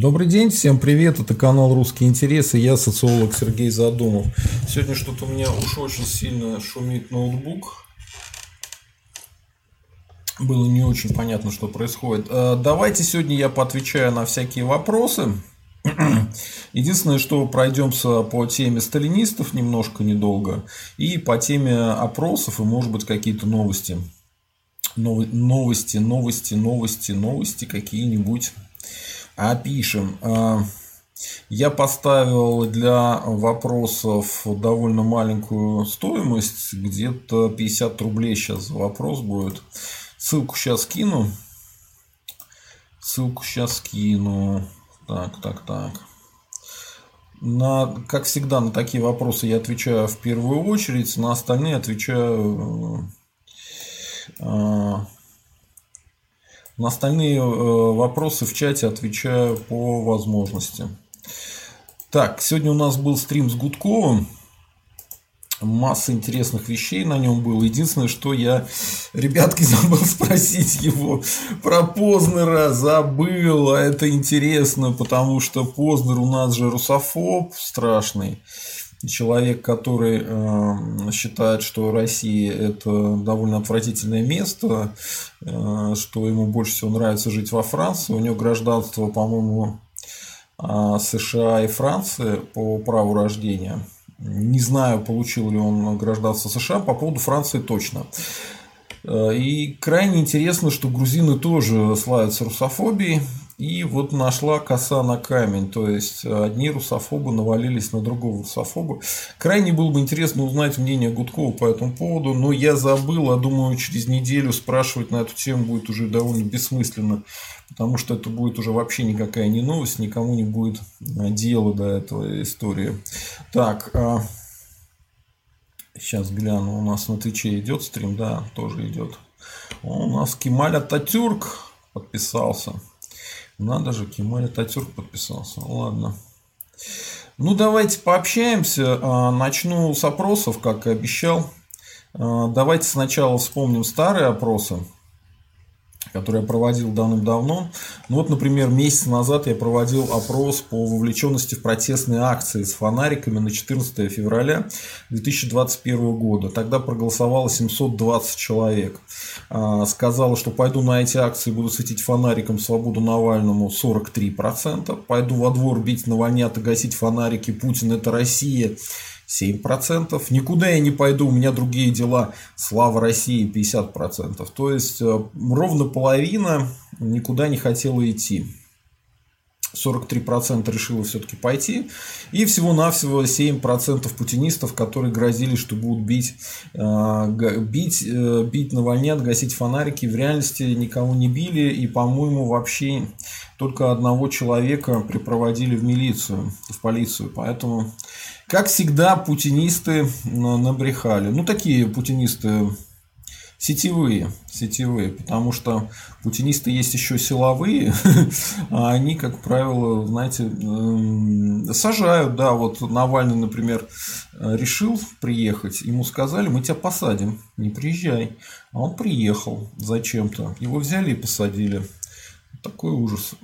Добрый день, всем привет, это канал Русские интересы, я социолог Сергей Задумов. Сегодня что-то у меня уж очень сильно шумит ноутбук. Было не очень понятно, что происходит. Э, давайте сегодня я поотвечаю на всякие вопросы. Единственное, что пройдемся по теме сталинистов немножко, недолго, и по теме опросов, и может быть какие-то новости. Новости, новости, новости, новости какие-нибудь опишем. А, я поставил для вопросов довольно маленькую стоимость, где-то 50 рублей сейчас за вопрос будет. Ссылку сейчас кину. Ссылку сейчас скину. Так, так, так. На, как всегда, на такие вопросы я отвечаю в первую очередь, на остальные отвечаю э, на остальные э, вопросы в чате отвечаю по возможности. Так, сегодня у нас был стрим с Гудковым. Масса интересных вещей на нем было. Единственное, что я, ребятки, забыл спросить его про Познера. Забыл, а это интересно, потому что Познер у нас же русофоб страшный человек, который э, считает, что Россия это довольно отвратительное место, э, что ему больше всего нравится жить во Франции. У него гражданство, по-моему, э, США и Франции по праву рождения. Не знаю, получил ли он гражданство США, по поводу Франции точно. И крайне интересно, что грузины тоже славятся русофобией. И вот нашла коса на камень, то есть одни русофобы навалились на другого русофоба. Крайне было бы интересно узнать мнение Гудкова по этому поводу, но я забыл, а думаю, через неделю спрашивать на эту тему будет уже довольно бессмысленно, потому что это будет уже вообще никакая не новость, никому не будет дела до этого истории. Так, сейчас гляну, у нас на Твиче идет стрим, да, тоже идет. У нас Кемаль Ататюрк подписался. Надо же, Кемаль Ататюрк подписался. Ладно. Ну, давайте пообщаемся. А, начну с опросов, как и обещал. А, давайте сначала вспомним старые опросы который я проводил давным-давно. Ну вот, например, месяц назад я проводил опрос по вовлеченности в протестные акции с фонариками на 14 февраля 2021 года. Тогда проголосовало 720 человек. А, сказала, что пойду на эти акции, буду светить фонариком свободу Навальному 43%. Пойду во двор бить Навальнят и гасить фонарики. Путин это Россия 7%. Никуда я не пойду, у меня другие дела. Слава России 50%. То есть э, ровно половина никуда не хотела идти. 43% решило все-таки пойти. И всего-навсего 7% путинистов, которые грозили, что будут бить, э, бить, э, бить навальнят, гасить фонарики. В реальности никого не били. И, по-моему, вообще только одного человека припроводили в милицию, в полицию. Поэтому как всегда, путинисты набрехали. Ну, такие путинисты сетевые, сетевые, потому что путинисты есть еще силовые, а они, как правило, знаете, эм, сажают, да, вот Навальный, например, решил приехать, ему сказали, мы тебя посадим, не приезжай, а он приехал зачем-то, его взяли и посадили. Такой ужас.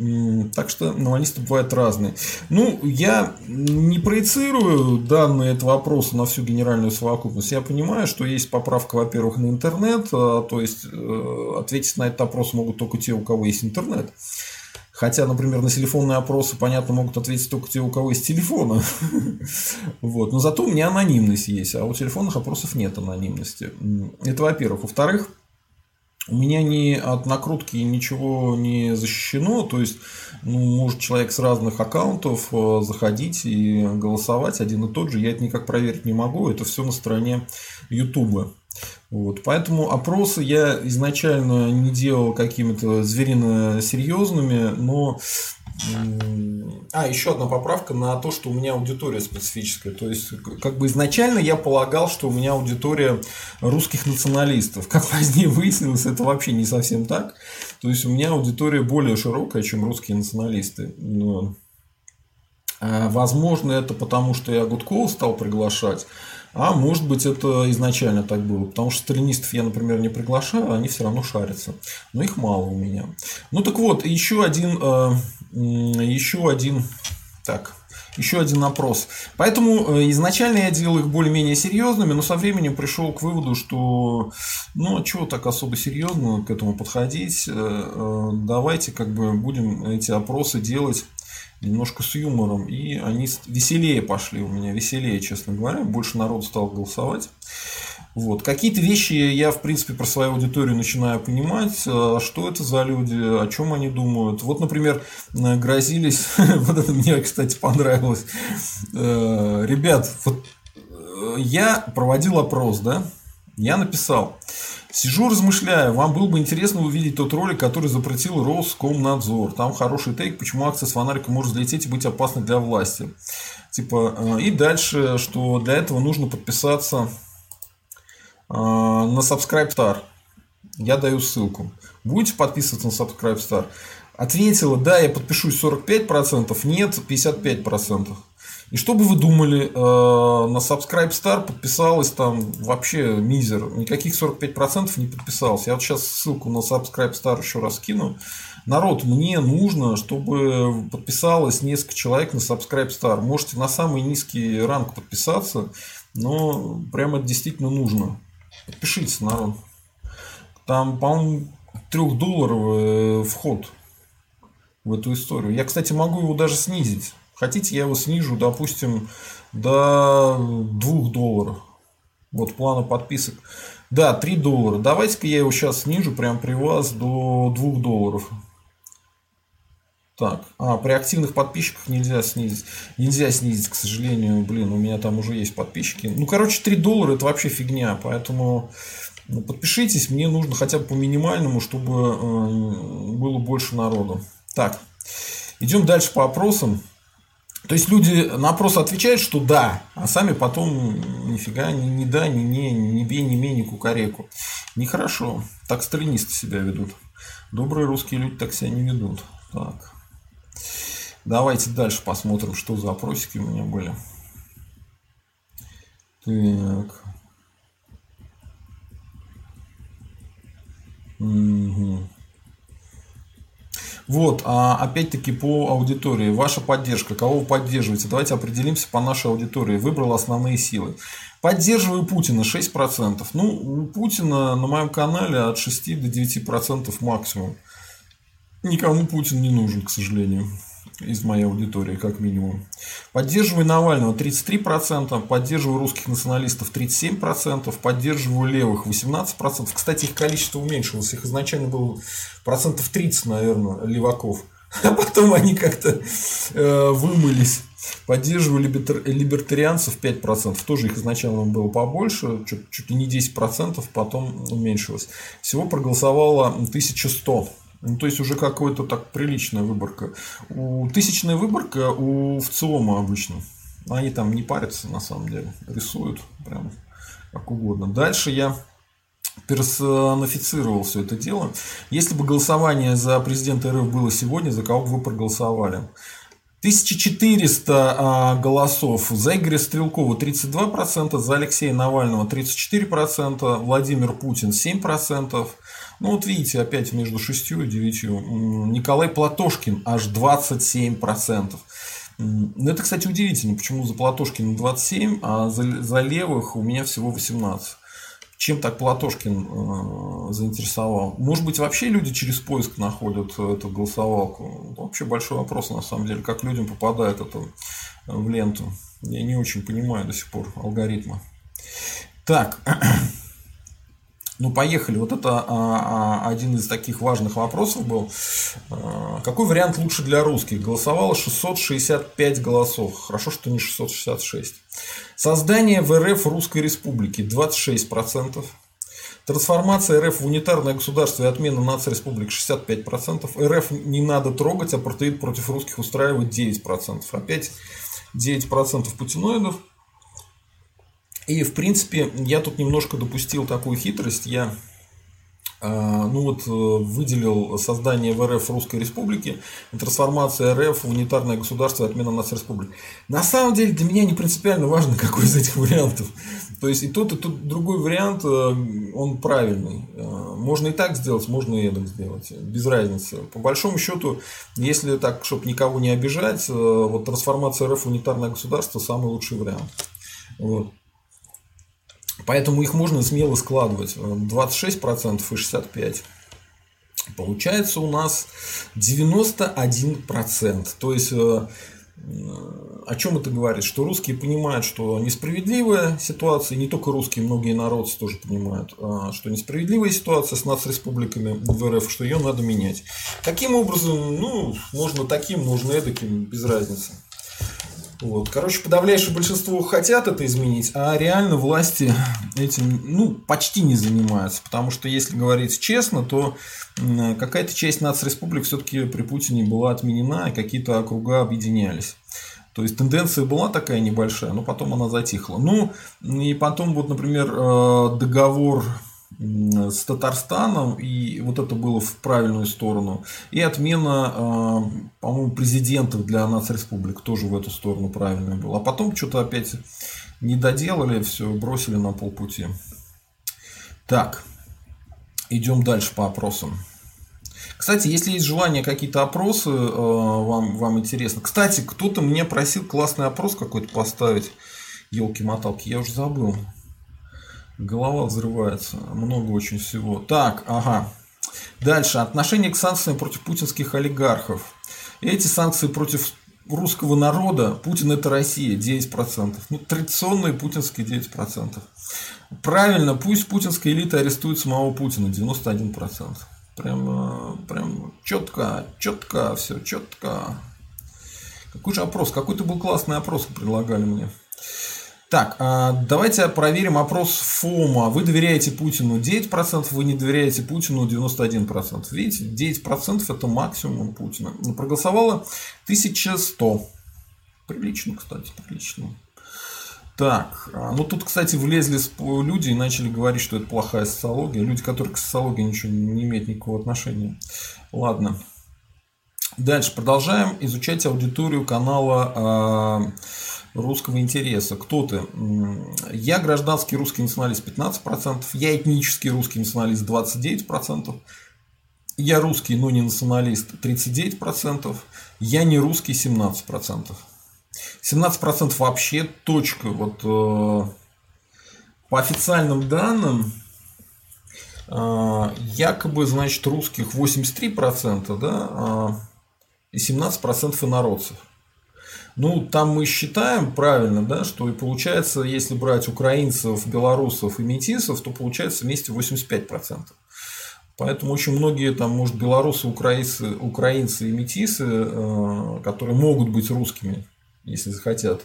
Так что навалисты бывают разные. Ну, я не проецирую данные этого вопроса на всю генеральную совокупность. Я понимаю, что есть поправка, во-первых, на интернет, а, то есть э, ответить на этот опрос могут только те, у кого есть интернет. Хотя, например, на телефонные опросы, понятно, могут ответить только те, у кого есть телефоны. вот. Но зато у меня анонимность есть, а у телефонных опросов нет анонимности. Это во-первых. Во-вторых, у меня ни от накрутки ничего не защищено, то есть ну, может человек с разных аккаунтов э, заходить и голосовать один и тот же, я это никак проверить не могу, это все на стороне Ютуба. Вот. Поэтому опросы я изначально не делал какими-то зверино серьезными, но а, еще одна поправка на то, что у меня аудитория специфическая. То есть, как бы изначально я полагал, что у меня аудитория русских националистов. Как позднее выяснилось, это вообще не совсем так. То есть, у меня аудитория более широкая, чем русские националисты. Но... А, возможно, это потому, что я Гудкова стал приглашать. А может быть, это изначально так было. Потому что сталинистов я, например, не приглашаю, они все равно шарятся. Но их мало у меня. Ну так вот, еще один, э, еще один, так, еще один опрос. Поэтому э, изначально я делал их более-менее серьезными, но со временем пришел к выводу, что ну, а чего так особо серьезно к этому подходить. Э, давайте как бы будем эти опросы делать немножко с юмором. И они веселее пошли у меня, веселее, честно говоря. Больше народ стал голосовать. Вот. Какие-то вещи я, в принципе, про свою аудиторию начинаю понимать, а что это за люди, о чем они думают. Вот, например, грозились, вот это мне, кстати, понравилось. Э, ребят, вот э, я проводил опрос, да, я написал, Сижу, размышляю, вам было бы интересно увидеть тот ролик, который запретил Роскомнадзор. Там хороший тейк, почему акция с фонариком может взлететь и быть опасной для власти. Типа, э, и дальше, что для этого нужно подписаться э, на Subscribe. Я даю ссылку. Будете подписываться на Subscribe? Ответила, да, я подпишусь 45%, нет, 55%. И что бы вы думали, э, на Subscribe Star подписалось там вообще мизер, никаких 45% не подписалось. Я вот сейчас ссылку на Subscribe Star еще раз кину. Народ, мне нужно, чтобы подписалось несколько человек на Subscribe Star. Можете на самый низкий ранг подписаться, но прямо это действительно нужно. Подпишитесь, народ. Там, по-моему, трехдолларовый вход в эту историю. Я, кстати, могу его даже снизить. Хотите, я его снижу, допустим, до 2 долларов. Вот плана подписок. Да, 3 доллара. Давайте-ка я его сейчас снижу прямо при вас до 2 долларов. Так, а, при активных подписчиках нельзя снизить. Нельзя снизить, к сожалению. Блин, у меня там уже есть подписчики. Ну, короче, 3 доллара это вообще фигня. Поэтому ну, подпишитесь. Мне нужно хотя бы по минимальному, чтобы э, было больше народу. Так, идем дальше по опросам. То есть люди на опрос отвечают, что да, а сами потом нифига ни, ни да, ни не, ни бей, ни ме, ни кукареку. Нехорошо. Так сталинисты себя ведут. Добрые русские люди так себя не ведут. Так. Давайте дальше посмотрим, что за опросики у меня были. Так. Угу. Вот, а опять-таки по аудитории. Ваша поддержка. Кого вы поддерживаете? Давайте определимся по нашей аудитории. Выбрал основные силы. Поддерживаю Путина 6%. Ну, у Путина на моем канале от 6 до 9% максимум. Никому Путин не нужен, к сожалению из моей аудитории, как минимум. Поддерживаю Навального 33%, поддерживаю русских националистов 37%, поддерживаю левых 18%. Кстати, их количество уменьшилось. Их изначально было процентов 30, наверное, леваков. А потом они как-то э, вымылись. Поддерживаю либертар... либертарианцев 5%. Тоже их изначально было побольше, чуть, чуть ли не 10%, потом уменьшилось. Всего проголосовало 1100 ну, то есть уже какая-то так приличная выборка. У тысячная выборка у ВЦИОМа обычно. Они там не парятся на самом деле. Рисуют прям как угодно. Дальше я персонифицировал все это дело. Если бы голосование за президента РФ было сегодня, за кого бы вы проголосовали? 1400 а, голосов за Игоря Стрелкова 32%, за Алексея Навального 34%, Владимир Путин 7%, ну вот видите, опять между 6 и 9. Николай Платошкин аж 27%. Ну, это, кстати, удивительно, почему за Платошкина 27, а за, за левых у меня всего 18. Чем так Платошкин э, заинтересовал? Может быть, вообще люди через поиск находят эту голосовалку? Вообще большой вопрос, на самом деле, как людям попадает это в ленту. Я не очень понимаю до сих пор алгоритма. Так, ну, поехали. Вот это а, а, один из таких важных вопросов был. А, какой вариант лучше для русских? Голосовало 665 голосов. Хорошо, что не 666. Создание в РФ Русской Республики 26%. Трансформация РФ в унитарное государство и отмена нации республик 65%. РФ не надо трогать, апартеид против русских устраивает 9%. Опять 9% путиноидов. И, в принципе, я тут немножко допустил такую хитрость. Я а, ну вот, э, выделил создание в РФ Русской Республики, трансформация РФ в унитарное государство и отмена нас республик. На самом деле для меня не принципиально важно, какой из этих вариантов. То есть и тот, и тот другой вариант, э, он правильный. Э, можно и так сделать, можно и так сделать. Без разницы. По большому счету, если так, чтобы никого не обижать, вот трансформация РФ в унитарное государство самый лучший вариант. Вот. Поэтому их можно смело складывать. 26% и 65%. Получается у нас 91%. То есть, э, о чем это говорит? Что русские понимают, что несправедливая ситуация, не только русские, многие народцы тоже понимают, что несправедливая ситуация с нацреспубликами в РФ, что ее надо менять. Каким образом? Ну, можно таким, можно эдаким, без разницы. Вот. Короче, подавляющее большинство хотят это изменить, а реально власти этим ну, почти не занимаются. Потому что, если говорить честно, то какая-то часть нацреспублик все-таки при Путине была отменена, и какие-то округа объединялись. То есть тенденция была такая небольшая, но потом она затихла. Ну, и потом, вот, например, э, договор с Татарстаном, и вот это было в правильную сторону. И отмена, а, по-моему, президентов для нацреспублик тоже в эту сторону правильная была. А потом что-то опять не доделали, все бросили на полпути. Так, идем дальше по опросам. Кстати, если есть желание какие-то опросы, а, вам, вам интересно. Кстати, кто-то мне просил классный опрос какой-то поставить. Елки-моталки, я уже забыл. Голова взрывается. Много очень всего. Так, ага. Дальше. Отношение к санкциям против путинских олигархов. Эти санкции против русского народа, Путин это Россия, 9%. Ну, традиционные путинские 9%. Правильно, пусть путинская элита арестует самого Путина, 91%. Прям, прям четко, четко, все четко. Какой же опрос? Какой-то был классный опрос предлагали мне. Так, а, давайте проверим опрос ФОМа. Вы доверяете Путину 9%, вы не доверяете Путину 91%. Видите, 9% это максимум Путина. Проголосовало 1100. Прилично, кстати, прилично. Так, а, ну тут, кстати, влезли люди и начали говорить, что это плохая социология. Люди, которые к социологии ничего не имеют никакого отношения. Ладно. Дальше продолжаем изучать аудиторию канала русского интереса. Кто ты? Я гражданский русский националист 15%, я этнический русский националист 29%, я русский, но не националист 39%, я не русский 17%. 17% вообще точка. Вот э, по официальным данным э, якобы, значит, русских 83%, да, э, и 17% инородцев. Ну, там мы считаем правильно, да, что и получается, если брать украинцев, белорусов и метисов, то получается вместе 85%. Поэтому очень многие там, может, белорусы, украинцы, украинцы и метисы, э, которые могут быть русскими, если захотят,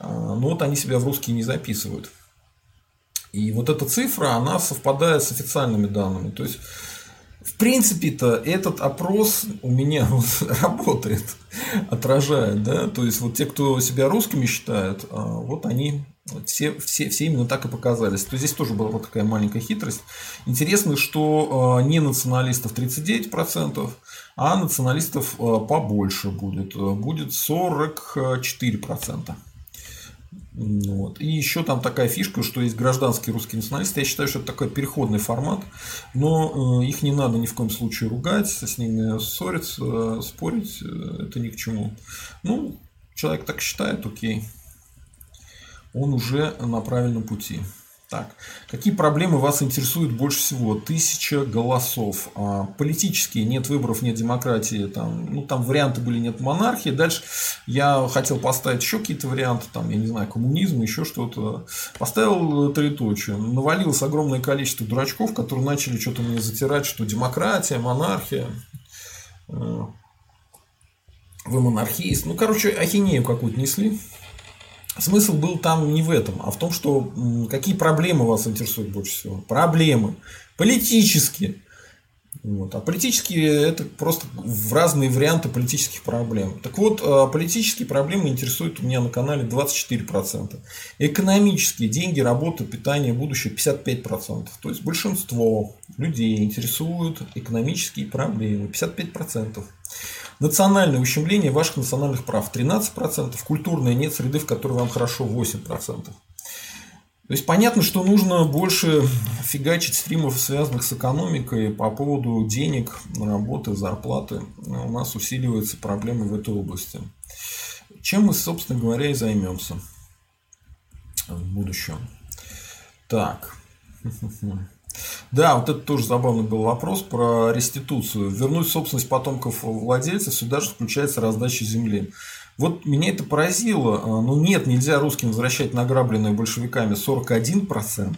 э, но вот они себя в русские не записывают. И вот эта цифра, она совпадает с официальными данными. То есть принципе-то этот опрос у меня вот работает, отражает, да, то есть вот те, кто себя русскими считают, а, вот они все, все, все именно так и показались. То здесь тоже была вот такая маленькая хитрость. Интересно, что а, не националистов 39%, а националистов а, побольше будет. Будет 44%. Вот. И еще там такая фишка, что есть гражданские русские националисты. Я считаю, что это такой переходный формат, но э, их не надо ни в коем случае ругать, с ними ссориться, спорить, э, это ни к чему. Ну, человек так считает, окей. Он уже на правильном пути. Так, какие проблемы вас интересуют больше всего? Тысяча голосов. А, политические, нет выборов, нет демократии. Там, ну, там варианты были, нет монархии. Дальше я хотел поставить еще какие-то варианты, там, я не знаю, коммунизм, еще что-то. Поставил троеточие. Навалилось огромное количество дурачков, которые начали что-то мне затирать, что демократия, монархия. Э, вы монархист. Ну, короче, ахинею какую-то несли. Смысл был там не в этом, а в том, что какие проблемы вас интересуют больше всего. Проблемы политические. Вот. А политические это просто в разные варианты политических проблем. Так вот, а, политические проблемы интересуют у меня на канале 24%. Экономические деньги, работа, питание, будущее 55%. То есть большинство людей интересуют экономические проблемы 55%. Национальное ущемление ваших национальных прав 13%. Культурное нет среды, в которой вам хорошо 8%. То есть понятно, что нужно больше фигачить стримов, связанных с экономикой по поводу денег, работы, зарплаты. У нас усиливаются проблемы в этой области. Чем мы, собственно говоря, и займемся в будущем. Так. Да, вот это тоже забавный был вопрос про реституцию. Вернуть собственность потомков владельцев сюда же включается раздача земли. Вот меня это поразило. А, ну нет, нельзя русским возвращать награбленную большевиками 41%.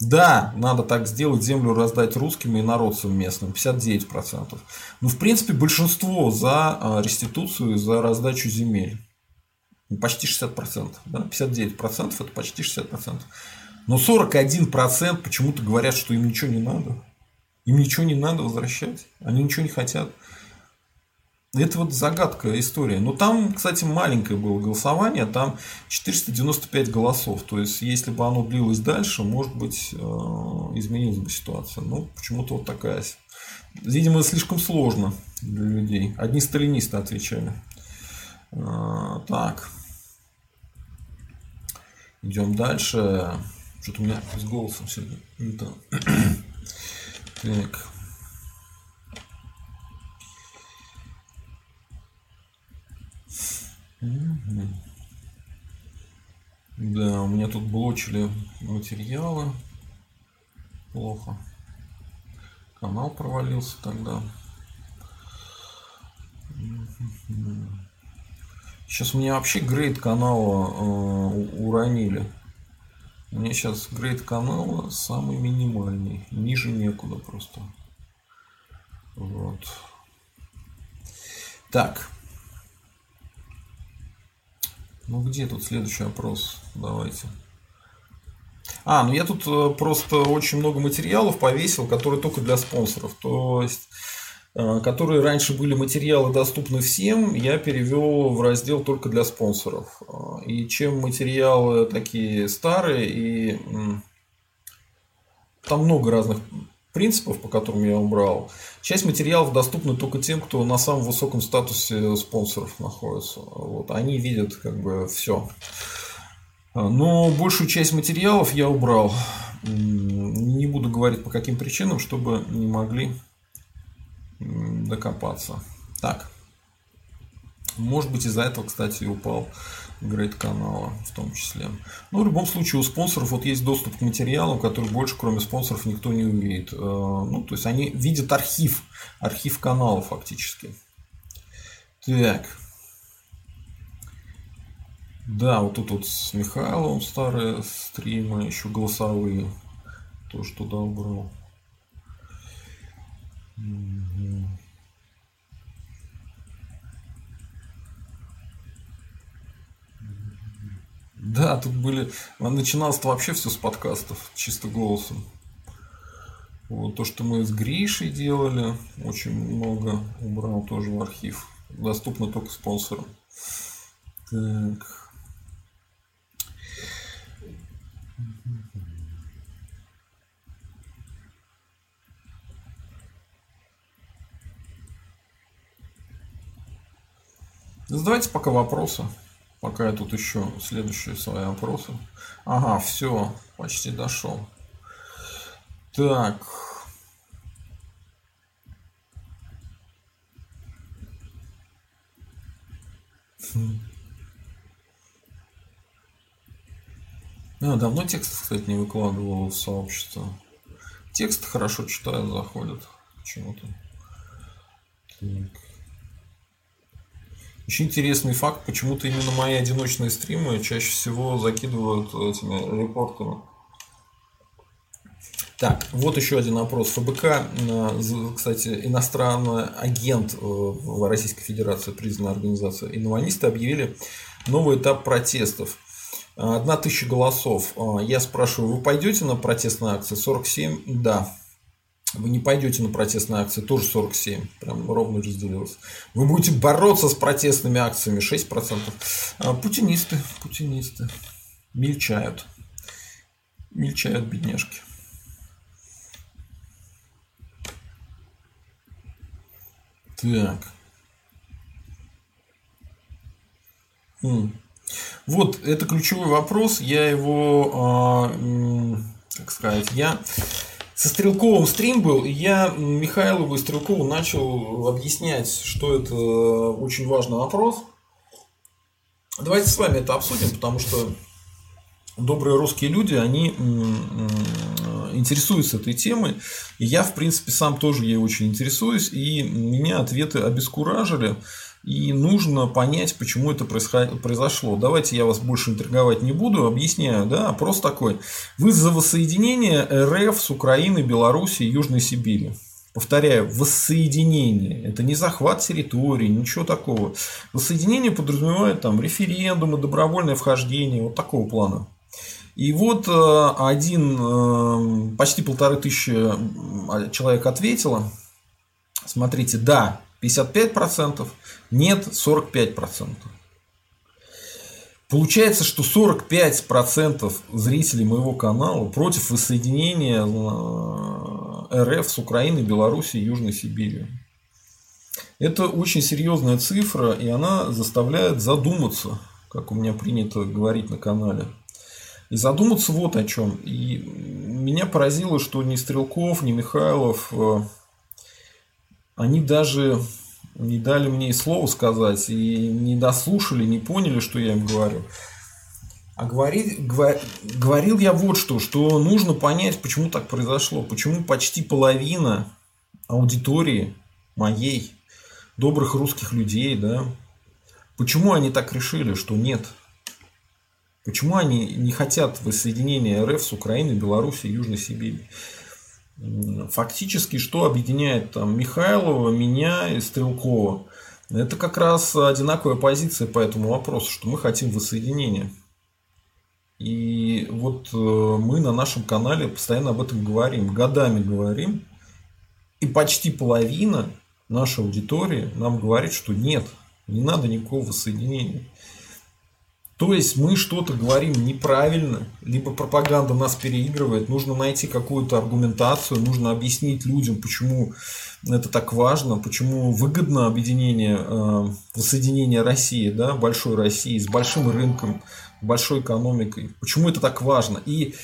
Да, надо так сделать, землю раздать русским и народцам местным, 59%. Но в принципе большинство за а, реституцию, за раздачу земель. Ну, почти 60%. Да? 59% это почти 60%. Но 41% почему-то говорят, что им ничего не надо. Им ничего не надо возвращать. Они ничего не хотят. Это вот загадка история. Но там, кстати, маленькое было голосование, там 495 голосов. То есть, если бы оно длилось дальше, может быть, э, изменилась бы ситуация. Ну, почему-то вот такая. Видимо, слишком сложно для людей. Одни сталинисты отвечали. Э, так. Идем дальше. Что-то у меня с голосом сегодня так. Да, у меня тут блочили материалы. Плохо. Канал провалился тогда. Сейчас меня вообще грейд канала э, уронили. У меня сейчас грейд канала самый минимальный. Ниже некуда просто. Вот. Так. Ну где тут следующий опрос? Давайте. А, ну я тут э, просто очень много материалов повесил, которые только для спонсоров. То есть, э, которые раньше были материалы доступны всем, я перевел в раздел только для спонсоров. Э, и чем материалы такие старые и там много разных принципов, по которым я убрал. Часть материалов доступна только тем, кто на самом высоком статусе спонсоров находится. Вот, они видят как бы все. Но большую часть материалов я убрал. Не буду говорить по каким причинам, чтобы не могли докопаться. Так. Может быть, из-за этого, кстати, и упал грейд канала в том числе. Но ну, в любом случае у спонсоров вот есть доступ к материалам, которые больше кроме спонсоров никто не увидит. Э, ну, то есть они видят архив, архив канала фактически. Так. Да, вот тут вот с Михайловым старые стримы, еще голосовые. Тоже туда убрал. Угу. Да, тут были... Начиналось-то вообще все с подкастов, чисто голосом. Вот то, что мы с Гришей делали, очень много убрал тоже в архив. Доступно только спонсорам. Так. Задавайте пока вопросы. Пока я тут еще следующие свои опросы. Ага, все, почти дошел. Так. А, давно текст, кстати, не выкладывал в сообщество. Текст хорошо читают, заходят почему-то. Так. Очень интересный факт, почему-то именно мои одиночные стримы чаще всего закидывают этими репортами. Так, вот еще один опрос. ФБК, э, кстати, иностранный агент э, в Российской Федерации, признанная организация. Инвалисты объявили новый этап протестов. Одна тысяча голосов. Э, я спрашиваю, вы пойдете на протестные акции? 47? Да. Вы не пойдете на протестные акции, тоже 47, прям ровно разделилось. Вы будете бороться с протестными акциями, 6%. А путинисты, путинисты мельчают. Мельчают бедняжки. Так. Вот, это ключевой вопрос. Я его, э, как сказать, я со Стрелковым стрим был, и я Михайлову и Стрелкову начал объяснять, что это очень важный вопрос. Давайте с вами это обсудим, потому что добрые русские люди, они интересуются этой темой. И я, в принципе, сам тоже ей очень интересуюсь. И меня ответы обескуражили. И нужно понять, почему это произошло. Давайте я вас больше интриговать не буду, объясняю. Да? Опрос такой. Вы за воссоединение РФ с Украиной, Белоруссией и Южной Сибири. Повторяю, воссоединение. Это не захват территории, ничего такого. Воссоединение подразумевает там референдумы, добровольное вхождение, вот такого плана. И вот э, один, э, почти полторы тысячи человек ответило. Смотрите, да, 55%, нет 45%. Получается, что 45% зрителей моего канала против воссоединения э, РФ с Украиной, Белоруссией Южной Сибирью. Это очень серьезная цифра, и она заставляет задуматься, как у меня принято говорить на канале. И задуматься вот о чем. И меня поразило, что ни Стрелков, ни Михайлов, э, они даже не дали мне и слова сказать, и не дослушали, не поняли, что я им говорю. А говорит, говорил я вот что, что нужно понять, почему так произошло, почему почти половина аудитории моей, добрых русских людей, да, почему они так решили, что нет. Почему они не хотят воссоединения РФ с Украиной, Белоруссией, Южной Сибирью? Фактически, что объединяет там, Михайлова, меня и Стрелкова? Это как раз одинаковая позиция по этому вопросу, что мы хотим воссоединения. И вот э, мы на нашем канале постоянно об этом говорим, годами говорим. И почти половина нашей аудитории нам говорит, что нет, не надо никакого воссоединения. То есть мы что-то говорим неправильно, либо пропаганда нас переигрывает, нужно найти какую-то аргументацию, нужно объяснить людям, почему это так важно, почему выгодно объединение, э, воссоединение России, да, большой России с большим рынком, большой экономикой, почему это так важно. И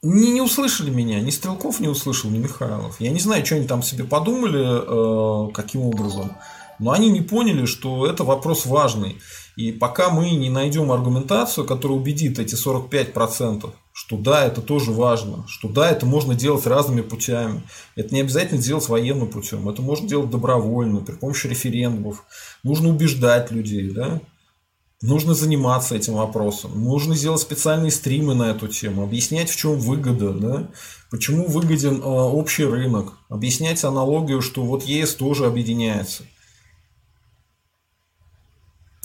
не, не услышали меня, ни Стрелков не услышал, ни Михайлов. Я не знаю, что они там себе подумали, э, каким образом. Но они не поняли, что это вопрос важный. И пока мы не найдем аргументацию, которая убедит эти 45%, что да, это тоже важно, что да, это можно делать разными путями. Это не обязательно делать военным путем, это можно делать добровольно, при помощи референдумов. Нужно убеждать людей, да? Нужно заниматься этим вопросом. Нужно сделать специальные стримы на эту тему, объяснять, в чем выгода, да? почему выгоден э, общий рынок, объяснять аналогию, что вот ЕС тоже объединяется.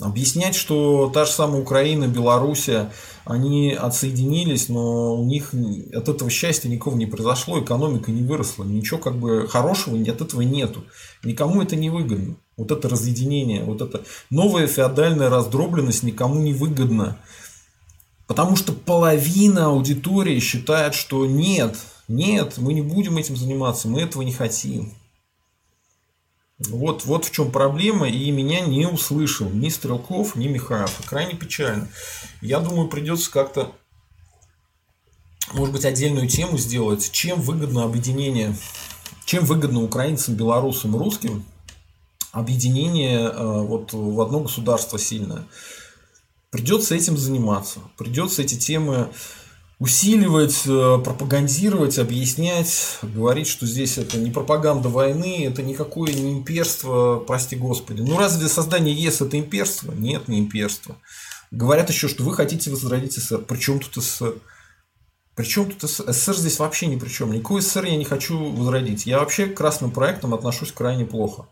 Объяснять, что та же самая Украина, Белоруссия, они отсоединились, но у них от этого счастья никого не произошло, экономика не выросла, ничего как бы хорошего от этого нету. Никому это не выгодно. Вот это разъединение, вот это новая феодальная раздробленность никому не выгодна. Потому что половина аудитории считает, что нет, нет, мы не будем этим заниматься, мы этого не хотим. Вот, вот в чем проблема, и меня не услышал ни Стрелков, ни Михайлов. Крайне печально. Я думаю, придется как-то, может быть, отдельную тему сделать, чем выгодно объединение, чем выгодно украинцам, белорусам, русским объединение э, вот в одно государство сильное. Придется этим заниматься. Придется эти темы усиливать, э, пропагандировать, объяснять, говорить, что здесь это не пропаганда войны, это никакое не имперство, прости господи. Ну разве создание ЕС это имперство? Нет, не имперство. Говорят еще, что вы хотите возродить СССР. Причем тут СССР? Причем тут СССР? СССР здесь вообще ни при чем. Никакой СССР я не хочу возродить. Я вообще к красным проектам отношусь крайне плохо.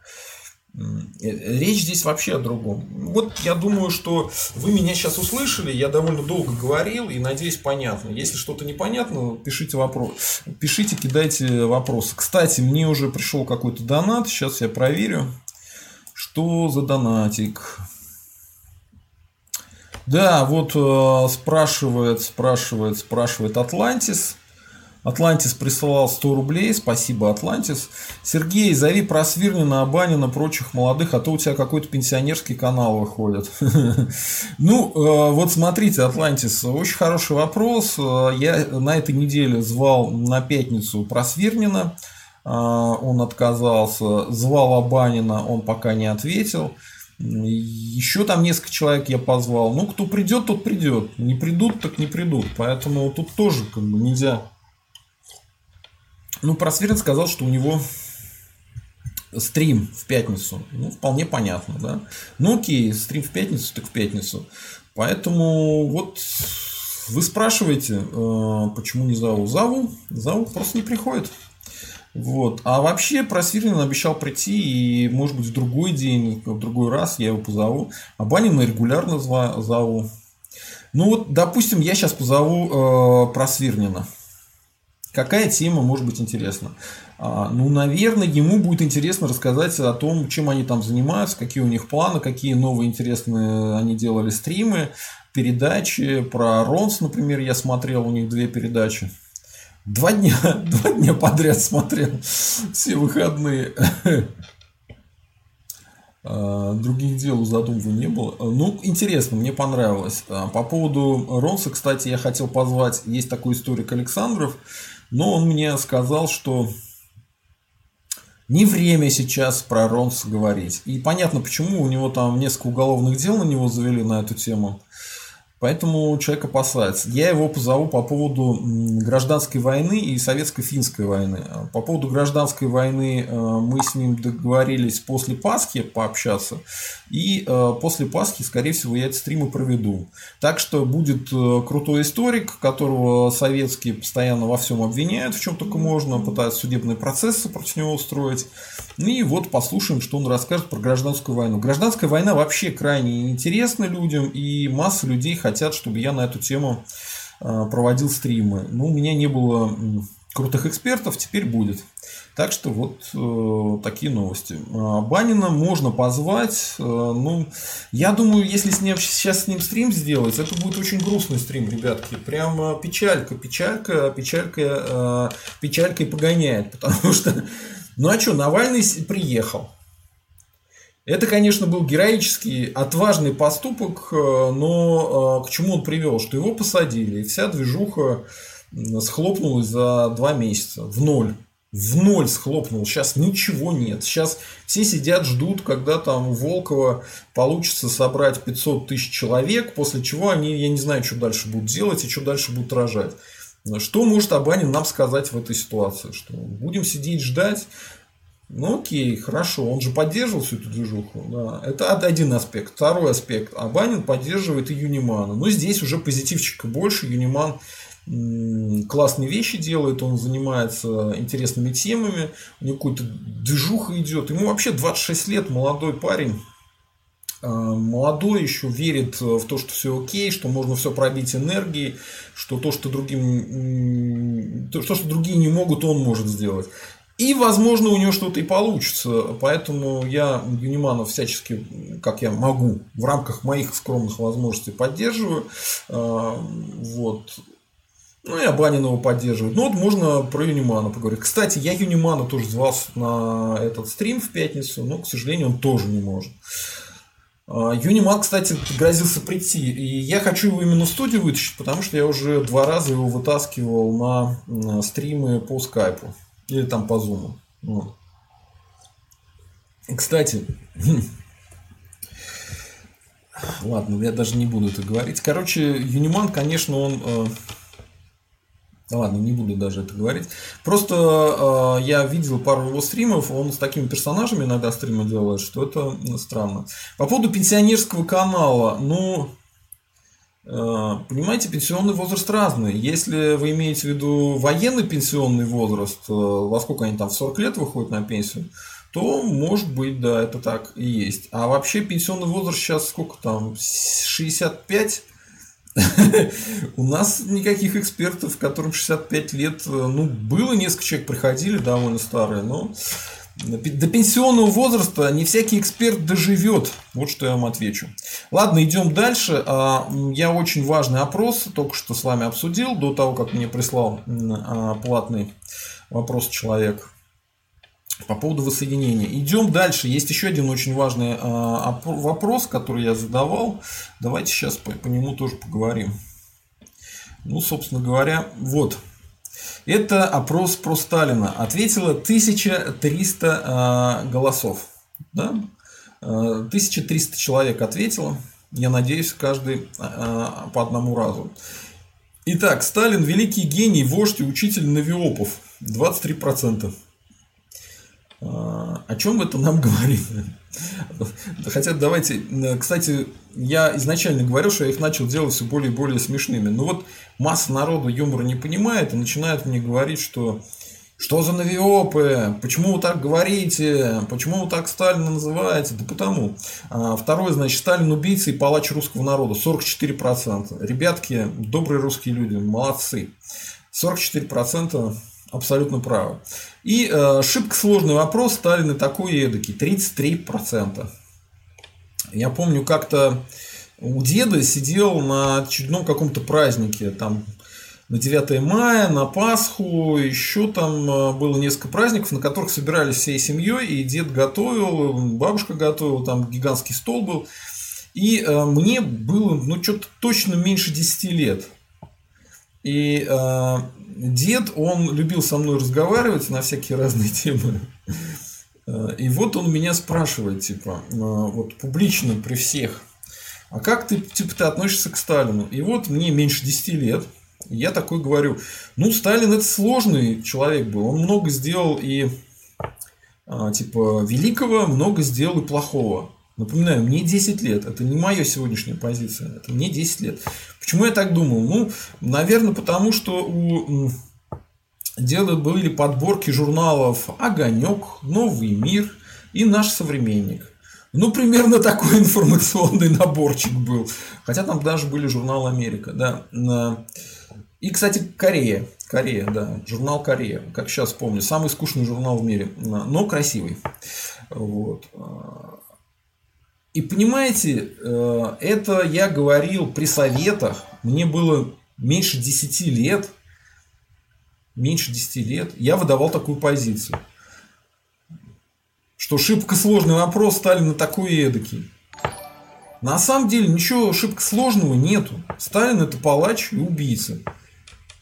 Речь здесь вообще о другом. Вот я думаю, что вы меня сейчас услышали, я довольно долго говорил и надеюсь понятно. Если что-то непонятно, пишите вопрос. Пишите, кидайте вопросы. Кстати, мне уже пришел какой-то донат, сейчас я проверю. Что за донатик? Да, вот э, спрашивает, спрашивает, спрашивает Атлантис. Атлантис присылал 100 рублей. Спасибо, Атлантис. Сергей, зови Просвирнина, Абанина, прочих молодых, а то у тебя какой-то пенсионерский канал выходит. Ну, э, вот смотрите, Атлантис, очень хороший вопрос. Э, я на этой неделе звал на пятницу Просвирнина. Э, он отказался. Звал Абанина, он пока не ответил. Еще там несколько человек я позвал. Ну, кто придет, тот придет. Не придут, так не придут. Поэтому тут тоже как бы нельзя ну, Просвирин сказал, что у него стрим в пятницу. Ну, вполне понятно, да. Ну, окей, стрим в пятницу, так в пятницу. Поэтому вот вы спрашиваете, э, почему не зову? Зову. Зову просто не приходит. Вот. А вообще Просвирин обещал прийти, и может быть в другой день, в другой раз я его позову. А Банина регулярно зову. Ну вот, допустим, я сейчас позову э, Просвирнина. Какая тема может быть интересна? А, ну, наверное, ему будет интересно рассказать о том, чем они там занимаются, какие у них планы, какие новые интересные они делали стримы, передачи. Про Ронс, например, я смотрел, у них две передачи. Два дня, два дня подряд смотрел все выходные. А, других дел у не было. Ну, интересно, мне понравилось. А, по поводу Ронса, кстати, я хотел позвать, есть такой историк Александров, но он мне сказал, что не время сейчас про Ронс говорить. И понятно, почему у него там несколько уголовных дел на него завели на эту тему. Поэтому человек опасается. Я его позову по поводу гражданской войны и советско-финской войны. По поводу гражданской войны э, мы с ним договорились после Пасхи пообщаться. И э, после Пасхи, скорее всего, я эти стримы проведу. Так что будет э, крутой историк, которого советские постоянно во всем обвиняют, в чем только можно, пытаются судебные процессы против него устроить. И вот послушаем, что он расскажет про гражданскую войну. Гражданская война вообще крайне интересна людям, и масса людей хотят, чтобы я на эту тему а, проводил стримы. Но у меня не было крутых экспертов, теперь будет. Так что вот э, такие новости. А, Банина можно позвать. Э, ну, я думаю, если с ним, сейчас с ним стрим сделать, это будет очень грустный стрим, ребятки. Прямо печалька, печалька, печалька, э, печалькой погоняет. Потому что ну а что, Навальный приехал. Это, конечно, был героический, отважный поступок, э, но э, к чему он привел? Что его посадили, и вся движуха схлопнулась за два месяца в ноль. В ноль схлопнул. Сейчас ничего нет. Сейчас все сидят, ждут, когда там у Волкова получится собрать 500 тысяч человек, после чего они, я не знаю, что дальше будут делать и что дальше будут рожать. Что может Абанин нам сказать в этой ситуации? Что будем сидеть ждать? Ну окей, хорошо, он же поддерживал всю эту движуху. Да. Это один аспект. Второй аспект. Абанин поддерживает и Юнимана. Но здесь уже позитивчика больше. Юниман классные вещи делает, он занимается интересными темами, у него какой-то движуха идет. Ему вообще 26 лет, молодой парень. Э, молодой еще верит в то, что все окей, что можно все пробить энергией, что то, что другим, то, что другие не могут, он может сделать. И, возможно, у него что-то и получится. Поэтому я Юниманов всячески, как я могу, в рамках моих скромных возможностей поддерживаю. Э, вот. Ну, и Абанин его поддерживает. Ну, вот можно про Юнимана поговорить. Кстати, я Юнимана тоже звался на этот стрим в пятницу, но, к сожалению, он тоже не может. А, Юниман, кстати, грозился прийти. И я хочу его именно в студию вытащить, потому что я уже два раза его вытаскивал на стримы по скайпу. Или там по зуму. Вот. Кстати, ладно, я даже не буду это говорить. Короче, Юниман, конечно, он э, ладно, не буду даже это говорить. Просто э, я видел пару его стримов, он с такими персонажами иногда стримы делает, что это странно. По поводу пенсионерского канала, ну, понимаете, пенсионный возраст разный. Если вы имеете в виду военный пенсионный возраст, э, во сколько они там, в 40 лет выходят на пенсию, то может быть, да, это так и есть. А вообще пенсионный возраст сейчас сколько там? 65? У нас никаких экспертов, которым 65 лет, ну, было несколько человек, приходили довольно старые, но до пенсионного возраста не всякий эксперт доживет. Вот что я вам отвечу. Ладно, идем дальше. А, я очень важный опрос только что с вами обсудил до того, как мне прислал а, платный вопрос человек по поводу воссоединения. Идем дальше. Есть еще один очень важный а, вопрос, который я задавал. Давайте сейчас по, по нему тоже поговорим. Ну, собственно говоря, вот. Это опрос про Сталина. Ответило 1300 а, голосов. Да? 1300 человек ответило. Я надеюсь, каждый а, по одному разу. Итак, Сталин великий гений, вождь и учитель навиопов. 23%. О чем это нам говорит? Хотя давайте, кстати, я изначально говорил, что я их начал делать все более и более смешными. Но вот масса народу юмора не понимает и начинает мне говорить, что что за навиопы? Почему вы так говорите? Почему вы так Сталина называете? Да потому. А, второе, значит, Сталин убийца и палач русского народа. 44%. Ребятки, добрые русские люди, молодцы. 44% абсолютно правы. И э, шибко сложный вопрос Сталина такой и эдакий. 33%. Я помню, как-то у деда сидел на очередном каком-то празднике. Там на 9 мая, на Пасху, еще там э, было несколько праздников, на которых собирались всей семьей, и дед готовил, бабушка готовила, там гигантский стол был. И э, мне было, ну, что-то точно меньше 10 лет. И э, дед, он любил со мной разговаривать на всякие разные темы. Э, и вот он меня спрашивает, типа, вот публично при всех, а как ты, типа, ты относишься к Сталину? И вот мне меньше 10 лет, я такой говорю, ну, Сталин это сложный человек был, он много сделал и а, типа великого, много сделал и плохого. Напоминаю, мне 10 лет, это не моя сегодняшняя позиция, это мне 10 лет. Почему я так думал? Ну, наверное, потому что у деда были подборки журналов «Огонек», «Новый мир» и «Наш современник». Ну, примерно такой информационный наборчик был. Хотя там даже были журналы «Америка». Да. И, кстати, Корея. Корея, да. Журнал Корея. Как сейчас помню. Самый скучный журнал в мире. Но красивый. Вот. И понимаете, э, это я говорил при советах. Мне было меньше 10 лет. Меньше 10 лет. Я выдавал такую позицию. Что шибко сложный вопрос стали на такой эдакий. На самом деле ничего шибко сложного нету. Сталин это палач и убийца.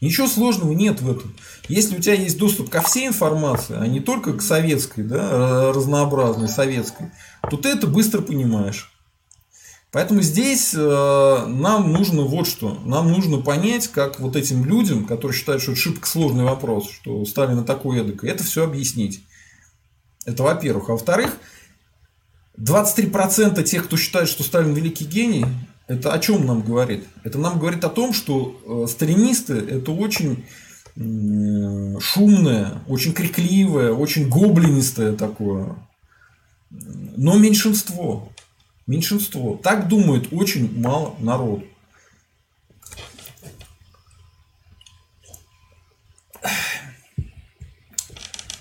Ничего сложного нет в этом. Если у тебя есть доступ ко всей информации, а не только к советской, да, разнообразной советской, то ты это быстро понимаешь. Поэтому здесь э, нам нужно вот что. Нам нужно понять, как вот этим людям, которые считают, что это шибко сложный вопрос, что Сталина такой эдак, это все объяснить. Это во-первых. А во-вторых, 23% тех, кто считает, что Сталин великий гений, это о чем нам говорит? Это нам говорит о том, что э, сталинисты это очень шумное, очень крикливое, очень гоблинистое такое. Но меньшинство. Меньшинство. Так думает очень мало народу.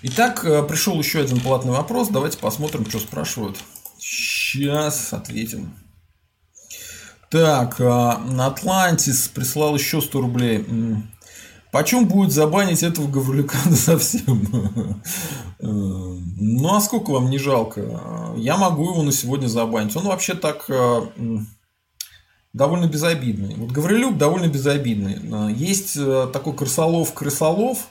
Итак, э, пришел еще один платный вопрос. Давайте посмотрим, что спрашивают. Сейчас ответим. Так, а, Атлантис прислал еще 100 рублей. Почем будет забанить этого Гаврилюка совсем? Э, ну, а сколько вам не жалко? Я могу его на сегодня забанить. Он вообще так э, довольно безобидный. Вот Гаврилюк довольно безобидный. Э, есть такой крысолов крысолов.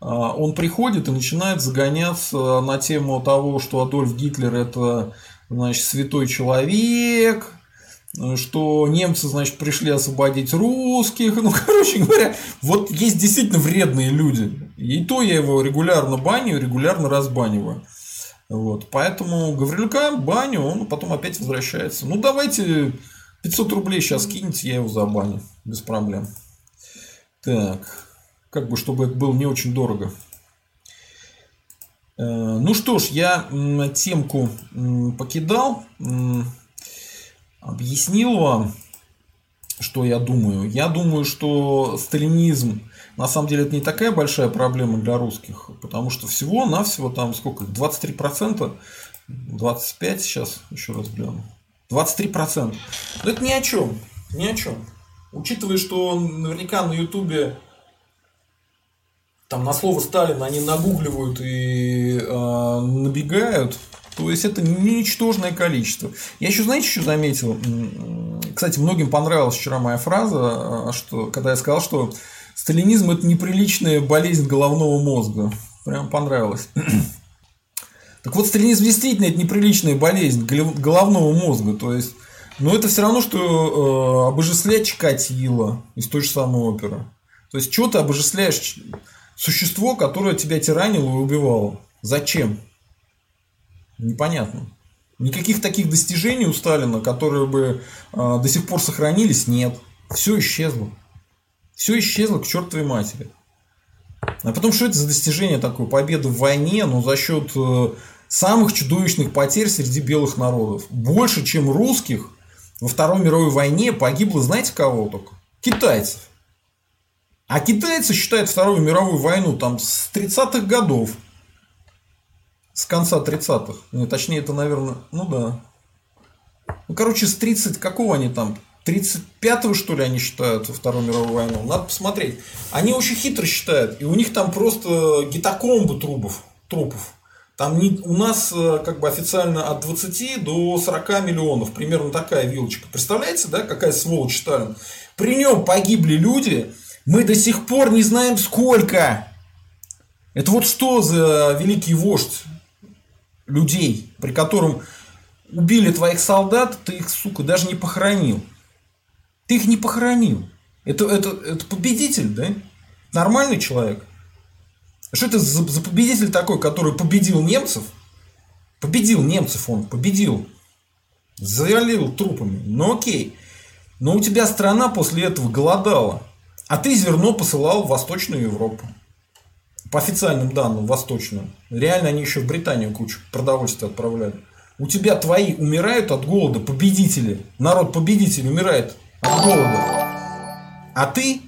Он приходит и начинает загоняться на тему того, что Адольф Гитлер это значит, святой человек, что немцы, значит, пришли освободить русских. Ну, короче говоря, вот есть действительно вредные люди. И то я его регулярно баню, регулярно разбаниваю. Вот. Поэтому Гаврилюка баню, он потом опять возвращается. Ну, давайте 500 рублей сейчас киньте, я его забаню. Без проблем. Так. Как бы, чтобы это было не очень дорого. Ну что ж, я темку покидал, объяснил вам, что я думаю. Я думаю, что сталинизм на самом деле это не такая большая проблема для русских, потому что всего-навсего там сколько, 23%, 25% сейчас, еще раз гляну, 23%. Но это ни о чем, ни о чем. Учитывая, что наверняка на Ютубе там на слово Сталин они нагугливают и э, набегают, то есть это ничтожное количество. Я еще, знаете, что заметил? Кстати, многим понравилась вчера моя фраза, а, что, когда я сказал, что сталинизм это неприличная болезнь головного мозга. Прям понравилось. Так вот, сталинизм действительно это неприличная болезнь головного мозга. То есть, но это все равно, что э, обожествлять Чикатило из той же самой оперы. То есть, что ты обожествляешь существо, которое тебя тиранило и убивало? Зачем? Непонятно. Никаких таких достижений у Сталина, которые бы э, до сих пор сохранились, нет. Все исчезло. Все исчезло к чертовой матери. А потом, что это за достижение такое? Победа в войне, но за счет э, самых чудовищных потерь среди белых народов. Больше, чем русских во Второй мировой войне погибло, знаете кого только? Китайцев. А китайцы считают Вторую мировую войну там с 30-х годов. С конца 30-х. Ну, точнее, это, наверное, ну да. Ну, короче, с 30, какого они там? 35-го, что ли, они считают Вторую мировую войну. Надо посмотреть. Они очень хитро считают. И у них там просто гитокомбы трубов, трупов. Там не, у нас э, как бы официально от 20 до 40 миллионов. Примерно такая вилочка. Представляете, да, какая сволочь Сталин? При нем погибли люди. Мы до сих пор не знаем сколько. Это вот что за великий вождь людей, при котором убили твоих солдат, ты их, сука, даже не похоронил. Ты их не похоронил. Это, это, это победитель, да? Нормальный человек. Что это за, за победитель такой, который победил немцев? Победил немцев он, победил. Завалил трупами. Ну окей. Но у тебя страна после этого голодала. А ты зерно посылал в Восточную Европу. По официальным данным, Восточную. Реально они еще в Британию кучу продовольствия отправляли. У тебя твои умирают от голода, победители. Народ победитель умирает от голода. А ты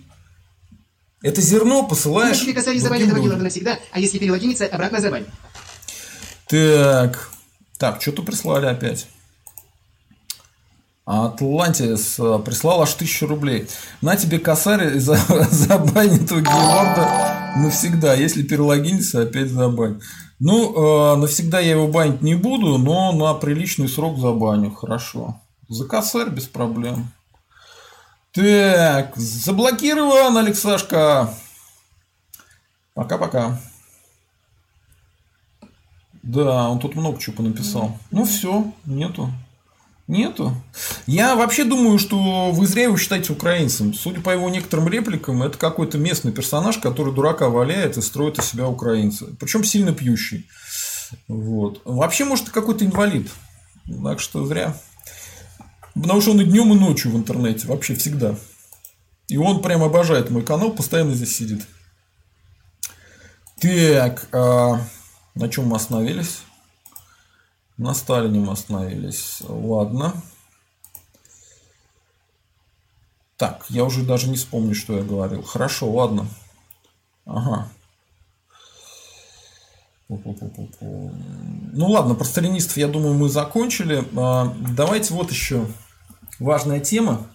это зерно посылаешь... Если косарь забанит, заводила навсегда, а если перелогиниться, обратно забань. Так. Так, что-то прислали опять. Атлантис э, прислал аж тысячу рублей. На тебе косарь за, забанит у Георда навсегда. Если перелогиниться, опять забань. Ну, э, навсегда я его банить не буду, но на приличный срок забаню. Хорошо. За косарь без проблем. Так, заблокирован, Алексашка. Пока-пока. Да, он тут много чего написал. Ну все, нету. Нету. Я вообще думаю, что вы зря его считаете украинцем. Судя по его некоторым репликам, это какой-то местный персонаж, который дурака валяет и строит из себя украинца. Причем сильно пьющий. Вот. Вообще, может, какой-то инвалид. Так что зря. Потому что он и днем, и ночью в интернете, вообще всегда. И он прям обожает мой канал, постоянно здесь сидит. Так, а на чем мы остановились? На Сталине мы остановились. Ладно. Так, я уже даже не вспомню, что я говорил. Хорошо, ладно. Ага. Ну ладно, про сталинистов, я думаю, мы закончили. А, давайте вот еще важная тема.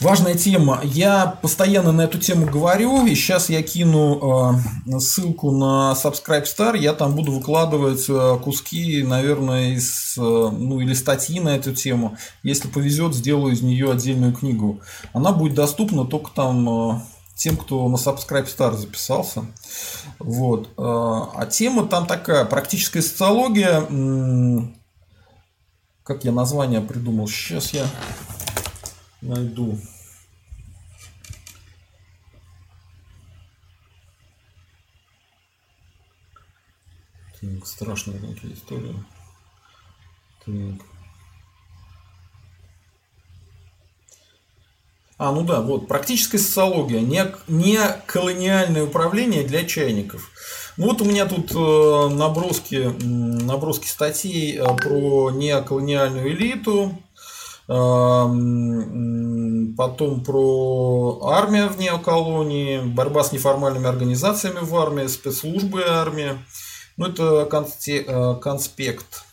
Важная тема. Я постоянно на эту тему говорю, и сейчас я кину э, ссылку на Subscribe Star. Я там буду выкладывать э, куски, наверное, из, э, ну или статьи на эту тему. Если повезет, сделаю из нее отдельную книгу. Она будет доступна только там тем, кто на Subscribe Star записался. Вот. А тема там такая, практическая социология, как я название придумал? Сейчас я найду. Так, страшные такие истории. Так. А, ну да, вот, практическая социология, не, не колониальное управление для чайников. Вот у меня тут э, наброски, наброски статей э, про неоколониальную элиту, потом про армию в неоколонии, борьба с неформальными организациями в армии, спецслужбы армии. Ну, это конспект.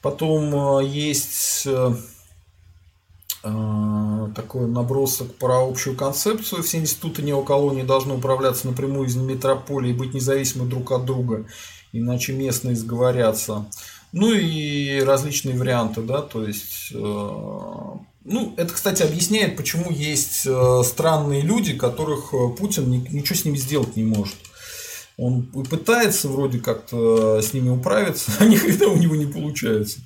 Потом есть Э, такой набросок про общую концепцию. Все институты неоколонии должны управляться напрямую из метрополии и быть независимы друг от друга, иначе местные сговорятся. Ну и различные варианты, да, то есть, э, ну, это, кстати, объясняет, почему есть э, странные люди, которых Путин ничего с ними сделать не может. Он пытается вроде как-то с ними управиться, а ни хрена у него не получается.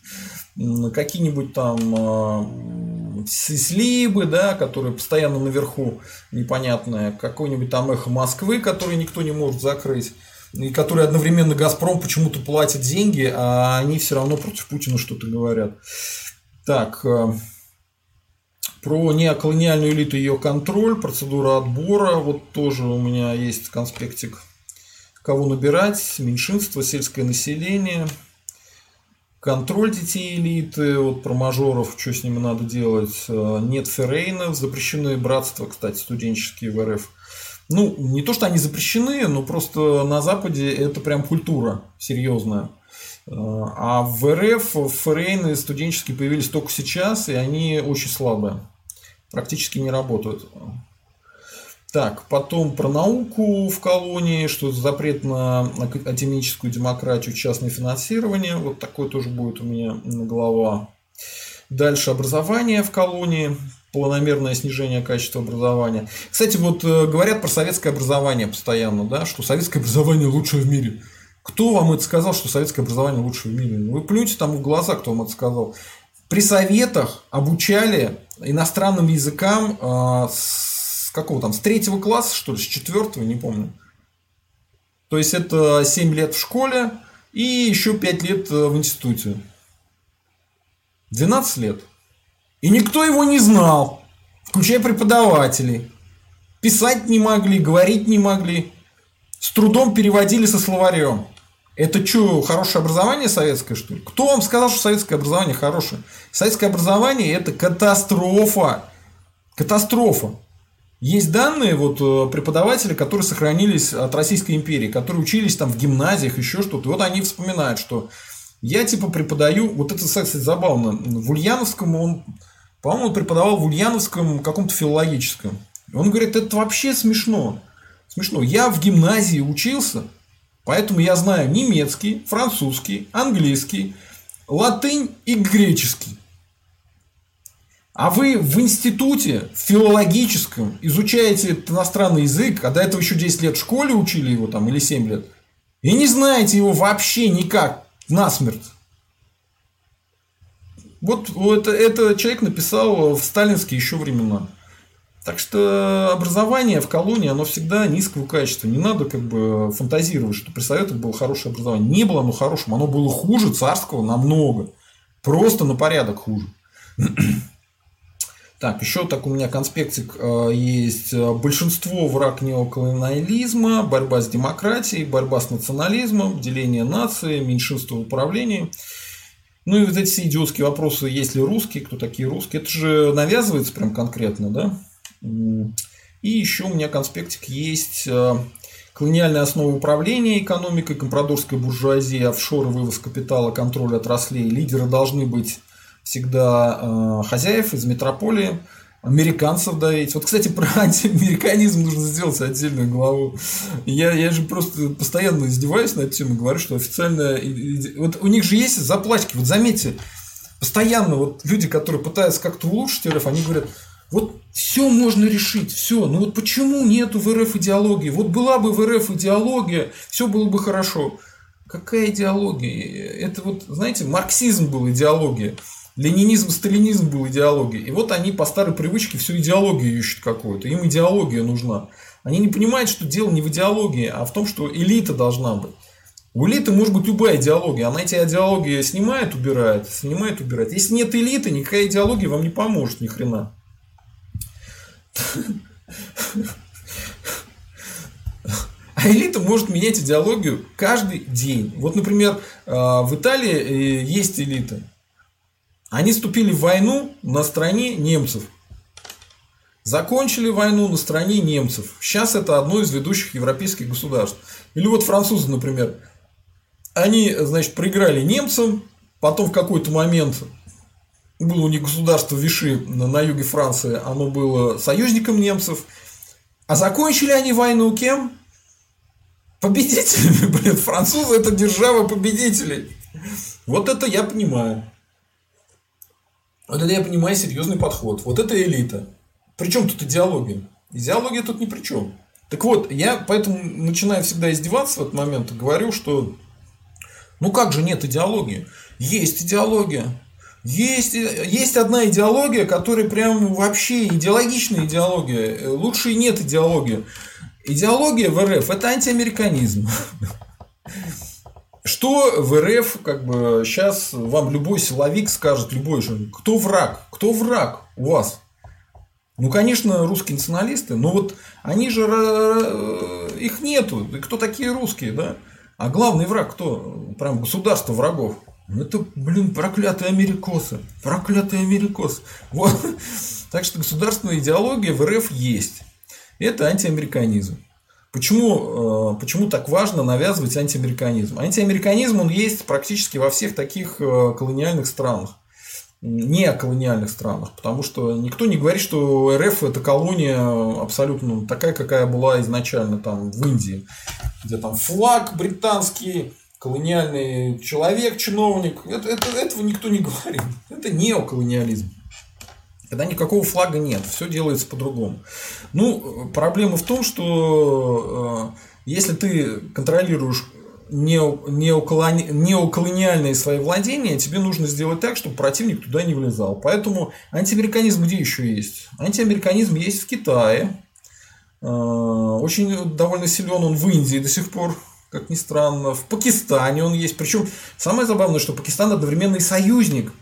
Какие-нибудь там слибы, да, которые постоянно наверху непонятное, какой-нибудь там эхо Москвы, который никто не может закрыть, и которые одновременно Газпром почему-то платит деньги, а они все равно против Путина что-то говорят. Так, э, про неоколониальную элиту ее контроль, процедура отбора, вот тоже у меня есть конспектик, кого набирать, меньшинство, сельское население – контроль детей элиты, вот про мажоров, что с ними надо делать. Э, нет феррейнов, запрещены братства, кстати, студенческие в РФ. Ну, не то, что они запрещены, но просто на Западе это прям культура серьезная. Э, а в РФ феррейны студенческие появились только сейчас, и они очень слабые. Практически не работают. Так, потом про науку в колонии, что запрет на академическую демократию, частное финансирование. Вот такой тоже будет у меня глава. Дальше образование в колонии, планомерное снижение качества образования. Кстати, вот э, говорят про советское образование постоянно, да, что советское образование лучшее в мире. Кто вам это сказал, что советское образование лучшее в мире? Вы плюньте там в глаза, кто вам это сказал. При советах обучали иностранным языкам э, с какого там, с третьего класса, что ли, с четвертого, не помню. То есть это 7 лет в школе и еще 5 лет э, в институте. 12 лет. И никто его не знал, включая преподавателей. Писать не могли, говорить не могли. С трудом переводили со словарем. Это что, хорошее образование советское, что ли? Кто вам сказал, что советское образование хорошее? Советское образование – это катастрофа. Катастрофа. Есть данные вот э, преподаватели, которые сохранились от Российской империи, которые учились там в гимназиях, еще что-то. Вот они вспоминают, что я типа преподаю, вот это, кстати, забавно, в Ульяновском он, по-моему, преподавал в Ульяновском каком-то филологическом. Он говорит, это вообще смешно. Смешно. Я в гимназии учился, поэтому я знаю немецкий, французский, английский, латынь и греческий. А вы в институте филологическом изучаете иностранный язык, а до этого еще 10 лет в школе учили его там или 7 лет, и не знаете его вообще никак насмерть. Вот это, это человек написал в сталинские еще времена. Так что образование в колонии, оно всегда низкого качества. Не надо как бы фантазировать, что при советах было хорошее образование. Не было оно хорошим, оно было хуже царского намного. Просто на порядок хуже. Так, еще так у меня конспектик э, есть. Большинство враг неоколониализма, борьба с демократией, борьба с национализмом, деление нации, меньшинство в управлении. Ну и вот эти все идиотские вопросы, есть ли русские, кто такие русские, это же навязывается прям конкретно, да? И еще у меня конспектик есть э, колониальная основа управления экономикой, компрадорская буржуазия, офшоры, вывоз капитала, контроль отраслей. Лидеры должны быть всегда э, хозяев из метрополии, американцев давить. Вот, кстати, про антиамериканизм нужно сделать отдельную главу. Я, я же просто постоянно издеваюсь на эту тему, говорю, что официально... Вот у них же есть заплачки, вот заметьте, постоянно вот люди, которые пытаются как-то улучшить РФ, они говорят, вот все можно решить, все. Ну вот почему нету в РФ идеологии? Вот была бы в РФ идеология, все было бы хорошо. Какая идеология? Это вот, знаете, марксизм был идеология. Ленинизм, сталинизм был идеологией. И вот они по старой привычке всю идеологию ищут какую-то. Им идеология нужна. Они не понимают, что дело не в идеологии, а в том, что элита должна быть. У элиты может быть любая идеология. Она эти идеологии снимает, убирает, снимает, убирает. Если нет элиты, никакая идеология вам не поможет ни хрена. А элита может менять идеологию каждый день. Вот, например, э, в Италии э, есть элита. Они вступили в войну на стороне немцев. Закончили войну на стороне немцев. Сейчас это одно из ведущих европейских государств. Или вот французы, например. Они, значит, проиграли немцам, потом в какой-то момент было у них государство Виши на юге Франции, оно было союзником немцев. А закончили они войну кем? Победителями, блин. Французы это держава победителей. Вот это я понимаю. Вот это я понимаю серьезный подход. Вот это элита. Причем тут идеология? Идеология тут ни при чем. Так вот, я поэтому начинаю всегда издеваться в этот момент и говорю, что ну как же нет идеологии? Есть идеология. Есть, есть одна идеология, которая прям вообще идеологичная идеология. Лучше и нет идеологии. Идеология в РФ – это антиамериканизм. Что в РФ, как бы, сейчас вам любой силовик скажет, любой же, кто враг? Кто враг у вас? Ну, конечно, русские националисты, но вот они же, их нету. Кто такие русские, да? А главный враг кто? Прям государство врагов. Ну, это, блин, проклятые америкосы. Проклятые америкосы. Вот. Так что государственная идеология в РФ есть. Это антиамериканизм. Почему, э, почему так важно навязывать антиамериканизм? Антиамериканизм он есть практически во всех таких э, колониальных странах не колониальных странах, потому что никто не говорит, что РФ это колония абсолютно такая, какая была изначально там в Индии, где там флаг британский, колониальный человек, чиновник. Это, это, этого никто не говорит. Это неоколониализм. Когда никакого флага нет, все делается по-другому. Ну, проблема в том, что э, если ты контролируешь неоколони... неоколониальные свои владения, тебе нужно сделать так, чтобы противник туда не влезал. Поэтому антиамериканизм где еще есть? Антиамериканизм есть в Китае. Э, очень довольно силен он в Индии до сих пор, как ни странно. В Пакистане он есть. Причем самое забавное, что Пакистан одновременно и союзник.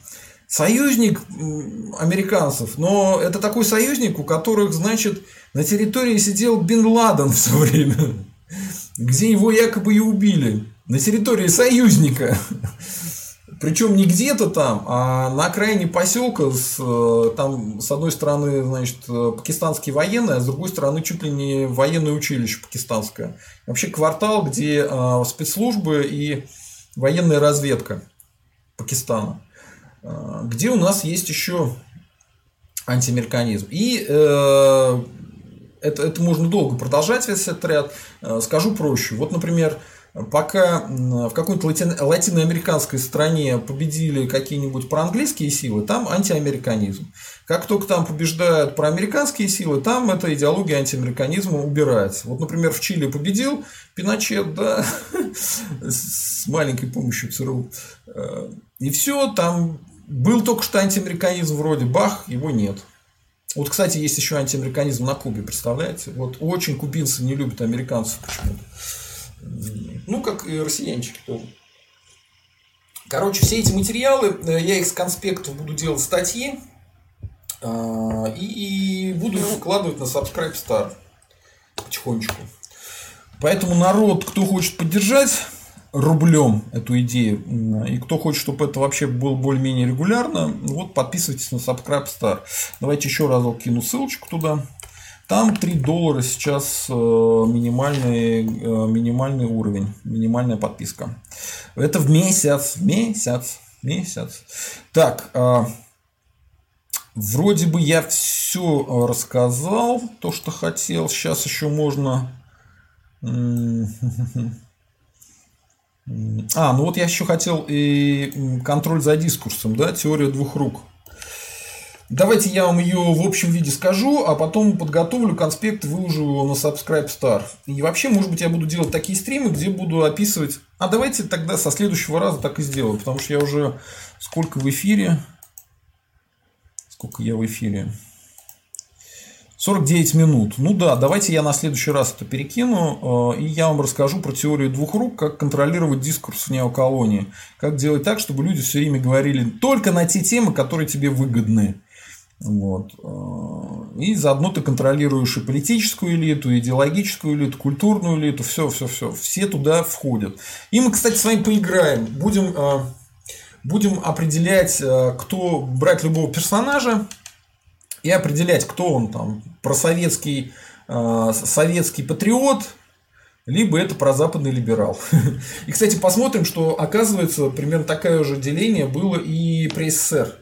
Союзник американцев, но это такой союзник, у которых, значит, на территории сидел Бен Ладен в свое время где его якобы и убили. На территории союзника. Причем не где-то там, а на окраине поселка с, э, там с одной стороны, значит, пакистанские военные, а с другой стороны чуть ли не военное училище пакистанское. Вообще квартал, где э, спецслужбы и военная разведка Пакистана. Э, где у нас есть еще антиамериканизм. И э, это, это можно долго продолжать весь этот ряд. Э, скажу проще. Вот, например, пока в какой-то латино- латиноамериканской стране победили какие-нибудь проанглийские силы, там антиамериканизм. Как только там побеждают проамериканские силы, там эта идеология антиамериканизма убирается. Вот, например, в Чили победил Пиночет, да, с маленькой помощью ЦРУ. Э, и все, там был только что антиамериканизм вроде, бах, его нет. Вот, кстати, есть еще антиамериканизм на Кубе, представляете? Вот очень кубинцы не любят американцев почему-то. Ну, как и россиянчики тоже. Короче, все эти материалы, э, я их с конспектов буду делать статьи а, и буду их выкладывать на Subscribe Star потихонечку. Поэтому народ, кто хочет поддержать, рублем эту идею. И кто хочет, чтобы это вообще было более-менее регулярно, вот подписывайтесь на Subscribe Star. Давайте еще разок кину ссылочку туда. Там 3 доллара сейчас э, минимальный, э, минимальный уровень, минимальная подписка. Это в месяц, месяц, месяц. Так, э, вроде бы я все рассказал, то, что хотел. Сейчас еще можно... А, ну вот я еще хотел и контроль за дискурсом, да, теория двух рук. Давайте я вам ее в общем виде скажу, а потом подготовлю конспект, выложу его на Subscribe Star. И вообще, может быть, я буду делать такие стримы, где буду описывать... А давайте тогда со следующего раза так и сделаю, потому что я уже сколько в эфире... Сколько я в эфире? 49 минут. Ну да, давайте я на следующий раз это перекину, э, и я вам расскажу про теорию двух рук, как контролировать дискурс в неоколонии, как делать так, чтобы люди все время говорили только на те темы, которые тебе выгодны. Вот. Э, и заодно ты контролируешь и политическую элиту, и идеологическую элиту, культурную элиту, все, все, все. Все туда входят. И мы, кстати, с вами поиграем. Будем, э, будем определять, кто брать любого персонажа и определять, кто он там, просоветский советский патриот, либо это прозападный либерал. И, кстати, посмотрим, что оказывается примерно такое же деление было и при СССР.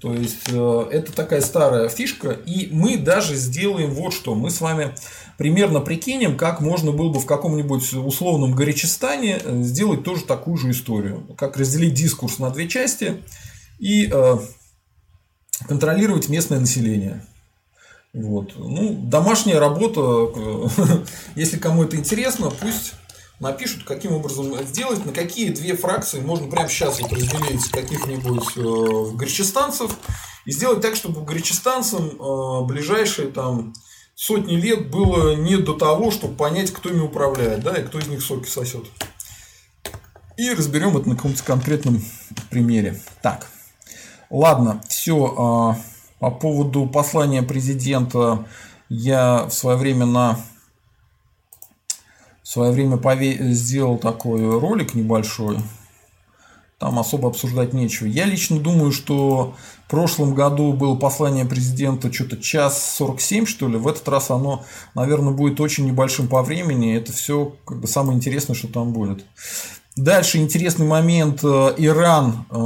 То есть э, это такая старая фишка, и мы даже сделаем вот что. Мы с вами примерно прикинем, как можно было бы в каком-нибудь условном Горячестане э, сделать тоже такую же историю. Как разделить дискурс на две части и э, контролировать местное население. Вот. Ну, домашняя работа, если кому это интересно, пусть напишут, каким образом сделать, на какие две фракции можно прямо сейчас вот разделить каких-нибудь э, гречестанцев и сделать так, чтобы гречестанцам э, ближайшие там сотни лет было не до того, чтобы понять, кто ими управляет, да, и кто из них соки сосет. И разберем это на каком-то конкретном примере. Так, ладно, все. Э, по поводу послания президента я в свое время на в свое время пове... сделал такой ролик небольшой. Там особо обсуждать нечего. Я лично думаю, что в прошлом году было послание президента что-то час 47, что ли. В этот раз оно, наверное, будет очень небольшим по времени. Это все как бы самое интересное, что там будет. Дальше интересный момент. Э, Иран, э,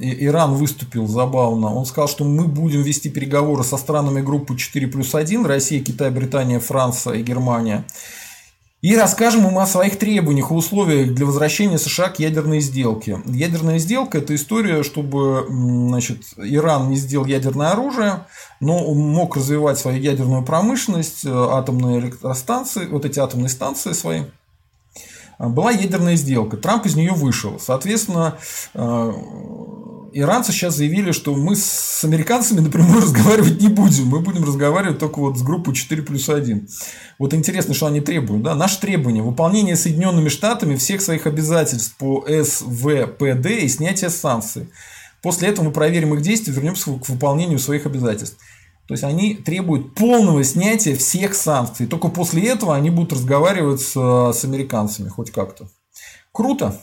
Иран выступил забавно. Он сказал, что мы будем вести переговоры со странами группы 4 плюс 1. Россия, Китай, Британия, Франция и Германия. И расскажем им о своих требованиях и условиях для возвращения США к ядерной сделке. Ядерная сделка – это история, чтобы значит, Иран не сделал ядерное оружие, но мог развивать свою ядерную промышленность, э, атомные электростанции, вот эти атомные станции свои. Была ядерная сделка. Трамп из нее вышел. Соответственно, э, иранцы сейчас заявили, что мы с американцами напрямую разговаривать не будем. Мы будем разговаривать только вот с группой 4 плюс 1. Вот интересно, что они требуют. Да? Наше требование – выполнение Соединенными Штатами всех своих обязательств по СВПД и снятие санкций. После этого мы проверим их действия вернемся к выполнению своих обязательств. То есть они требуют полного снятия всех санкций. Только после этого они будут разговаривать с, с американцами хоть как-то. Круто.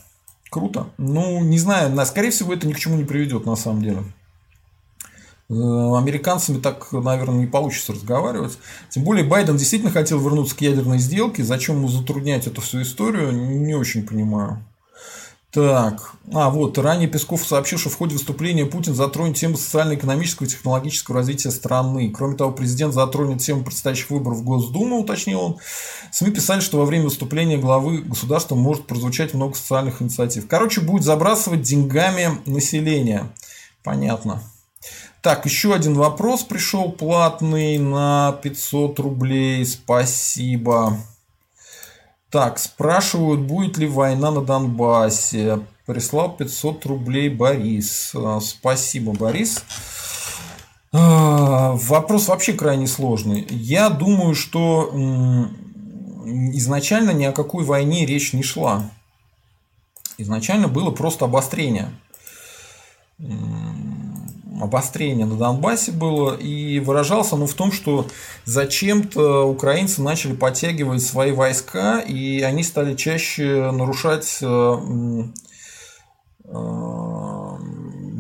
Круто. Ну, не знаю, скорее всего, это ни к чему не приведет на самом деле. Э, американцами так, наверное, не получится разговаривать. Тем более Байден действительно хотел вернуться к ядерной сделке. Зачем ему затруднять эту всю историю, не очень понимаю. Так, а вот, ранее Песков сообщил, что в ходе выступления Путин затронет тему социально-экономического и технологического развития страны. Кроме того, президент затронет тему предстоящих выборов в Госдуму, уточнил он. СМИ писали, что во время выступления главы государства может прозвучать много социальных инициатив. Короче, будет забрасывать деньгами население. Понятно. Так, еще один вопрос пришел платный на 500 рублей. Спасибо. Так, спрашивают, будет ли война на Донбассе. Прислал 500 рублей Борис. А, спасибо, Борис. А, вопрос вообще крайне сложный. Я думаю, что изначально ни о какой войне речь не шла. Изначально было просто обострение обострение на Донбассе было, и выражался оно в том, что зачем-то украинцы начали подтягивать свои войска, и они стали чаще нарушать э, э,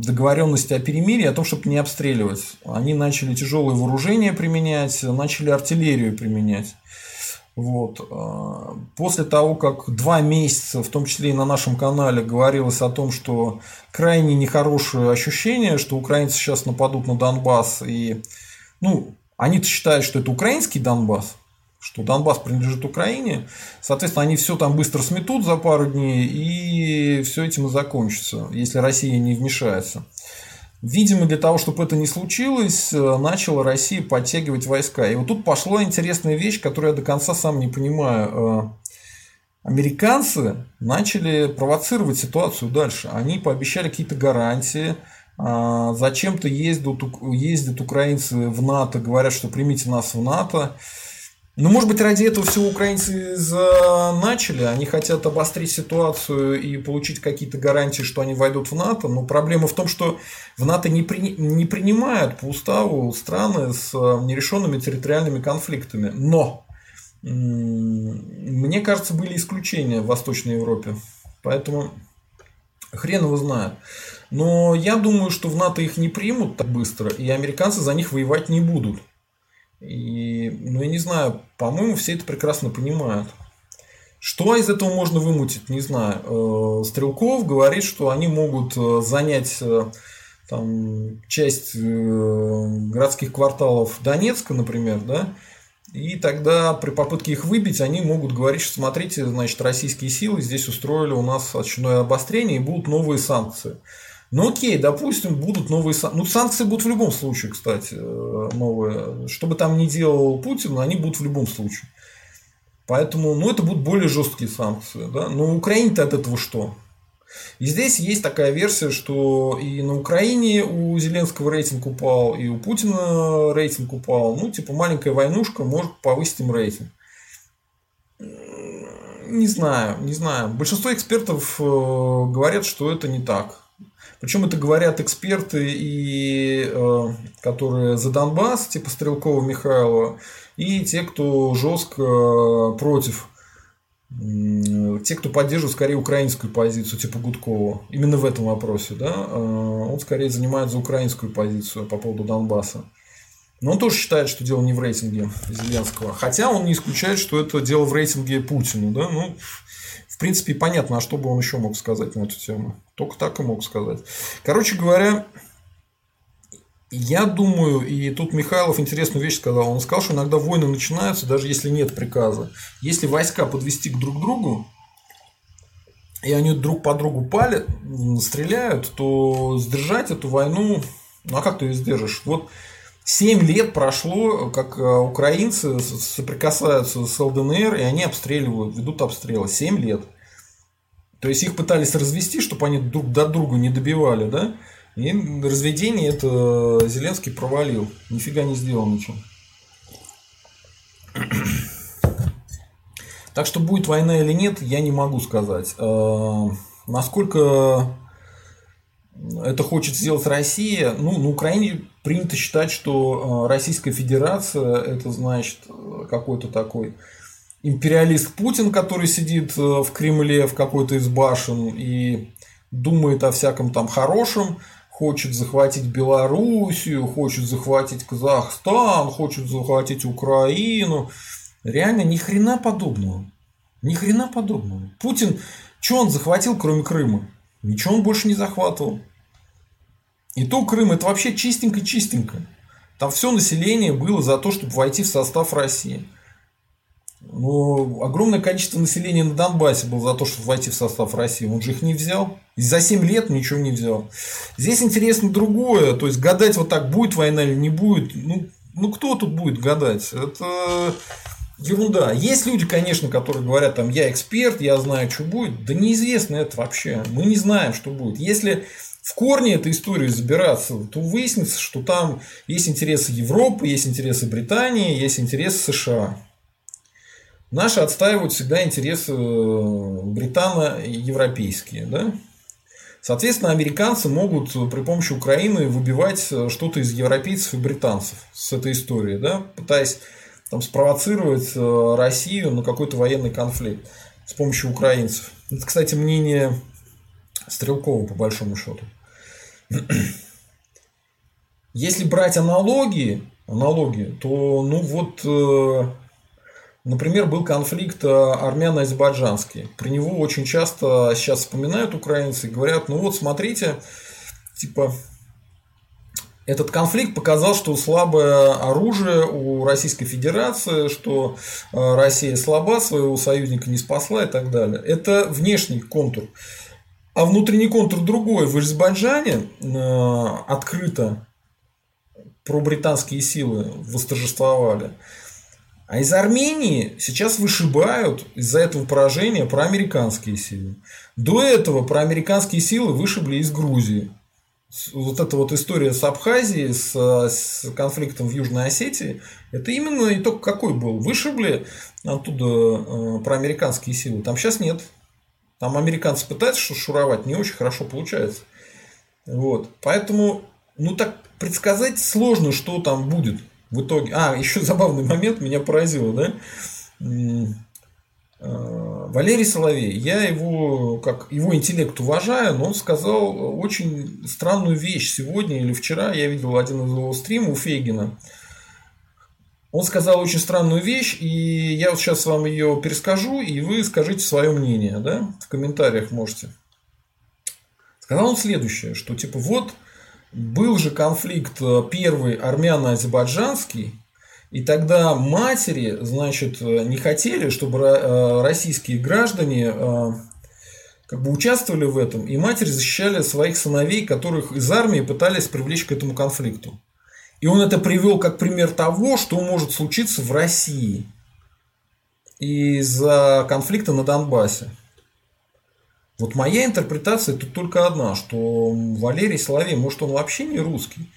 договоренности о перемирии, о том, чтобы не обстреливать. Они начали тяжелые вооружения применять, начали артиллерию применять. Вот. А, после того, как два месяца, в том числе и на нашем канале, говорилось о том, что крайне нехорошее ощущение, что украинцы сейчас нападут на Донбасс, и ну, они-то считают, что это украинский Донбасс, что Донбасс принадлежит Украине, соответственно, они все там быстро сметут за пару дней, и все этим и закончится, если Россия не вмешается. Видимо, для того, чтобы это не случилось, э, начала Россия подтягивать войска. И вот тут пошла интересная вещь, которую я до конца сам не понимаю. Э, американцы начали провоцировать ситуацию дальше. Они пообещали какие-то гарантии, а, Зачем-то ездят, ездят украинцы в НАТО, говорят, что примите нас в НАТО. Ну, может быть, ради этого все украинцы начали. Они хотят обострить ситуацию и получить какие-то гарантии, что они войдут в НАТО. Но проблема в том, что в НАТО не, при... не принимают по уставу страны с нерешенными территориальными конфликтами. Но мне кажется, были исключения в Восточной Европе. Поэтому хрен его знает. Но я думаю, что в НАТО их не примут так быстро, и американцы за них воевать не будут. И, ну, я не знаю, по-моему, все это прекрасно понимают. Что из этого можно вымутить, не знаю. Э, Стрелков говорит, что они могут э, занять э, там, часть городских кварталов Донецка, например, да, и тогда при попытке их выбить, они могут говорить, что смотрите, значит, российские силы здесь устроили у нас очередное обострение и будут новые санкции. Ну окей, допустим, будут новые санкции. Ну, санкции будут в любом случае, кстати, э, новые. Что бы там ни делал Путин, они будут в любом случае. Поэтому, ну, это будут более жесткие санкции. Да? Но Украине-то от этого что? И здесь есть такая версия, что и на Украине у Зеленского рейтинг упал, и у Путина рейтинг упал. Ну, типа, маленькая войнушка может повысить им рейтинг. Не знаю, не знаю. Большинство экспертов э, говорят, что это не так. Причем это говорят эксперты, и, э, которые за Донбасс, типа Стрелкова Михайлова, и те, кто жестко против те, кто поддерживает скорее украинскую позицию, типа Гудкова, именно в этом вопросе, да, э, он скорее занимает за украинскую позицию по поводу Донбасса. Но он тоже считает, что дело не в рейтинге Зеленского. Хотя он не исключает, что это дело в рейтинге Путину. Да? Ну, принципе, понятно, а что бы он еще мог сказать на эту тему. Только так и мог сказать. Короче говоря, я думаю, и тут Михайлов интересную вещь сказал. Он сказал, что иногда войны начинаются, даже если нет приказа. Если войска подвести к друг другу, и они друг по другу палят, стреляют, то сдержать эту войну, ну а как ты ее сдержишь? Вот 7 лет прошло, как э, украинцы соприкасаются с ЛДНР, и они обстреливают, ведут обстрелы. 7 лет. То есть их пытались развести, чтобы они друг до друга не добивали, да? И разведение это Зеленский провалил. Нифига не сделал ничего. Так что будет война или нет, я не могу сказать. А, насколько это хочет сделать Россия, ну, на Украине принято считать, что а, Российская Федерация это значит какой-то такой империалист Путин, который сидит э, в Кремле в какой-то из башен и думает о всяком там хорошем, хочет захватить Белоруссию, хочет захватить Казахстан, хочет захватить Украину. Реально ни хрена подобного. Ни хрена подобного. Путин, что он захватил, кроме Крыма? Ничего он больше не захватывал. И то Крым это вообще чистенько-чистенько. Там все население было за то, чтобы войти в состав России. Но огромное количество населения на Донбассе было за то, чтобы войти в состав России. Он же их не взял. И за 7 лет ничего не взял. Здесь интересно другое. То есть гадать вот так, будет война или не будет. Ну, ну кто тут будет гадать? Это ерунда. Есть люди, конечно, которые говорят, там, я эксперт, я знаю, что будет. Да неизвестно это вообще. Мы не знаем, что будет. Если в корне этой истории забираться, то выяснится, что там есть интересы Европы, есть интересы Британии, есть интересы США. Наши отстаивают всегда интересы э, британо-европейские. Да? Соответственно, американцы могут при помощи Украины выбивать э, что-то из европейцев и британцев с этой историей, да? пытаясь там, спровоцировать э, Россию на какой-то военный конфликт с помощью украинцев. Это, кстати, мнение Стрелкова, по большому счету. Если брать аналогии, аналогии, то ну вот Например, был конфликт э, армяно-азербайджанский. Про него очень часто сейчас вспоминают украинцы и говорят, ну вот смотрите, типа, этот конфликт показал, что слабое оружие у Российской Федерации, что э, Россия слаба, своего союзника не спасла и так далее. Это внешний контур. А внутренний контур другой. В Азербайджане э, открыто пробританские силы восторжествовали. А из Армении сейчас вышибают из-за этого поражения проамериканские силы. До этого проамериканские силы вышибли из Грузии. Вот эта вот история с Абхазией, с, с конфликтом в Южной Осетии, это именно итог какой был? Вышибли оттуда э, проамериканские силы. Там сейчас нет. Там американцы пытаются шуровать, не очень хорошо получается. Вот. Поэтому, ну так предсказать сложно, что там будет в итоге. А, еще забавный момент меня поразило, да? Э, Валерий Соловей, я его, как его интеллект уважаю, но он сказал очень странную вещь сегодня или вчера, я видел один из его стримов у Фейгина. Он сказал очень странную вещь, и я вот сейчас вам ее перескажу, и вы скажите свое мнение, да, в комментариях можете. Сказал он следующее, что типа вот был же конфликт э, первый армяно-азербайджанский, и тогда матери, значит, не хотели, чтобы э, российские граждане э, как бы участвовали в этом, и матери защищали своих сыновей, которых из армии пытались привлечь к этому конфликту. И он это привел как пример того, что может случиться в России из-за конфликта на Донбассе. Вот моя интерпретация тут только одна, что Валерий Соловей, может, он вообще не русский,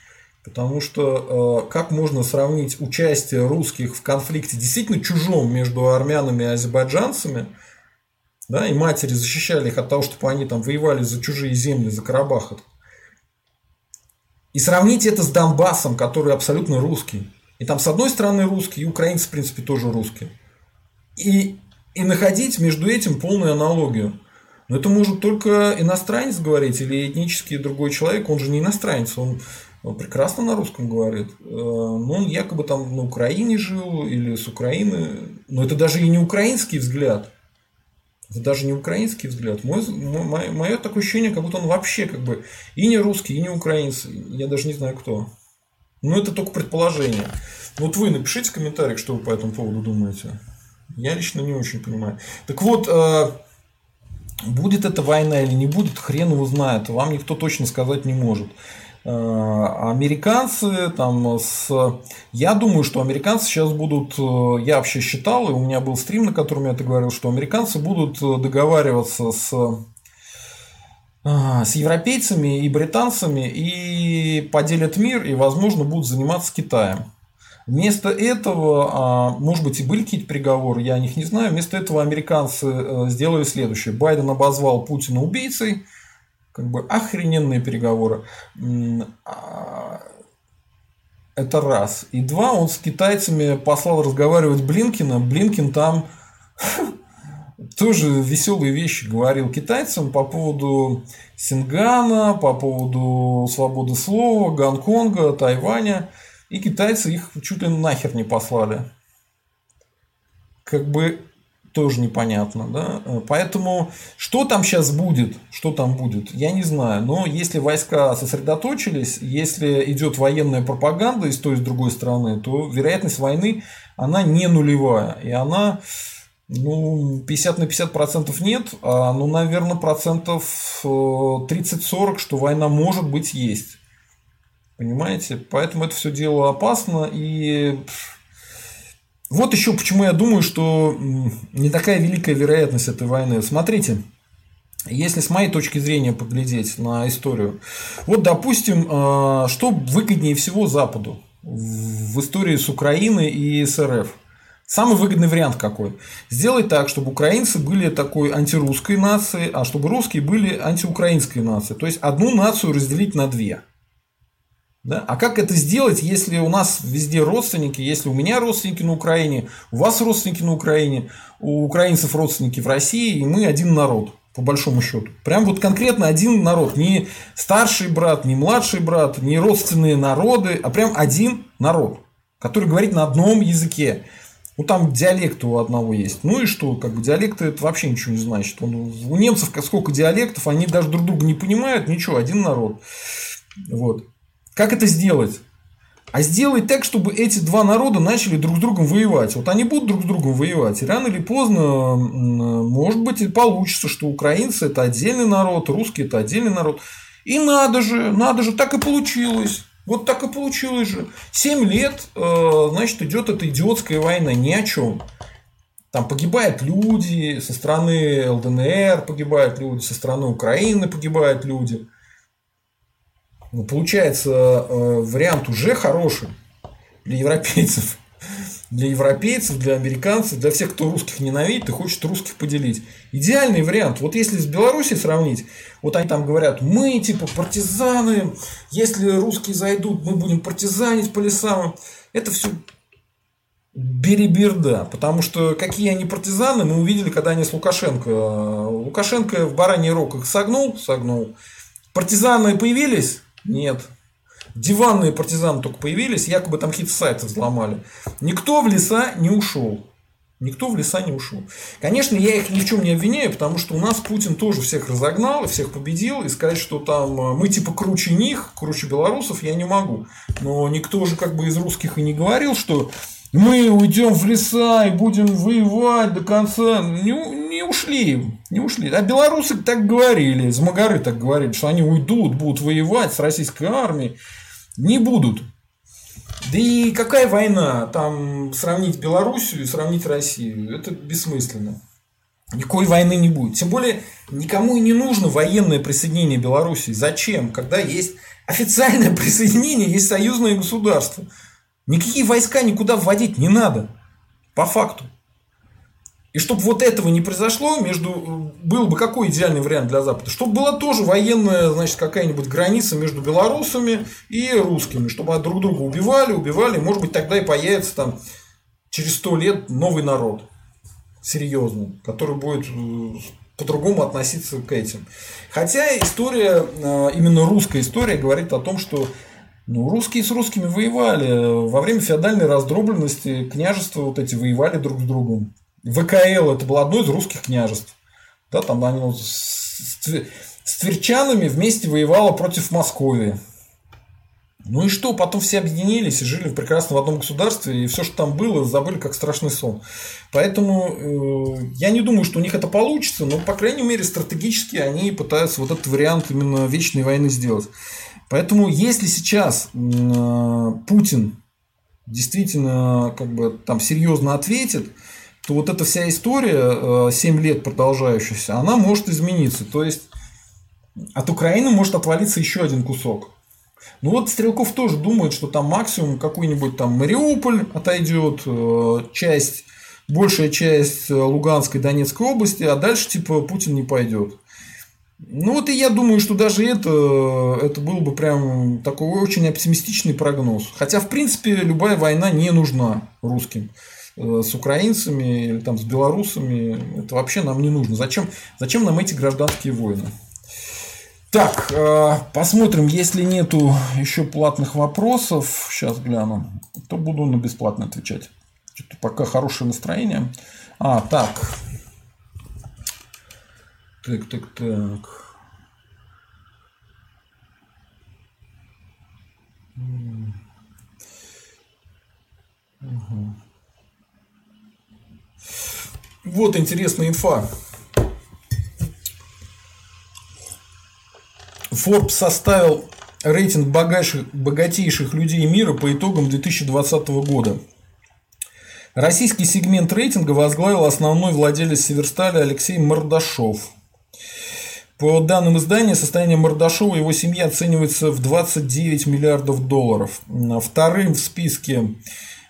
Потому что э, как можно сравнить участие русских в конфликте действительно чужом между армянами и азербайджанцами, да, и матери защищали их от того, чтобы они там воевали за чужие земли, за Карабах. И сравнить это с Донбассом, который абсолютно русский. И там с одной стороны русские, и украинцы, в принципе, тоже русские. И, и находить между этим полную аналогию. Но это может только иностранец говорить или этнический другой человек, он же не иностранец, он он прекрасно на русском говорит. Э, но он якобы там на Украине жил или с Украины. Но это даже и не украинский взгляд. Это даже не украинский взгляд. Мой, мое, мое такое ощущение, как будто он вообще как бы и не русский, и не украинец. Я даже не знаю кто. Но это только предположение. Вот вы напишите в комментариях, что вы по этому поводу думаете. Я лично не очень понимаю. Так вот, э, будет эта война или не будет, хрен его знает. Вам никто точно сказать не может. Э, американцы там с... Я думаю, что американцы сейчас будут... Э, я вообще считал, и у меня был стрим, на котором я это говорил, что американцы будут э, договариваться с с европейцами и британцами и поделят мир и, возможно, будут заниматься Китаем. Вместо этого, а, может быть, и были какие-то переговоры, я о них не знаю. Вместо этого американцы сделали следующее. Байден обозвал Путина убийцей, как бы охрененные переговоры. А, это раз. И два, он с китайцами послал разговаривать Блинкина. Блинкин там тоже веселые вещи говорил китайцам по поводу Сингана, по поводу свободы слова, Гонконга, Тайваня. И китайцы их чуть ли нахер не послали. Как бы тоже непонятно, да. Поэтому что там сейчас будет, что там будет, я не знаю. Но если войска сосредоточились, если идет военная пропаганда из той и с другой стороны, то вероятность войны, она не нулевая. И она, ну, 50 на 50 процентов нет, а, ну, наверное, процентов 30-40, э, что война может быть есть. Понимаете? Поэтому это все дело опасно и вот еще почему я думаю, что не такая великая вероятность этой войны. Смотрите, если с моей точки зрения поглядеть на историю, вот, допустим, а, что выгоднее всего Западу в истории с Украиной и с РФ? Самый выгодный вариант какой? Сделать так, чтобы украинцы были такой антирусской нацией, а чтобы русские были антиукраинской нацией. То есть одну нацию разделить на две. Да? А как это сделать, если у нас везде родственники, если у меня родственники на Украине, у вас родственники на Украине, у украинцев родственники в России, и мы один народ, по большому счету. Прям вот конкретно один народ. Не старший брат, не младший брат, не родственные народы, а прям один народ, который говорит на одном языке. Ну, там диалекты у одного есть. Ну и что, как бы диалекты это вообще ничего не значит. Он, у немцев сколько диалектов, они даже друг друга не понимают, ничего, один народ. Вот. Как это сделать? А сделать так, чтобы эти два народа начали друг с другом воевать. Вот они будут друг с другом воевать. И рано или поздно, может быть, и получится, что украинцы это отдельный народ, русские это отдельный народ. И надо же, надо же, так и получилось. Вот так и получилось же. Семь лет, э, значит, идет эта идиотская война, ни о чем. Там погибают люди, со стороны ЛДНР погибают люди, со стороны Украины погибают люди. Ну, получается, э, вариант уже хороший для европейцев. Для европейцев, для американцев, для всех, кто русских ненавидит и хочет русских поделить. Идеальный вариант. Вот если с Беларусью сравнить, вот они там говорят, мы типа партизаны, если русские зайдут, мы будем партизанить по лесам. Это все бериберда, потому что какие они партизаны, мы увидели, когда они с Лукашенко. Лукашенко в бараний рог их согнул, согнул. Партизаны появились? Нет. Диванные партизаны только появились, якобы там хит сайты взломали. Никто в леса не ушел. Никто в леса не ушел. Конечно, я их ни в чем не обвиняю, потому что у нас Путин тоже всех разогнал всех победил. И сказать, что там э, мы типа круче них, круче белорусов, я не могу. Но никто же как бы из русских и не говорил, что мы уйдем в леса и будем воевать до конца. Не, не ушли, не ушли. А белорусы так говорили, змагары так говорили, что они уйдут, будут воевать с российской армией. Не будут. Да и какая война? Там сравнить Белоруссию и сравнить Россию. Это бессмысленно. Никакой войны не будет. Тем более, никому и не нужно военное присоединение Белоруссии. Зачем? Когда есть официальное присоединение, есть союзное государство. Никакие войска никуда вводить не надо. По факту. И чтобы вот этого не произошло, между был бы какой идеальный вариант для Запада? Чтобы была тоже военная, значит, какая-нибудь граница между белорусами и русскими, чтобы друг друга убивали, убивали, может быть, тогда и появится там через сто лет новый народ серьезный, который будет э, по-другому относиться к этим. Хотя история, э, именно русская история говорит о том, что ну, русские с русскими воевали. Во время феодальной раздробленности княжества вот эти воевали друг с другом. ВКЛ это было одно из русских княжеств. Да, там они вот с, с тверчанами вместе воевало против Москвы. Ну и что, потом все объединились и жили прекрасно в одном государстве, и все, что там было, забыли как страшный сон. Поэтому э, я не думаю, что у них это получится, но, по крайней мере, стратегически они пытаются вот этот вариант именно вечной войны сделать. Поэтому, если сейчас э, Путин действительно как бы там серьезно ответит, то вот эта вся история, 7 э, лет продолжающаяся, она может измениться. То есть от Украины может отвалиться еще один кусок. Ну вот Стрелков тоже думает, что там максимум какой-нибудь там Мариуполь отойдет, э, часть, большая часть Луганской, Донецкой области, а дальше типа Путин не пойдет. Ну вот и я думаю, что даже это, это был бы прям такой очень оптимистичный прогноз. Хотя, в принципе, любая война не нужна русским. Э, с украинцами или там с белорусами. Это вообще нам не нужно. Зачем, зачем нам эти гражданские войны? Так, э, посмотрим, если нету еще платных вопросов, сейчас гляну, то буду на бесплатно отвечать. Что-то пока хорошее настроение. А, так, так, так, так. Угу. Вот интересная инфа. Forbes составил рейтинг богатейших, богатейших людей мира по итогам 2020 года. Российский сегмент рейтинга возглавил основной владелец Северстали Алексей Мордашов – по данным издания, состояние Мордашова и его семьи оценивается в 29 миллиардов долларов. Вторым в списке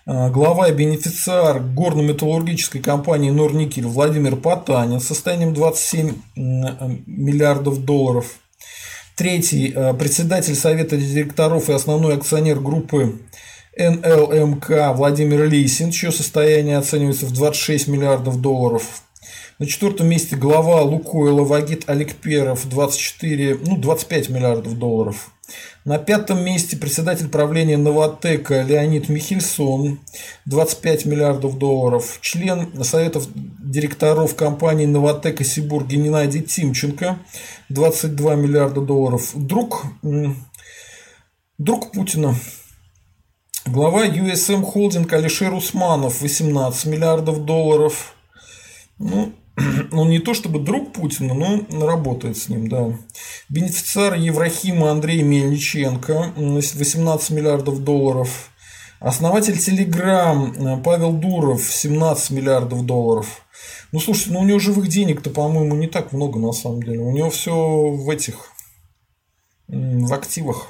э, глава и бенефициар горно-металлургической компании Норникель Владимир Потанин с состоянием 27 миллиардов долларов. Третий э, – председатель Совета директоров и основной акционер группы НЛМК Владимир Лисин, чье состояние оценивается в 26 миллиардов долларов. На четвертом месте глава Лукойла Вагит Аликперов 24, ну, 25 миллиардов долларов. На пятом месте председатель правления Новотека Леонид Михельсон 25 миллиардов долларов. Член советов директоров компании Новотека Сибур Геннадий Тимченко 22 миллиарда долларов. Друг, друг Путина Глава USM Holding Алишер Усманов 18 миллиардов долларов. Ну, он не то чтобы друг Путина, но работает с ним, да. Бенефициар Еврахима Андрей Мельниченко, 18 миллиардов долларов. Основатель Телеграм э, Павел Дуров, 17 миллиардов долларов. Ну, слушайте, ну у него живых денег-то, по-моему, не так много на самом деле. У него все в этих, в активах.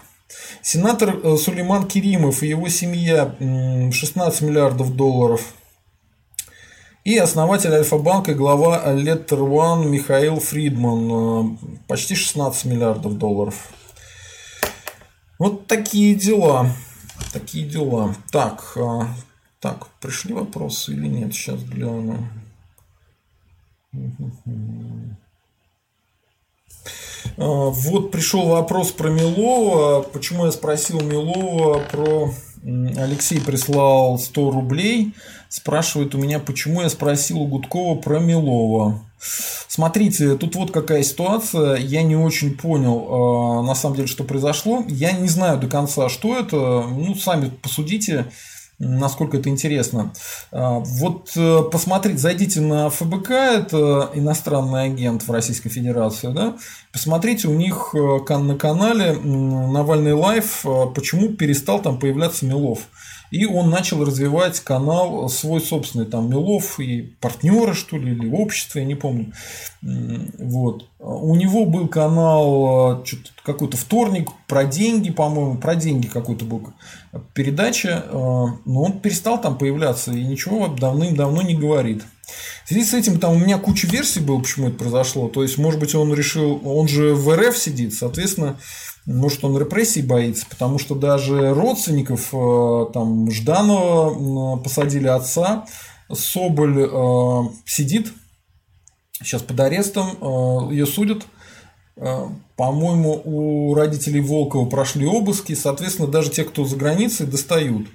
Сенатор э, Сулейман Керимов и его семья 16 миллиардов долларов. И основатель Альфа-банка, глава Letter One Михаил Фридман. Э, почти 16 миллиардов долларов. Вот такие дела. Такие дела. Так, э, так, пришли вопросы или нет? Сейчас гляну. А, вот пришел вопрос про Милова. Почему я спросил Милова про... Алексей прислал 100 рублей. Спрашивает у меня, почему я спросил у Гудкова про Милова. Смотрите, тут вот какая ситуация. Я не очень понял, а, на самом деле, что произошло. Я не знаю до конца, что это. Ну, сами посудите насколько это интересно. А, вот э, посмотрите, зайдите на ФБК, это иностранный агент в Российской Федерации, да, посмотрите у них э, на канале Навальный Live, э, почему перестал там появляться Милов. И он начал развивать канал свой собственный, там Милов и партнеры, что ли, или общество, я не помню. Вот. У него был канал какой-то вторник про деньги, по-моему, про деньги какой-то был передача, э, но он перестал там появляться и ничего давным-давно не говорит. В связи с этим там у меня куча версий было, почему это произошло. То есть, может быть, он решил, он же в РФ сидит, соответственно, может, он репрессий боится, потому что даже родственников э, там Жданова посадили отца, Соболь э, сидит сейчас под арестом, ее судят. Э, по-моему, у родителей Волкова прошли обыски, соответственно, даже те, кто за границей, достают.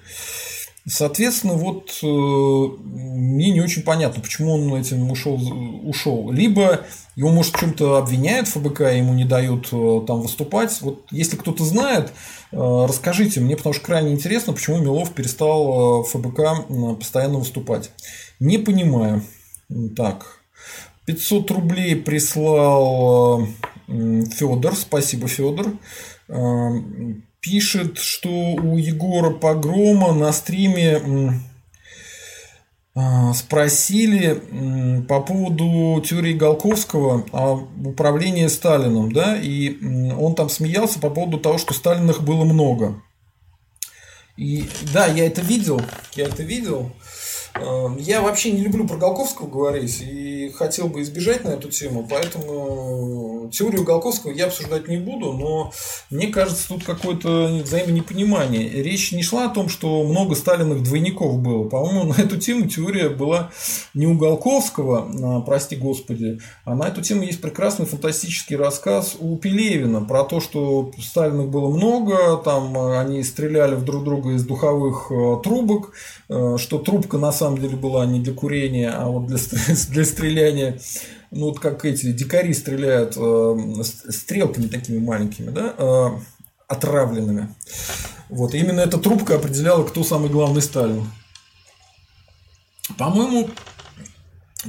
Соответственно, вот э, мне не очень понятно, почему он этим ушел. ушел. Либо его, может, чем-то обвиняют ФБК, ему не дают э, там выступать. Вот если кто-то знает, расскажите мне, потому что крайне интересно, почему Милов перестал в ФБК постоянно выступать. Не понимаю. Так, 500 рублей прислал Федор, спасибо, Федор. Пишет, что у Егора Погрома на стриме а, спросили по поводу теории Голковского о управлении Сталином, да, и он там смеялся по поводу того, что Сталиных было много. И да, я это видел, я это видел. Эм, я вообще не люблю про Голковского говорить и хотел бы избежать на эту тему, поэтому теорию Голковского я обсуждать не буду, но мне кажется, тут какое-то взаимонепонимание. Речь не шла о том, что много Сталиных двойников было. По-моему, на эту тему теория была не у Голковского, а, прости господи, а на эту тему есть прекрасный фантастический рассказ у Пелевина про то, что Сталиных было много, там они стреляли в друг друга из духовых э, трубок, что трубка на самом деле была не для курения, а вот для, для стреляния. Ну, вот как эти дикари стреляют э, стрелками такими маленькими, да, э, отравленными. Вот. И именно эта трубка определяла, кто самый главный Сталин. По-моему,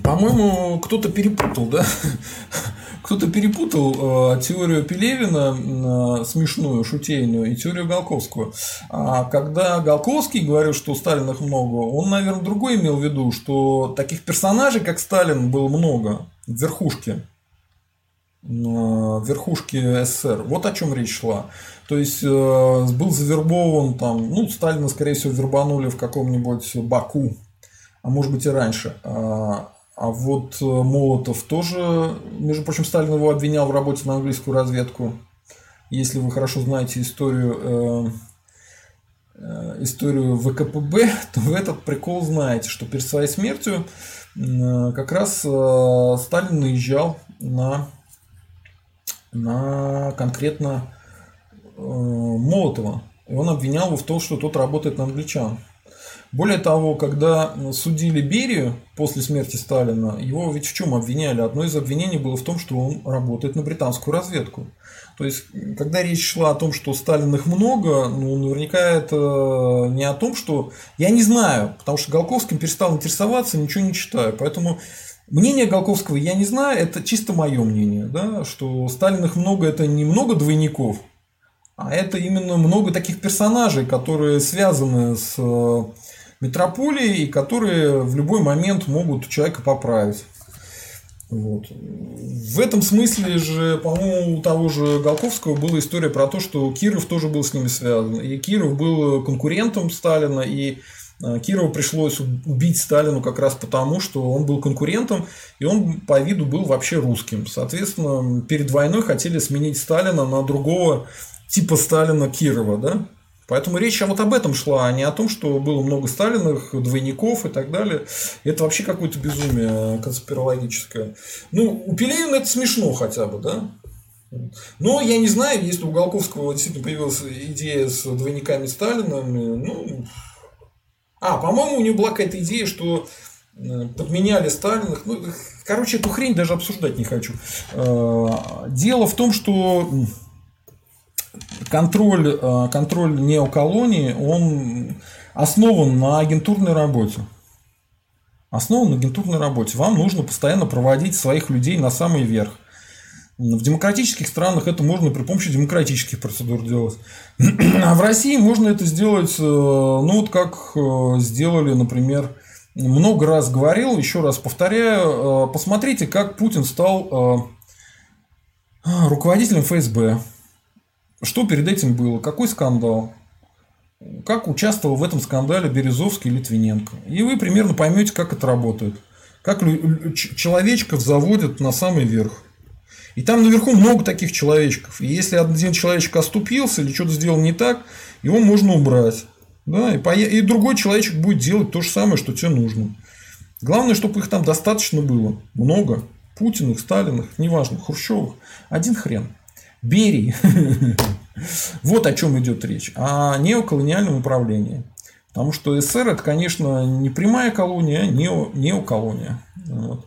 по-моему, кто-то перепутал, да? Кто-то перепутал э, теорию Пелевина э, смешную, шутейную и теорию Голковского. А когда Голковский говорил, что Сталиных много, он, наверное, другой имел в виду, что таких персонажей, как Сталин, было много в верхушке э, верхушки СССР. Вот о чем речь шла. То есть э, был завербован там, ну, Сталина, скорее всего, вербанули в каком-нибудь Баку, а может быть и раньше. А, вот э, Молотов тоже, между прочим, Сталин его обвинял в работе на английскую разведку. Если вы хорошо знаете историю, э, э, историю ВКПБ, то вы этот прикол знаете, что перед своей смертью как раз Сталин наезжал на, на конкретно Молотова. И он обвинял его в том, что тот работает на англичан. Более того, когда судили Берию после смерти Сталина, его ведь в чем обвиняли? Одно из обвинений было в том, что он работает на британскую разведку. То есть, когда речь шла о том, что Сталиных много, ну, наверняка это не о том, что... Я не знаю, потому что Голковским перестал интересоваться, ничего не читаю. Поэтому мнение Голковского я не знаю, это чисто мое мнение, да, что Сталиных много, это не много двойников, а это именно много таких персонажей, которые связаны с метрополии, и которые в любой момент могут человека поправить. Вот. В этом смысле же, по-моему, у того же Голковского была история про то, что Киров тоже был с ними связан. И Киров был конкурентом Сталина, и э, Кирову пришлось убить Сталину как раз потому, что он был конкурентом, и он по виду был вообще русским. Соответственно, перед войной хотели сменить Сталина на другого типа Сталина Кирова, да? Поэтому речь вот об этом шла, а не о том, что было много Сталиных, двойников и так далее. Это вообще какое-то безумие конспирологическое. Ну, у Пелевина это смешно хотя бы, да? Но я не знаю, если у Голковского действительно появилась идея с двойниками Сталина, ну, а, по-моему, у него была какая-то идея, что э, подменяли Сталиных. Ну, короче, эту хрень даже обсуждать не хочу. Э, дело в том, что контроль, э, контроль неоколонии, он основан на агентурной работе. Основан на агентурной работе. Вам нужно постоянно проводить своих людей на самый верх. В демократических странах это можно при помощи демократических процедур делать. А в России можно это сделать, э, ну вот как э, сделали, например, много раз говорил, еще раз повторяю, посмотрите, как Путин стал руководителем ФСБ. Что перед этим было? Какой скандал? Как участвовал в этом скандале Березовский и Литвиненко? И вы примерно поймете, как это работает. Как человечков заводят на самый верх. И там наверху много таких человечков. И если один человечек оступился или что-то сделал не так, его можно убрать. Да, и, по... и другой человечек будет делать то же самое, что тебе нужно. Главное, чтобы их там достаточно было. Много. Путиных, Сталиных, неважно, Хрущевых. Один хрен. Берии. Вот о чем идет речь. О неоколониальном управлении. Потому что СССР это, конечно, не прямая колония, а нео, неоколония. Вот.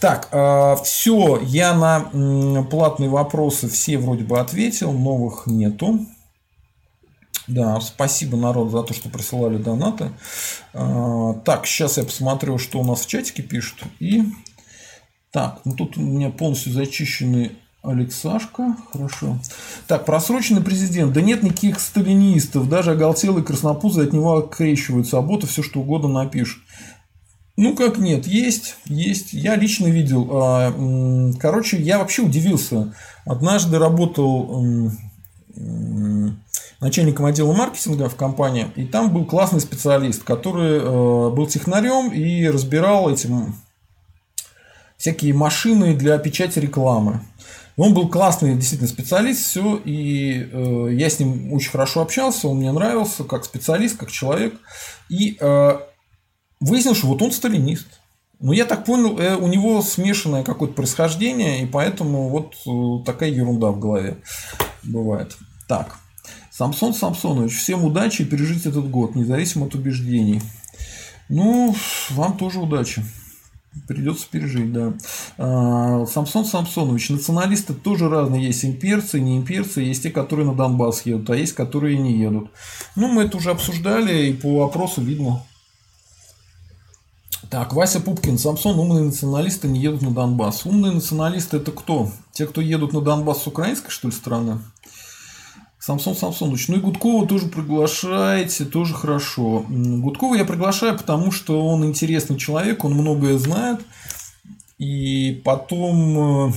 Так, э, все, я на платные вопросы все вроде бы ответил, новых нету. Да, спасибо, народ, за то, что присылали донаты. Э, так, сейчас я посмотрю, что у нас в чатике пишут. И так, ну тут у меня полностью зачищены Алексашка, хорошо. Так, просроченный президент. Да нет никаких сталинистов. Даже оголтелые краснопузы от него окрещиваются. А боты все что угодно напишут. Ну, как нет, есть, есть. Я лично видел. А, короче, я вообще удивился. Однажды работал начальником отдела маркетинга в компании, и там был классный специалист, который э, был технарем и разбирал эти всякие машины для печати рекламы. Он был классный действительно специалист, все, и э, я с ним очень хорошо общался, он мне нравился как специалист, как человек. И э, выяснилось, что вот он сталинист. Но я так понял, э, у него смешанное какое-то происхождение, и поэтому вот э, такая ерунда в голове бывает. Так. Самсон Самсонович, всем удачи и пережить этот год, независимо от убеждений. Ну, вам тоже удачи. Придется пережить, да. А, Самсон Самсонович, националисты тоже разные. Есть имперцы, не имперцы, есть те, которые на Донбасс едут, а есть, которые не едут. Ну, мы это уже обсуждали, и по вопросу видно. Так, Вася Пупкин, Самсон, умные националисты не едут на Донбасс. Умные националисты это кто? Те, кто едут на Донбасс с украинской, что ли, страны? Самсон Самсонович. Ну и Гудкова тоже приглашаете, тоже хорошо. Гудкова я приглашаю, потому что он интересный человек, он многое знает. И потом... Э,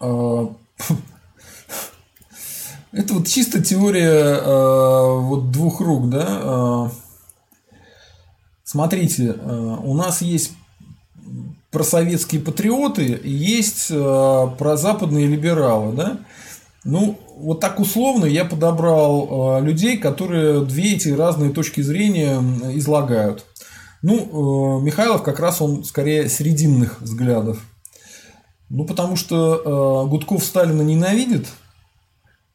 э, это вот чисто теория э, вот двух рук, да. Смотрите, у нас есть просоветские патриоты есть прозападные либералы, да. Ну, вот так условно я подобрал э, людей, которые две эти разные точки зрения излагают. Ну, э, Михайлов как раз он скорее срединных взглядов. Ну, потому что э, Гудков Сталина ненавидит,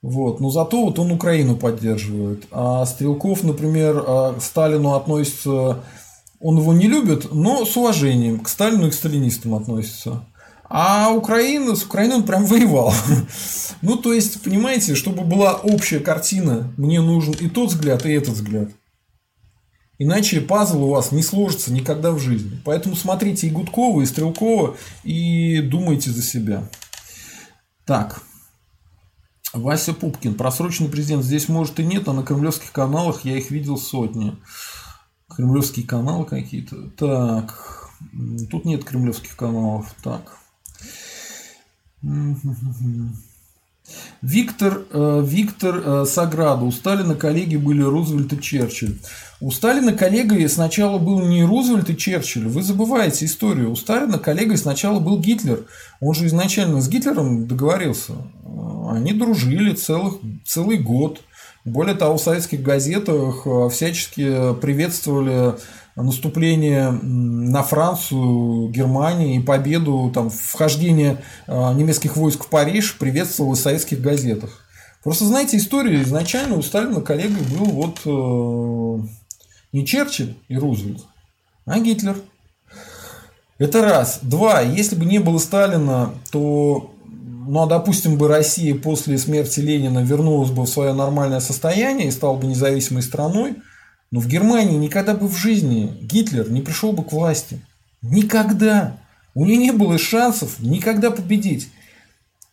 вот, но зато вот он Украину поддерживает. А Стрелков, например, к Сталину относится, он его не любит, но с уважением к Сталину и к сталинистам относится. А Украина, с Украиной он прям воевал. Ну, то есть, понимаете, чтобы была общая картина, мне нужен и тот взгляд, и этот взгляд. Иначе пазл у вас не сложится никогда в жизни. Поэтому смотрите и Гудкова, и Стрелкова, и думайте за себя. Так. Вася Пупкин. Просроченный президент здесь может и нет, а на кремлевских каналах я их видел сотни. Кремлевские каналы какие-то. Так. Тут нет кремлевских каналов. Так. Виктор, э, Виктор э, Саграда. У Сталина коллеги были Рузвельт и Черчилль. У Сталина коллегой сначала был не Рузвельт и Черчилль. Вы забываете историю. У Сталина коллегой сначала был Гитлер. Он же изначально с Гитлером договорился. Они дружили целых, целый год. Более того, в советских газетах э, всячески приветствовали наступление на Францию, Германию и победу, там, вхождение а, немецких войск в Париж приветствовалось в советских газетах. Просто знаете, история изначально у Сталина коллегой был вот э, не Черчилль и Рузвельт, а Гитлер. Это раз. Два. Если бы не было Сталина, то, ну, а допустим, бы Россия после смерти Ленина вернулась бы в свое нормальное состояние и стала бы независимой страной, но в Германии никогда бы в жизни Гитлер не пришел бы к власти. Никогда. У него не было шансов никогда победить.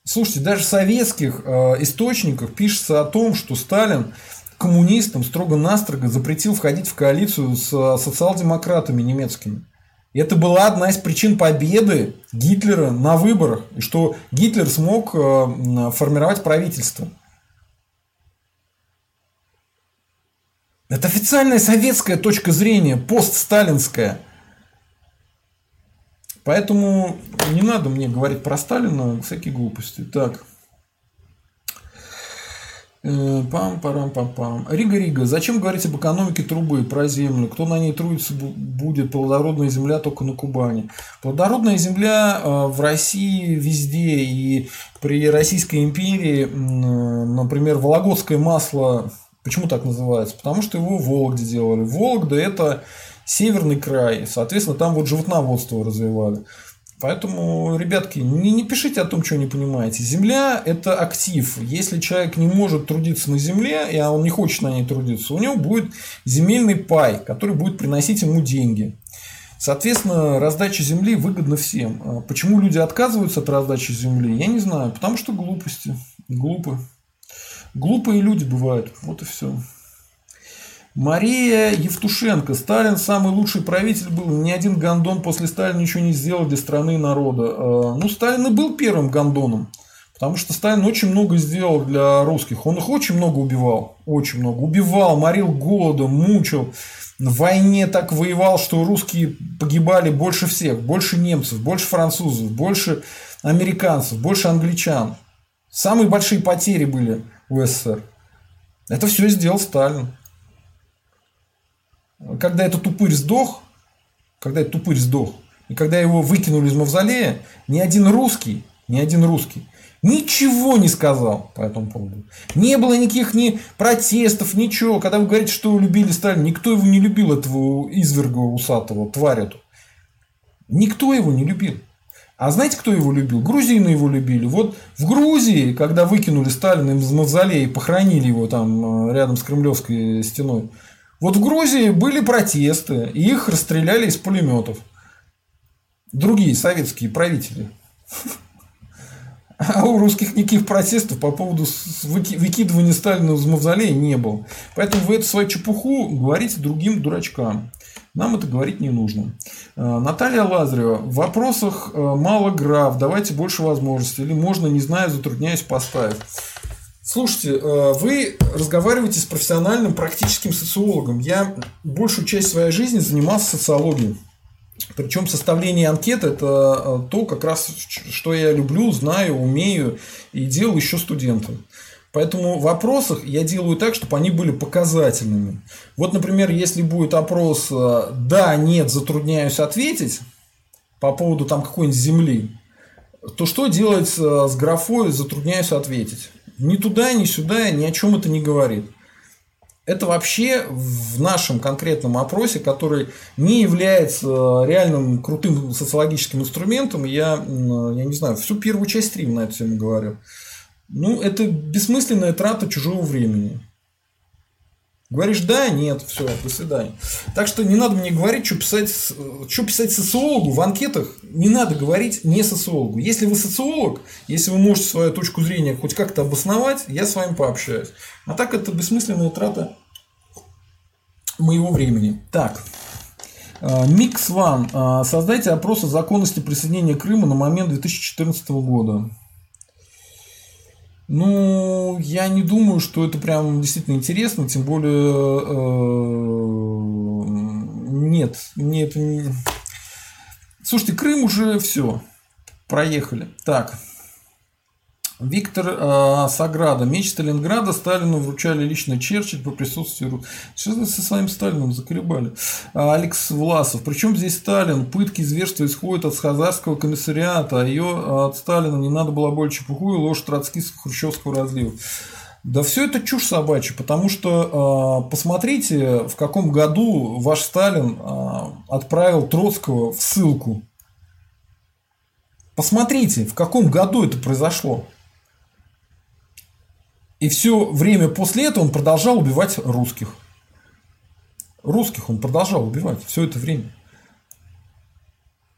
Слушайте, даже в советских э, источниках пишется о том, что Сталин коммунистам строго-настрого запретил входить в коалицию с социал-демократами немецкими. И это была одна из причин победы Гитлера на выборах, и что Гитлер смог э, формировать правительство. Это официальная советская точка зрения, постсталинская. Поэтому не надо мне говорить про Сталина всякие глупости. Так. Э, пам парам пам пам Рига Рига. Зачем говорить об экономике трубы, про землю? Кто на ней трудится будет? Плодородная земля только на Кубани. Плодородная земля э, в России везде. И при Российской империи, например, вологодское масло Почему так называется? Потому что его в Вологде делали. Вологда – это северный край, соответственно, там вот животноводство развивали. Поэтому, ребятки, не, не пишите о том, что не понимаете. Земля – это актив. Если человек не может трудиться на земле, и он не хочет на ней трудиться, у него будет земельный пай, который будет приносить ему деньги. Соответственно, раздача земли выгодна всем. А почему люди отказываются от раздачи земли, я не знаю. Потому что глупости. Глупы. Глупые люди бывают. Вот и все. Мария Евтушенко. Сталин самый лучший правитель был. Ни один гондон после Сталина ничего не сделал для страны и народа. А, ну, Сталин и был первым гондоном. Потому что Сталин очень много сделал для русских. Он их очень много убивал. Очень много. Убивал, морил голодом, мучил. В войне так воевал, что русские погибали больше всех. Больше немцев, больше французов, больше американцев, больше англичан. Самые большие потери были в СССР. Это все сделал Сталин. Когда этот тупырь сдох, когда этот тупырь сдох, и когда его выкинули из мавзолея, ни один русский, ни один русский ничего не сказал по этому поводу. Не было никаких ни протестов, ничего. Когда вы говорите, что любили Сталина, никто его не любил, этого изверга усатого, тварь эту. Никто его не любил. А знаете, кто его любил? Грузины его любили. Вот в Грузии, когда выкинули Сталина из мавзолея и похоронили его там э, рядом с Кремлевской стеной, вот в Грузии были протесты, и их расстреляли из пулеметов. Другие советские правители. А у русских никаких протестов по поводу выкидывания Сталина из мавзолея не было. Поэтому вы эту свою чепуху говорите другим дурачкам. Нам это говорить не нужно. Э, Наталья Лазарева. В вопросах э, мало граф. Давайте больше возможностей. Или можно, не знаю, затрудняюсь поставить. Слушайте, э, вы разговариваете с профессиональным практическим социологом. Я большую часть своей жизни занимался социологией. Причем составление анкет – это то, как раз, что я люблю, знаю, умею и делал еще студентом. Поэтому в вопросах я делаю так, чтобы они были показательными. Вот, например, если будет опрос э, «да», «нет», затрудняюсь ответить по поводу там какой-нибудь земли, то что делать с графой «затрудняюсь ответить»? Ни туда, ни сюда, ни о чем это не говорит. Это вообще в нашем конкретном опросе, который не является реальным крутым социологическим инструментом, я, я не знаю, всю первую часть стрима на эту тему говорю. Ну, это бессмысленная трата чужого времени. Говоришь да, нет, все, до свидания. Так что не надо мне говорить, что писать, что писать социологу в анкетах. Не надо говорить не социологу. Если вы социолог, если вы можете свою точку зрения хоть как-то обосновать, я с вами пообщаюсь. А так это бессмысленная трата моего времени. Так. Микс Ван. Создайте опрос о законности присоединения Крыма на момент 2014 года. Ну, я не думаю, что это прям действительно интересно, тем более э, нет, мне это не... Слушайте, Крым уже все, проехали. Так, Виктор э, Саграда. Меч Сталинграда Сталину вручали лично Черчилль по присутствию... Что вы со своим Сталином заколебали? А, Алекс Власов. Причем здесь Сталин? Пытки, зверства исходят от Хазарского комиссариата, а ее от Сталина не надо было более чепуху и ложь троцкистского хрущевского разлива. Да все это чушь собачья, потому что э, посмотрите, в каком году ваш Сталин э, отправил Троцкого в ссылку. Посмотрите, в каком году это произошло. И все время после этого он продолжал убивать русских. Русских он продолжал убивать все это время.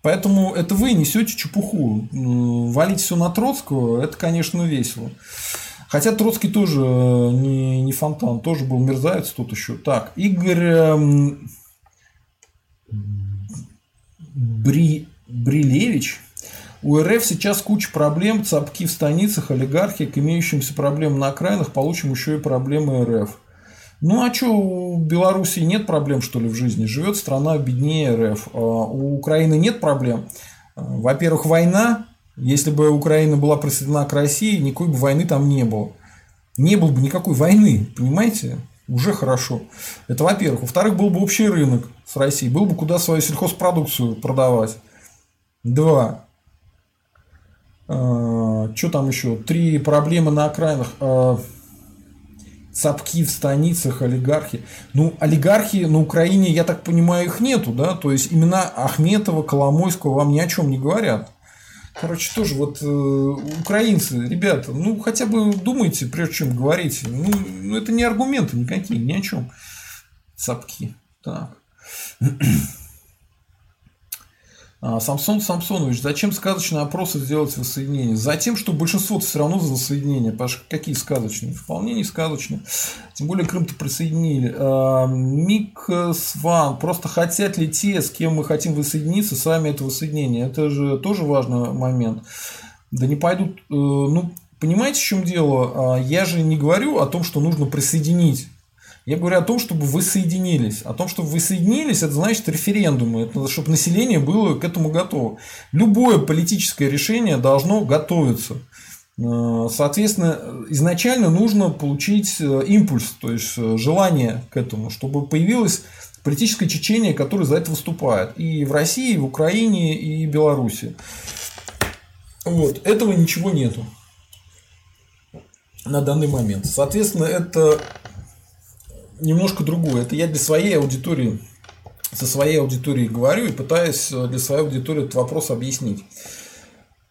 Поэтому это вы несете чепуху. Валить все на Троцкого, это, конечно, весело. Хотя Троцкий тоже не, не фонтан, тоже был мерзавец тут еще. Так, Игорь эм, Бри, Брилевич у РФ сейчас куча проблем, цапки в станицах, олигархи, к имеющимся проблемам на окраинах получим еще и проблемы РФ. Ну а что, у Белоруссии нет проблем, что ли, в жизни? Живет страна беднее РФ. А у Украины нет проблем. Во-первых, война. Если бы Украина была присоединена к России, никакой бы войны там не было. Не было бы никакой войны, понимаете? Уже хорошо. Это во-первых. Во-вторых, был бы общий рынок с Россией. Был бы куда свою сельхозпродукцию продавать. Два. А, что там еще? Три проблемы на окраинах. А, цапки в станицах, олигархи. Ну, олигархи на Украине, я так понимаю, их нету, да? То есть, имена Ахметова, Коломойского вам ни о чем не говорят. Короче, тоже вот э, украинцы, ребята, ну хотя бы думайте, прежде чем говорить. Ну, ну это не аргументы никакие, ни о чем. Цапки. Так. А, Самсон Самсонович, зачем сказочные опросы сделать воссоединение? Затем, что большинство все равно за воссоединение. Паш, какие сказочные? Вполне не сказочные. Тем более Крым-то присоединили. А, Мик Сван. Просто хотят ли те, с кем мы хотим воссоединиться, сами это воссоединение? Это же тоже важный момент. Да не пойдут. Э, ну, понимаете, в чем дело? А, я же не говорю о том, что нужно присоединить я говорю о том, чтобы вы соединились. О том, чтобы вы соединились, это значит референдумы. Это чтобы население было к этому готово. Любое политическое решение должно готовиться. Э, соответственно, изначально нужно получить э, импульс, то есть э, желание к этому, чтобы появилось политическое течение, которое за это выступает. И в России, и в Украине, и в Беларуси. Вот. Этого ничего нету на данный момент. Соответственно, это немножко другое. Это я для своей аудитории, со своей аудиторией говорю и пытаюсь э, для своей аудитории этот вопрос объяснить.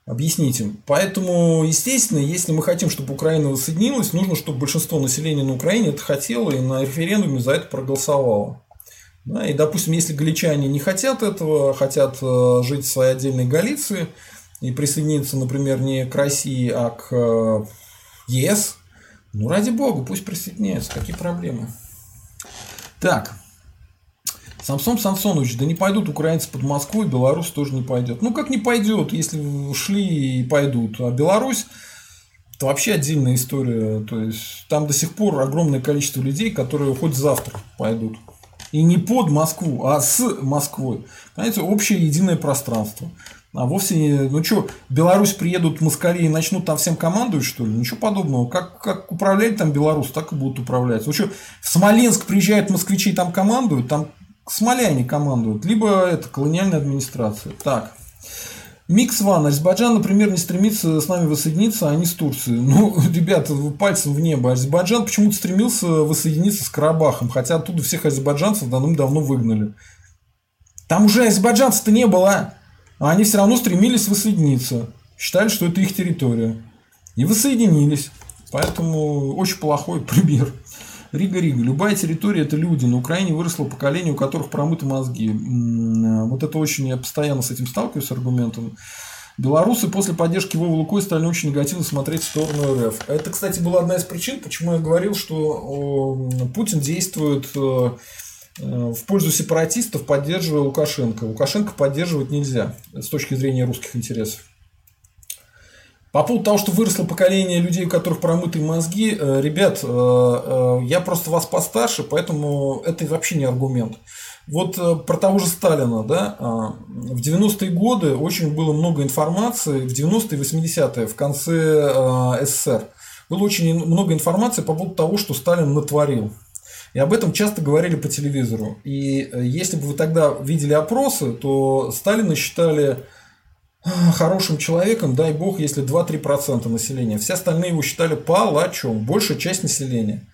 Объяснить им. Поэтому, естественно, если мы хотим, чтобы Украина воссоединилась, нужно, чтобы большинство населения на Украине это хотело и на референдуме за это проголосовало. Да, и, допустим, если галичане не хотят этого, хотят э, жить в своей отдельной Галиции и присоединиться, например, не к России, а к э, ЕС, ну, ради бога, пусть присоединяются, какие проблемы? Так. Самсон Самсонович, да не пойдут украинцы под Москву, и Беларусь тоже не пойдет. Ну, как не пойдет, если шли и пойдут. А Беларусь это вообще отдельная история. То есть там до сих пор огромное количество людей, которые хоть завтра пойдут. И не под Москву, а с Москвой. Понимаете, общее единое пространство. А вовсе не... Ну что, Беларусь приедут москали и начнут там всем командовать, что ли? Ничего подобного. Как, как управлять там Беларусь, так и будут управлять. Ну что, в Смоленск приезжают москвичи и там командуют, там смоляне командуют. Либо это колониальная администрация. Так. Микс Ван. Азербайджан, например, не стремится с нами воссоединиться, а не с Турцией. Ну, ребята, пальцем в небо. Азербайджан почему-то стремился воссоединиться с Карабахом, хотя оттуда всех азербайджанцев давным-давно выгнали. Там уже азербайджанцев-то не было. А они все равно стремились воссоединиться. Считали, что это их территория. И воссоединились. Поэтому очень плохой пример. Рига-Рига. Любая территория – это люди. На Украине выросло поколение, у которых промыты мозги. Вот это очень, я постоянно с этим сталкиваюсь, с аргументом. Белорусы после поддержки Вовы Лукой стали очень негативно смотреть в сторону РФ. Это, кстати, была одна из причин, почему я говорил, что Путин действует э, в пользу сепаратистов, поддерживая Лукашенко. Лукашенко поддерживать нельзя с точки зрения русских интересов. По поводу того, что выросло поколение людей, у которых промытые мозги, э, ребят, э, э, я просто вас постарше, поэтому это вообще не аргумент. Вот про того же Сталина, да, в 90-е годы очень было много информации, в 90-е и 80-е, в конце СССР, было очень много информации по поводу того, что Сталин натворил. И об этом часто говорили по телевизору. И если бы вы тогда видели опросы, то Сталина считали хорошим человеком, дай бог, если 2-3% населения. Все остальные его считали палачом, большая часть населения.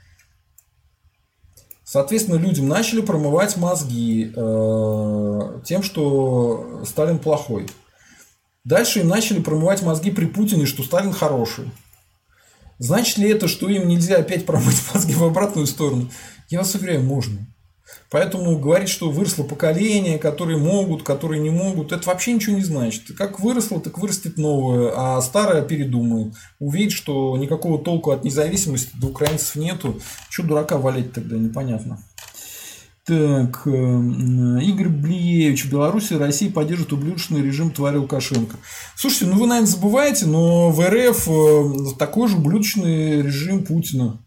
Соответственно, людям начали промывать мозги э, тем, что Сталин плохой. Дальше им начали промывать мозги при Путине, что Сталин хороший. Значит ли это, что им нельзя опять промыть мозги в обратную сторону? Я вас уверяю, можно. Поэтому говорить, что выросло поколение, которые могут, которые не могут, это вообще ничего не значит. Как выросло, так вырастет новое, а старое передумает. Увидит, что никакого толку от независимости до украинцев нету. Что дурака валять тогда, непонятно. Так, э, Игорь Блиевич, в Беларуси Россия поддерживает ублюдочный режим твари Лукашенко. Слушайте, ну вы, наверное, забываете, но в РФ э, такой же ублюдочный режим Путина.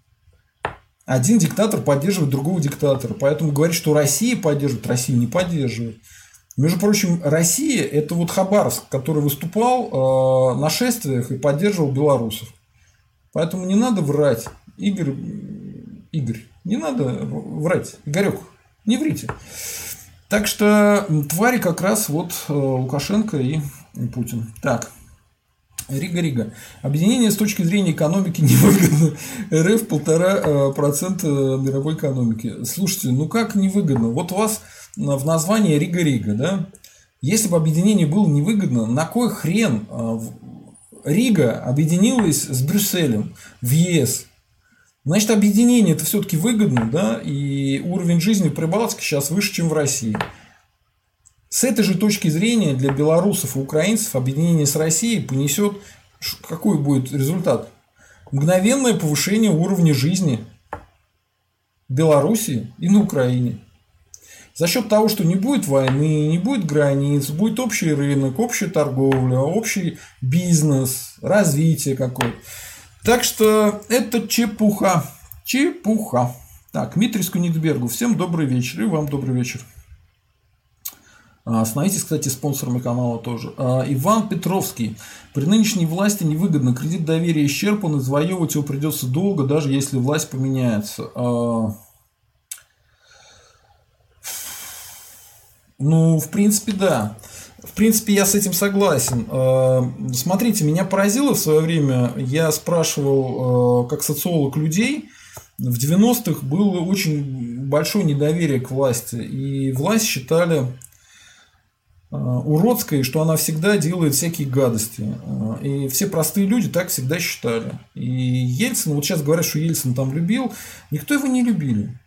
Один диктатор поддерживает другого диктатора. Поэтому говорить, что Россия поддерживает, Россия не поддерживает. Между прочим, Россия – это вот Хабаровск, который выступал э, на шествиях и поддерживал белорусов. Поэтому не надо врать. Игорь, Игорь, не надо врать. Игорек, не врите. Так что твари как раз вот э, Лукашенко и Путин. Так. Рига-Рига. Объединение с точки зрения экономики невыгодно. РФ полтора э, процента мировой экономики. Слушайте, ну как невыгодно? Вот у вас в названии Рига-Рига, да? Если бы объединение было невыгодно, на кой хрен э, Рига объединилась с Брюсселем в ЕС? Значит, объединение это все-таки выгодно, да, и уровень жизни в Прибалтике сейчас выше, чем в России. С этой же точки зрения для белорусов и украинцев объединение с Россией понесет какой будет результат? Мгновенное повышение уровня жизни в Беларуси и на Украине. За счет того, что не будет войны, не будет границ, будет общий рынок, общая торговля, общий бизнес, развитие какое-то. Так что это чепуха. Чепуха. Так, Дмитрий Кунигсбергу. Всем добрый вечер. И вам добрый вечер. А, становитесь, кстати, спонсорами канала тоже. А, Иван Петровский. При нынешней власти невыгодно. Кредит доверия исчерпан, и завоевывать его придется долго, даже если власть поменяется. А, ну, в принципе, да. В принципе, я с этим согласен. Смотрите, меня поразило в свое время, я спрашивал, как социолог людей, в 90-х было очень большое недоверие к власти, и власть считали уродской, что она всегда делает всякие гадости. Э, и все простые люди так всегда считали. И Ельцин, вот сейчас говорят, что Ельцин там любил, никто его не любили.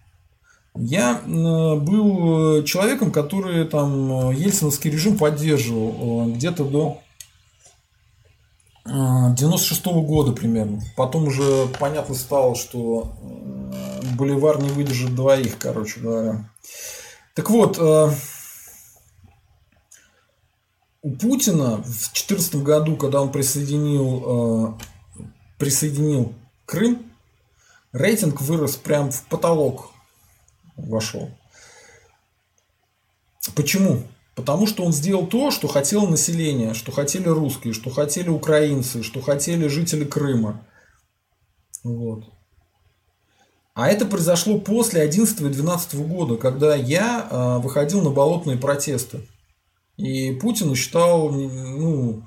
Я э, был человеком, который там ельциновский режим поддерживал где-то до 96 -го года примерно. Потом уже понятно стало, что Боливар не выдержит двоих, короче говоря. Так вот, у Путина в 2014 году, когда он присоединил, э, присоединил Крым, рейтинг вырос прям в потолок вошел. Почему? Потому что он сделал то, что хотело население, что хотели русские, что хотели украинцы, что хотели жители Крыма. Вот. А это произошло после 11 и 12 года, когда я э, выходил на болотные протесты. И Путин считал, ну,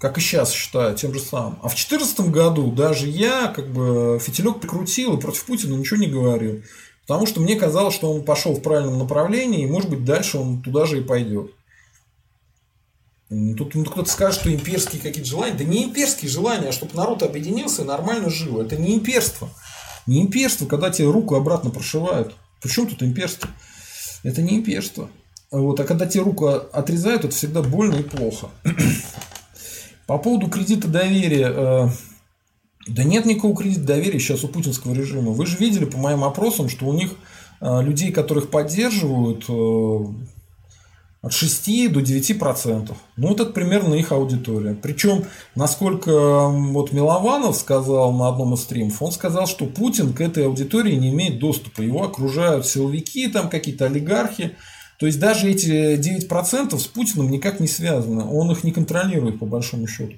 как и сейчас считаю, тем же самым. А в 2014 году даже я как бы фитилек прикрутил и против Путина ничего не говорил. Потому что мне казалось, что он пошел в правильном направлении, и может быть дальше он туда же и пойдет. Тут ну, кто-то скажет, что имперские какие-то желания. Да не имперские желания, а чтобы народ объединился и нормально жил. Это не имперство. Не имперство, когда тебе руку обратно прошивают. Причем тут имперство? Это не имперство. Вот, а когда тебе руку отрезают, это всегда больно и плохо. По поводу кредита доверия. Э, да нет никакого кредита доверия сейчас у путинского режима. Вы же видели по моим опросам, что у них э, людей, которых поддерживают, э, от 6 до 9 процентов. Ну, вот это примерно их аудитория. Причем, насколько вот Милованов сказал на одном из стримов, он сказал, что Путин к этой аудитории не имеет доступа. Его окружают силовики, там какие-то олигархи. То есть, даже эти 9% с Путиным никак не связаны. Он их не контролирует, по большому счету.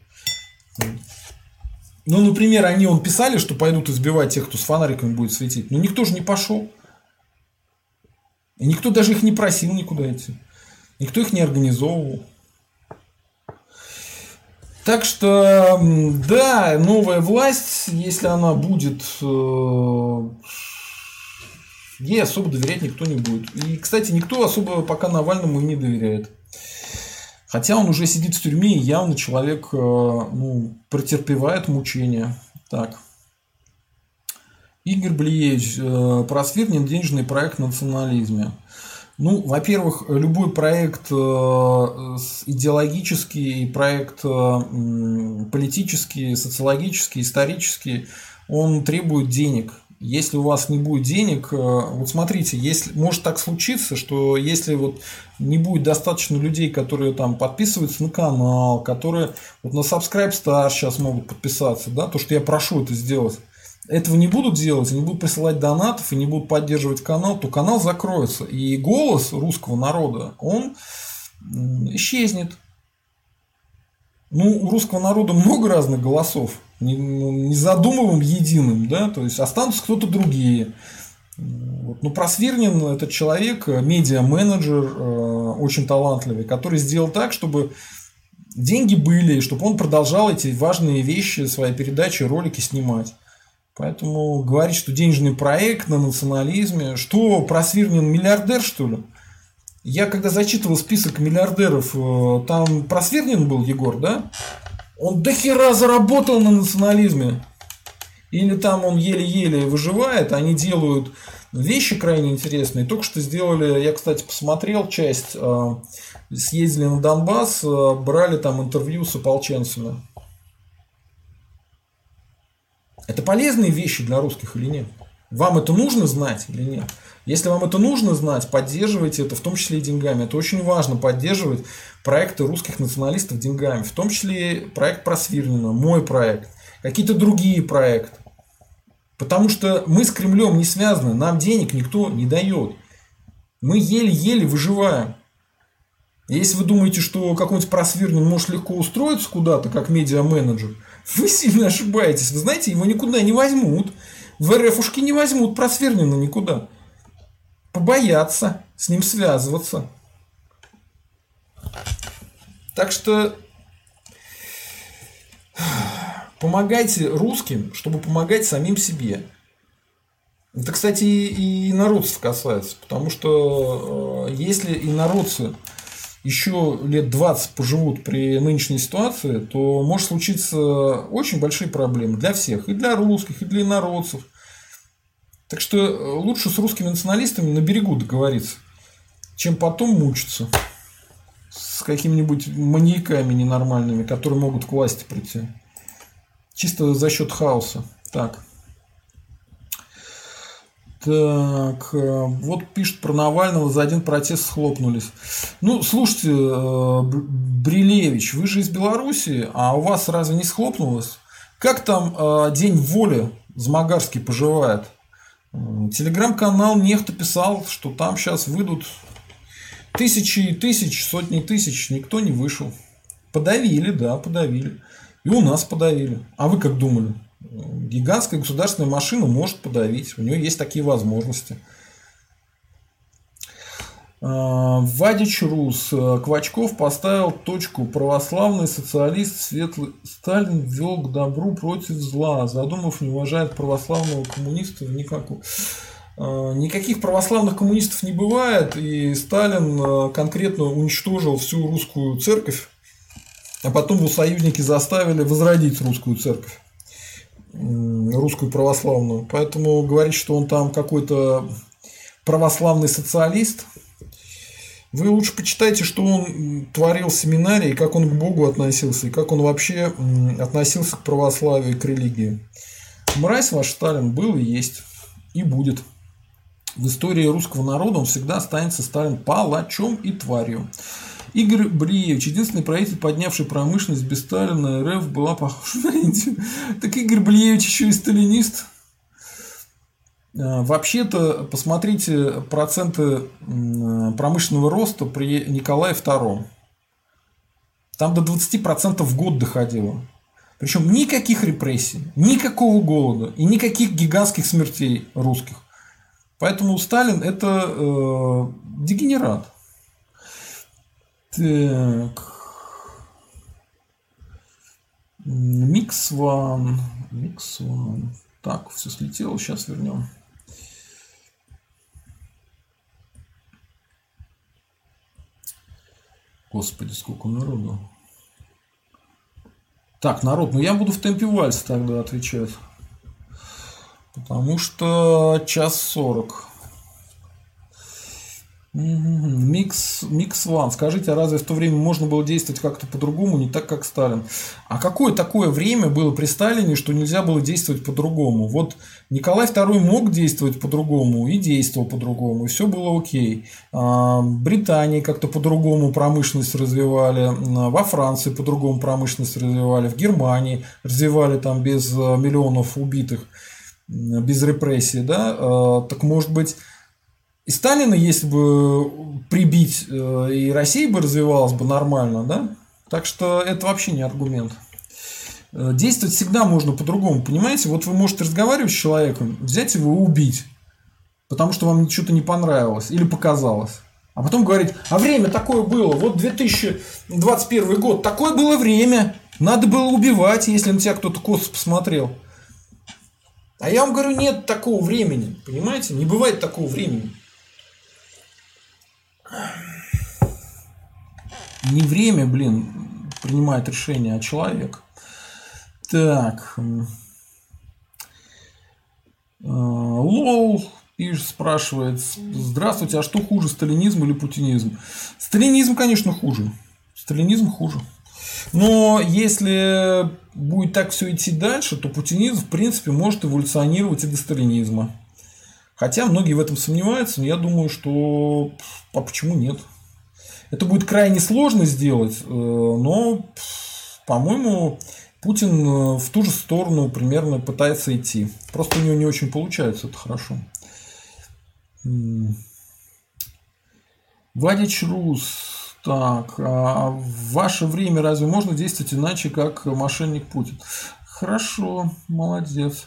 Ну, например, они он писали, что пойдут избивать тех, кто с фонариками будет светить. Но никто же не пошел. И никто даже их не просил никуда идти. Никто их не организовывал. Так что, да, новая власть, если она будет, э, ей особо доверять никто не будет. И, кстати, никто особо пока Навальному и не доверяет. Хотя он уже сидит в тюрьме, и явно человек э, ну, претерпевает мучения. Так. Игорь Блиевич, э, просвирнен денежный проект в национализме. Ну, во-первых, любой проект э, идеологический, проект политический, социологический, исторический, он требует денег. Если у вас не будет денег, вот смотрите, если может так случиться, что если вот не будет достаточно людей, которые там подписываются на канал, которые вот на Subscribe Star сейчас могут подписаться, да, то, что я прошу это сделать, этого не будут делать, они будут присылать донатов и не будут поддерживать канал, то канал закроется. И голос русского народа, он исчезнет. Ну, у русского народа много разных голосов, не, ну, не задумываем единым, да, то есть останутся кто-то другие. Вот. Ну, Просвирнин – это человек, э, медиа-менеджер, э, очень талантливый, который сделал так, чтобы деньги были, чтобы он продолжал эти важные вещи, свои передачи, ролики снимать. Поэтому говорить, что денежный проект на национализме, что Просвирнин миллиардер, что ли? Я когда зачитывал список миллиардеров, э, там Просвирнин был, Егор, да? Он до хера заработал на национализме. Или там он еле-еле выживает, они делают вещи крайне интересные. Только что сделали, я, кстати, посмотрел часть, э, съездили на Донбасс, э, брали там интервью с ополченцами. Это полезные вещи для русских или нет? Вам это нужно знать или нет? Если вам это нужно знать, поддерживайте это, в том числе и деньгами. Это очень важно, поддерживать проекты русских националистов деньгами. В том числе и проект Просвирнина, мой проект, какие-то другие проекты. Потому что мы с Кремлем не связаны, нам денег никто не дает. Мы еле-еле выживаем. Если вы думаете, что какой-нибудь просвирнин может легко устроиться куда-то, как медиа-менеджер, вы сильно ошибаетесь. Вы знаете, его никуда не возьмут. В РФушки не возьмут просвирнина никуда. Побоятся с ним связываться. Так что Помогайте русским, чтобы помогать самим себе. Это, кстати, и народцев касается, потому что э, если и народцы еще лет 20 поживут при нынешней ситуации, то может случиться очень большие проблемы для всех, и для русских, и для инородцев. Так что э, лучше с русскими националистами на берегу договориться, чем потом мучиться с какими-нибудь маньяками ненормальными, которые могут к власти прийти. Чисто за счет хаоса. Так. Так, э, вот пишут про Навального, за один протест схлопнулись. Ну, слушайте, э, Брилевич, вы же из Беларуси, а у вас разве не схлопнулось? Как там День воли Змагарский поживает? Телеграм-канал Нехта писал, что там сейчас выйдут тысячи и тысяч, сотни тысяч, никто не вышел. Подавили, да, подавили. И у нас подавили. А вы как думали? Гигантская государственная машина может подавить. У нее есть такие возможности. А, Вадич Рус. Квачков поставил точку. Православный социалист Светлый Сталин вел к добру против зла. Задумав, не уважает православного коммуниста никакого. А, никаких православных коммунистов не бывает, и Сталин конкретно уничтожил всю русскую церковь а потом его союзники заставили возродить русскую церковь, русскую православную. Поэтому говорить, что он там какой-то православный социалист, вы лучше почитайте, что он творил в семинарии, как он к Богу относился, и как он вообще относился к православию к религии. Мразь ваш Сталин был и есть, и будет. в истории русского народа он всегда останется Сталин палачом и тварью. Игорь Бриевич, единственный правитель, поднявший промышленность без Сталина, РФ была похожа на Индию. Так Игорь Блиевич еще и сталинист. А, вообще-то, посмотрите проценты промышленного роста при Николае II. Там до 20% в год доходило. Причем никаких репрессий, никакого голода и никаких гигантских смертей русских. Поэтому Сталин это э, дегенерат. Так. Микс ван. Микс ван. Так, все слетело, сейчас вернем. Господи, сколько народу. Так, народ, ну я буду в темпе вальса тогда отвечать. Потому что час сорок. Микс, микс ван. Скажите, а разве в то время можно было действовать как-то по-другому, не так, как Сталин? А какое такое время было при Сталине, что нельзя было действовать по-другому? Вот Николай II мог действовать по-другому и действовал по-другому, и все было окей. А, Британии как-то по-другому промышленность развивали, во Франции по-другому промышленность развивали, в Германии развивали там без а, миллионов убитых, без репрессий, да? А, так может быть и Сталина, если бы прибить, э, и Россия бы развивалась бы нормально, да? Так что это вообще не аргумент. Э, действовать всегда можно по-другому, понимаете? Вот вы можете разговаривать с человеком, взять его и убить, потому что вам что-то не понравилось или показалось. А потом говорить, а время такое было, вот 2021 год, такое было время, надо было убивать, если на тебя кто-то косо посмотрел. А я вам говорю, нет такого времени, понимаете? Не бывает такого времени. Не время, блин, принимает решение, а человек. Так. Э, лол пишет, спрашивает, здравствуйте, а что хуже, сталинизм или путинизм? Сталинизм, конечно, хуже. Сталинизм хуже. Но если будет так все идти дальше, то путинизм, в принципе, может эволюционировать и до сталинизма. Хотя многие в этом сомневаются, но я думаю, что а почему нет? Это будет крайне сложно сделать, э, но, по-моему, Путин э, в ту же сторону примерно пытается идти. Просто у него не очень получается, это хорошо. Владич Рус. Так, а в ваше время разве можно действовать иначе, как мошенник Путин? Хорошо, молодец.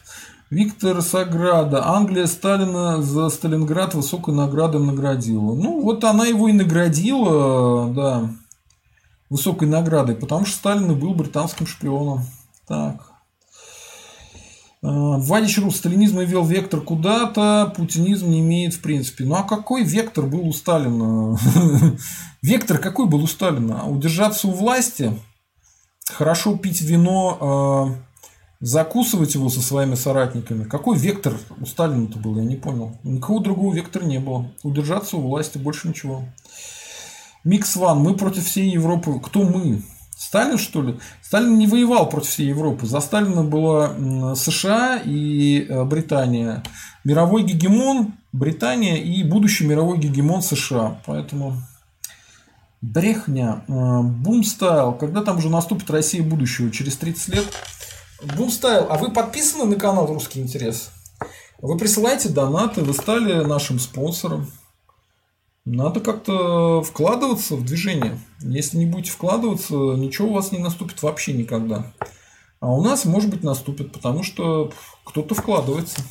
Виктор Саграда. Англия Сталина за Сталинград высокой наградой наградила. Ну, вот она его и наградила, да, высокой наградой, потому что Сталин был британским шпионом. Так. А, Вадич Рус, сталинизм вел вектор куда-то, путинизм не имеет в принципе. Ну а какой вектор был у Сталина? Вектор какой был у Сталина? Удержаться у власти, хорошо пить вино, а, закусывать его со своими соратниками. Какой вектор у Сталина-то был, я не понял. Никакого другого вектора не было. Удержаться у власти, больше ничего. Микс Ван, мы против всей Европы. Кто мы? Сталин, что ли? Сталин не воевал против всей Европы. За Сталина была США и э, Британия. Мировой гегемон Британия и будущий мировой гегемон США. Поэтому брехня. Э, Бумстайл. Когда там уже наступит Россия будущего? Через 30 лет? Бумстайл, а вы подписаны на канал Русский интерес? Вы присылаете донаты, вы стали нашим спонсором. Надо как-то вкладываться в движение. Если не будете вкладываться, ничего у вас не наступит вообще никогда. А у нас, может быть, наступит, потому что кто-то вкладывается.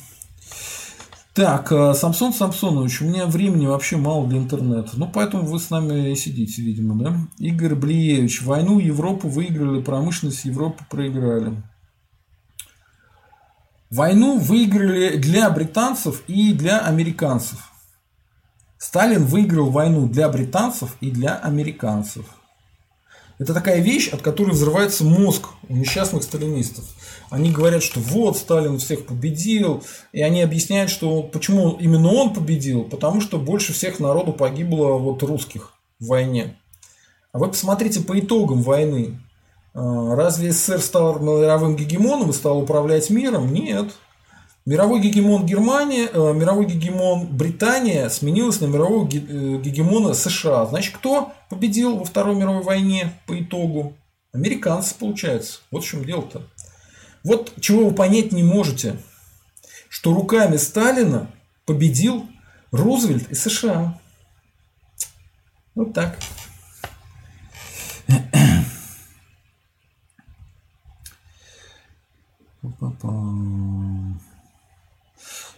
Так, э, Самсон Самсонович, у меня времени вообще мало для интернета. Ну, поэтому вы с нами и сидите, видимо, да? Игорь Блиевич, войну Европу выиграли, промышленность Европы проиграли. Войну выиграли для британцев и для американцев. Сталин выиграл войну для британцев и для американцев. Это такая вещь, от которой взрывается мозг у несчастных сталинистов. Они говорят, что вот Сталин всех победил, и они объясняют, что почему именно он победил, потому что больше всех народу погибло вот русских в войне. А вы посмотрите по итогам войны. А, разве СССР стал мировым гегемоном и стал управлять миром? Нет. Мировой гегемон Германии, э, мировой гегемон Британия сменилась на мирового э, гегемона США. Значит, кто победил во Второй мировой войне по итогу? Американцы, получается. Вот в чем дело-то. Вот чего вы понять не можете, что руками Сталина победил Рузвельт и США. Вот так.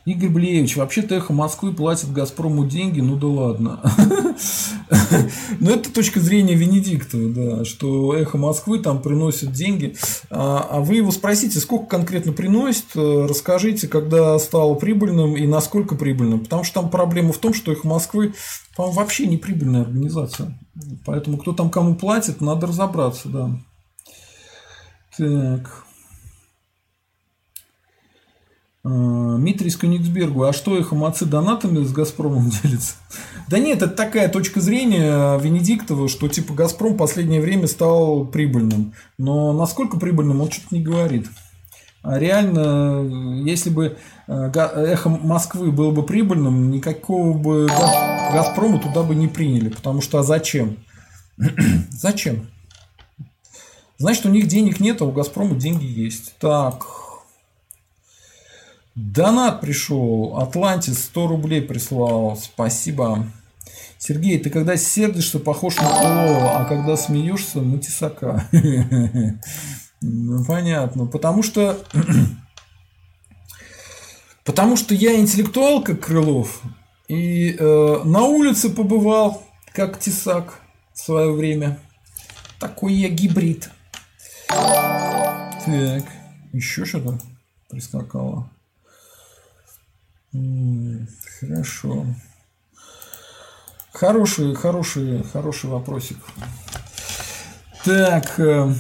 Игорь Блеевич, вообще-то эхо Москвы платит Газпрому деньги, ну да ладно. Но это точка зрения Венедиктова, да, что эхо Москвы там приносит деньги. А, а вы его спросите, сколько конкретно приносит, э, расскажите, когда стало прибыльным и насколько прибыльным. Потому что там проблема в том, что эхо Москвы, по-моему, вообще не прибыльная организация. Поэтому кто там кому платит, надо разобраться, да. Так. А, Дмитрий из Кёнигсбергу, а что их амацы донатами с Газпромом делится? Да нет, это такая точка зрения Венедиктова, что типа Газпром в последнее время стал прибыльным. Но насколько прибыльным, он что-то не говорит. А реально, если бы э, эхо Москвы было бы прибыльным, никакого бы Газпрома туда бы не приняли. Потому что а зачем? зачем? Значит, у них денег нет, а у Газпрома деньги есть. Так, Донат пришел. Атлантис 100 рублей прислал. Спасибо. Сергей, ты когда сердишься, похож на Клова, а когда смеешься, на тесака. Ну, понятно. Потому что... Потому что я интеллектуал, как Крылов, и э, на улице побывал, как тесак в свое время. Такой я гибрид. Так, еще что-то прискакало. Хорошо. Хороший, хороший, хороший вопросик. Так, э,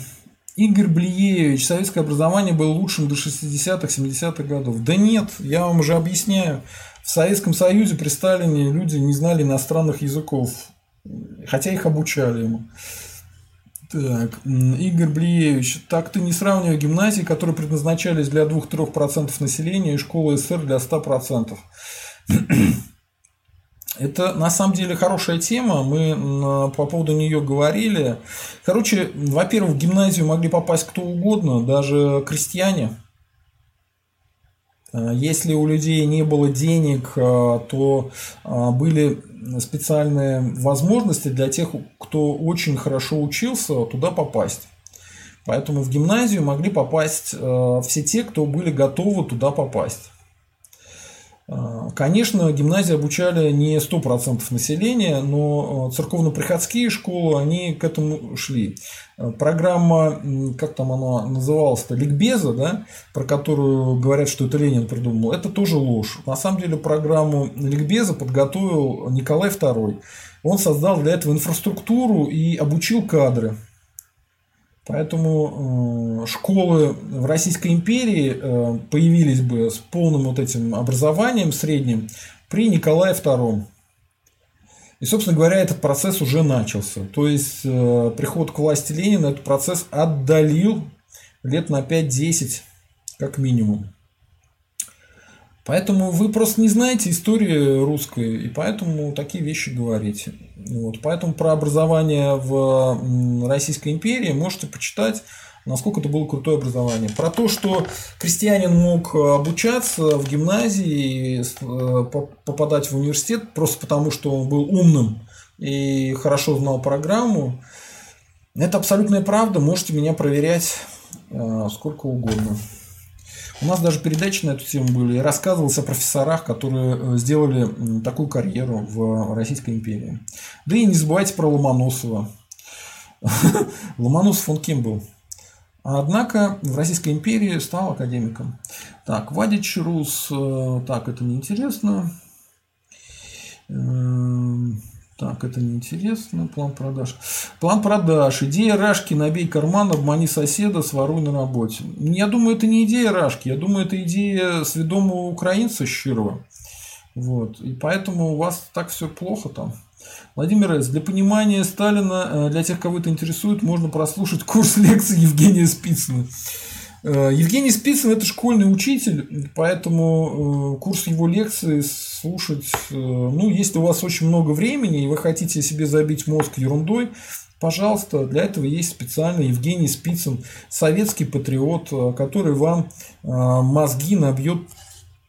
Игорь Блиевич, советское образование было лучшим до 60-х, 70-х годов. Да нет, я вам уже объясняю. В Советском Союзе при Сталине люди не знали иностранных языков, хотя их обучали ему. Так, Игорь Блиевич, так ты не сравнивай гимназии, которые предназначались для 2-3% населения, и школы СССР для 100%. Это на самом деле хорошая тема, мы по поводу нее говорили. Короче, во-первых, в гимназию могли попасть кто угодно, даже крестьяне. Э, если у людей не было денег, э, то э, были специальные возможности для тех, кто очень хорошо учился, туда попасть. Поэтому в гимназию могли попасть все те, кто были готовы туда попасть. А, конечно, гимназии обучали не 100% населения, но а, церковно-приходские школы, они к этому шли. А, программа, как там она называлась-то, ликбеза, да, про которую говорят, что это Ленин придумал, это тоже ложь. На самом деле программу ликбеза подготовил Николай II. Он создал для этого инфраструктуру и обучил кадры. Поэтому э, школы в Российской империи э, появились бы с полным вот этим образованием средним при Николае II. И, собственно говоря, этот процесс уже начался. То есть, э, приход к власти Ленина этот процесс отдалил лет на 5-10 как минимум. Поэтому вы просто не знаете истории русской, и поэтому такие вещи говорите. Вот. Поэтому про образование в Российской империи можете почитать, насколько это было крутое образование. Про то, что крестьянин мог обучаться в гимназии, э, попадать в университет просто потому, что он был умным и хорошо знал программу, это абсолютная правда, можете меня проверять э, сколько угодно. У нас даже передачи на эту тему были. Я рассказывался о профессорах, которые э, сделали такую карьеру в Российской империи. Да и не забывайте про Ломоносова. Ломоносов он кем был? Однако в Российской империи стал академиком. Так, Вадич Рус, э, так, это неинтересно. Так, это неинтересно. План продаж. План продаж. Идея Рашки «Набей карман, обмани соседа, своруй на работе». Я думаю, это не идея Рашки. Я думаю, это идея сведомого украинца Щирова. Вот. И поэтому у вас так все плохо там. Владимир С. Для понимания Сталина, э, для тех, кого это интересует, можно прослушать курс лекций Евгения Спицына. Э, Евгений Спицын – это школьный учитель, поэтому э, курс его лекций слушать, э, ну, если у вас очень много времени и вы хотите себе забить мозг ерундой, пожалуйста, для этого есть специально Евгений Спицын, советский патриот, который вам мозги набьет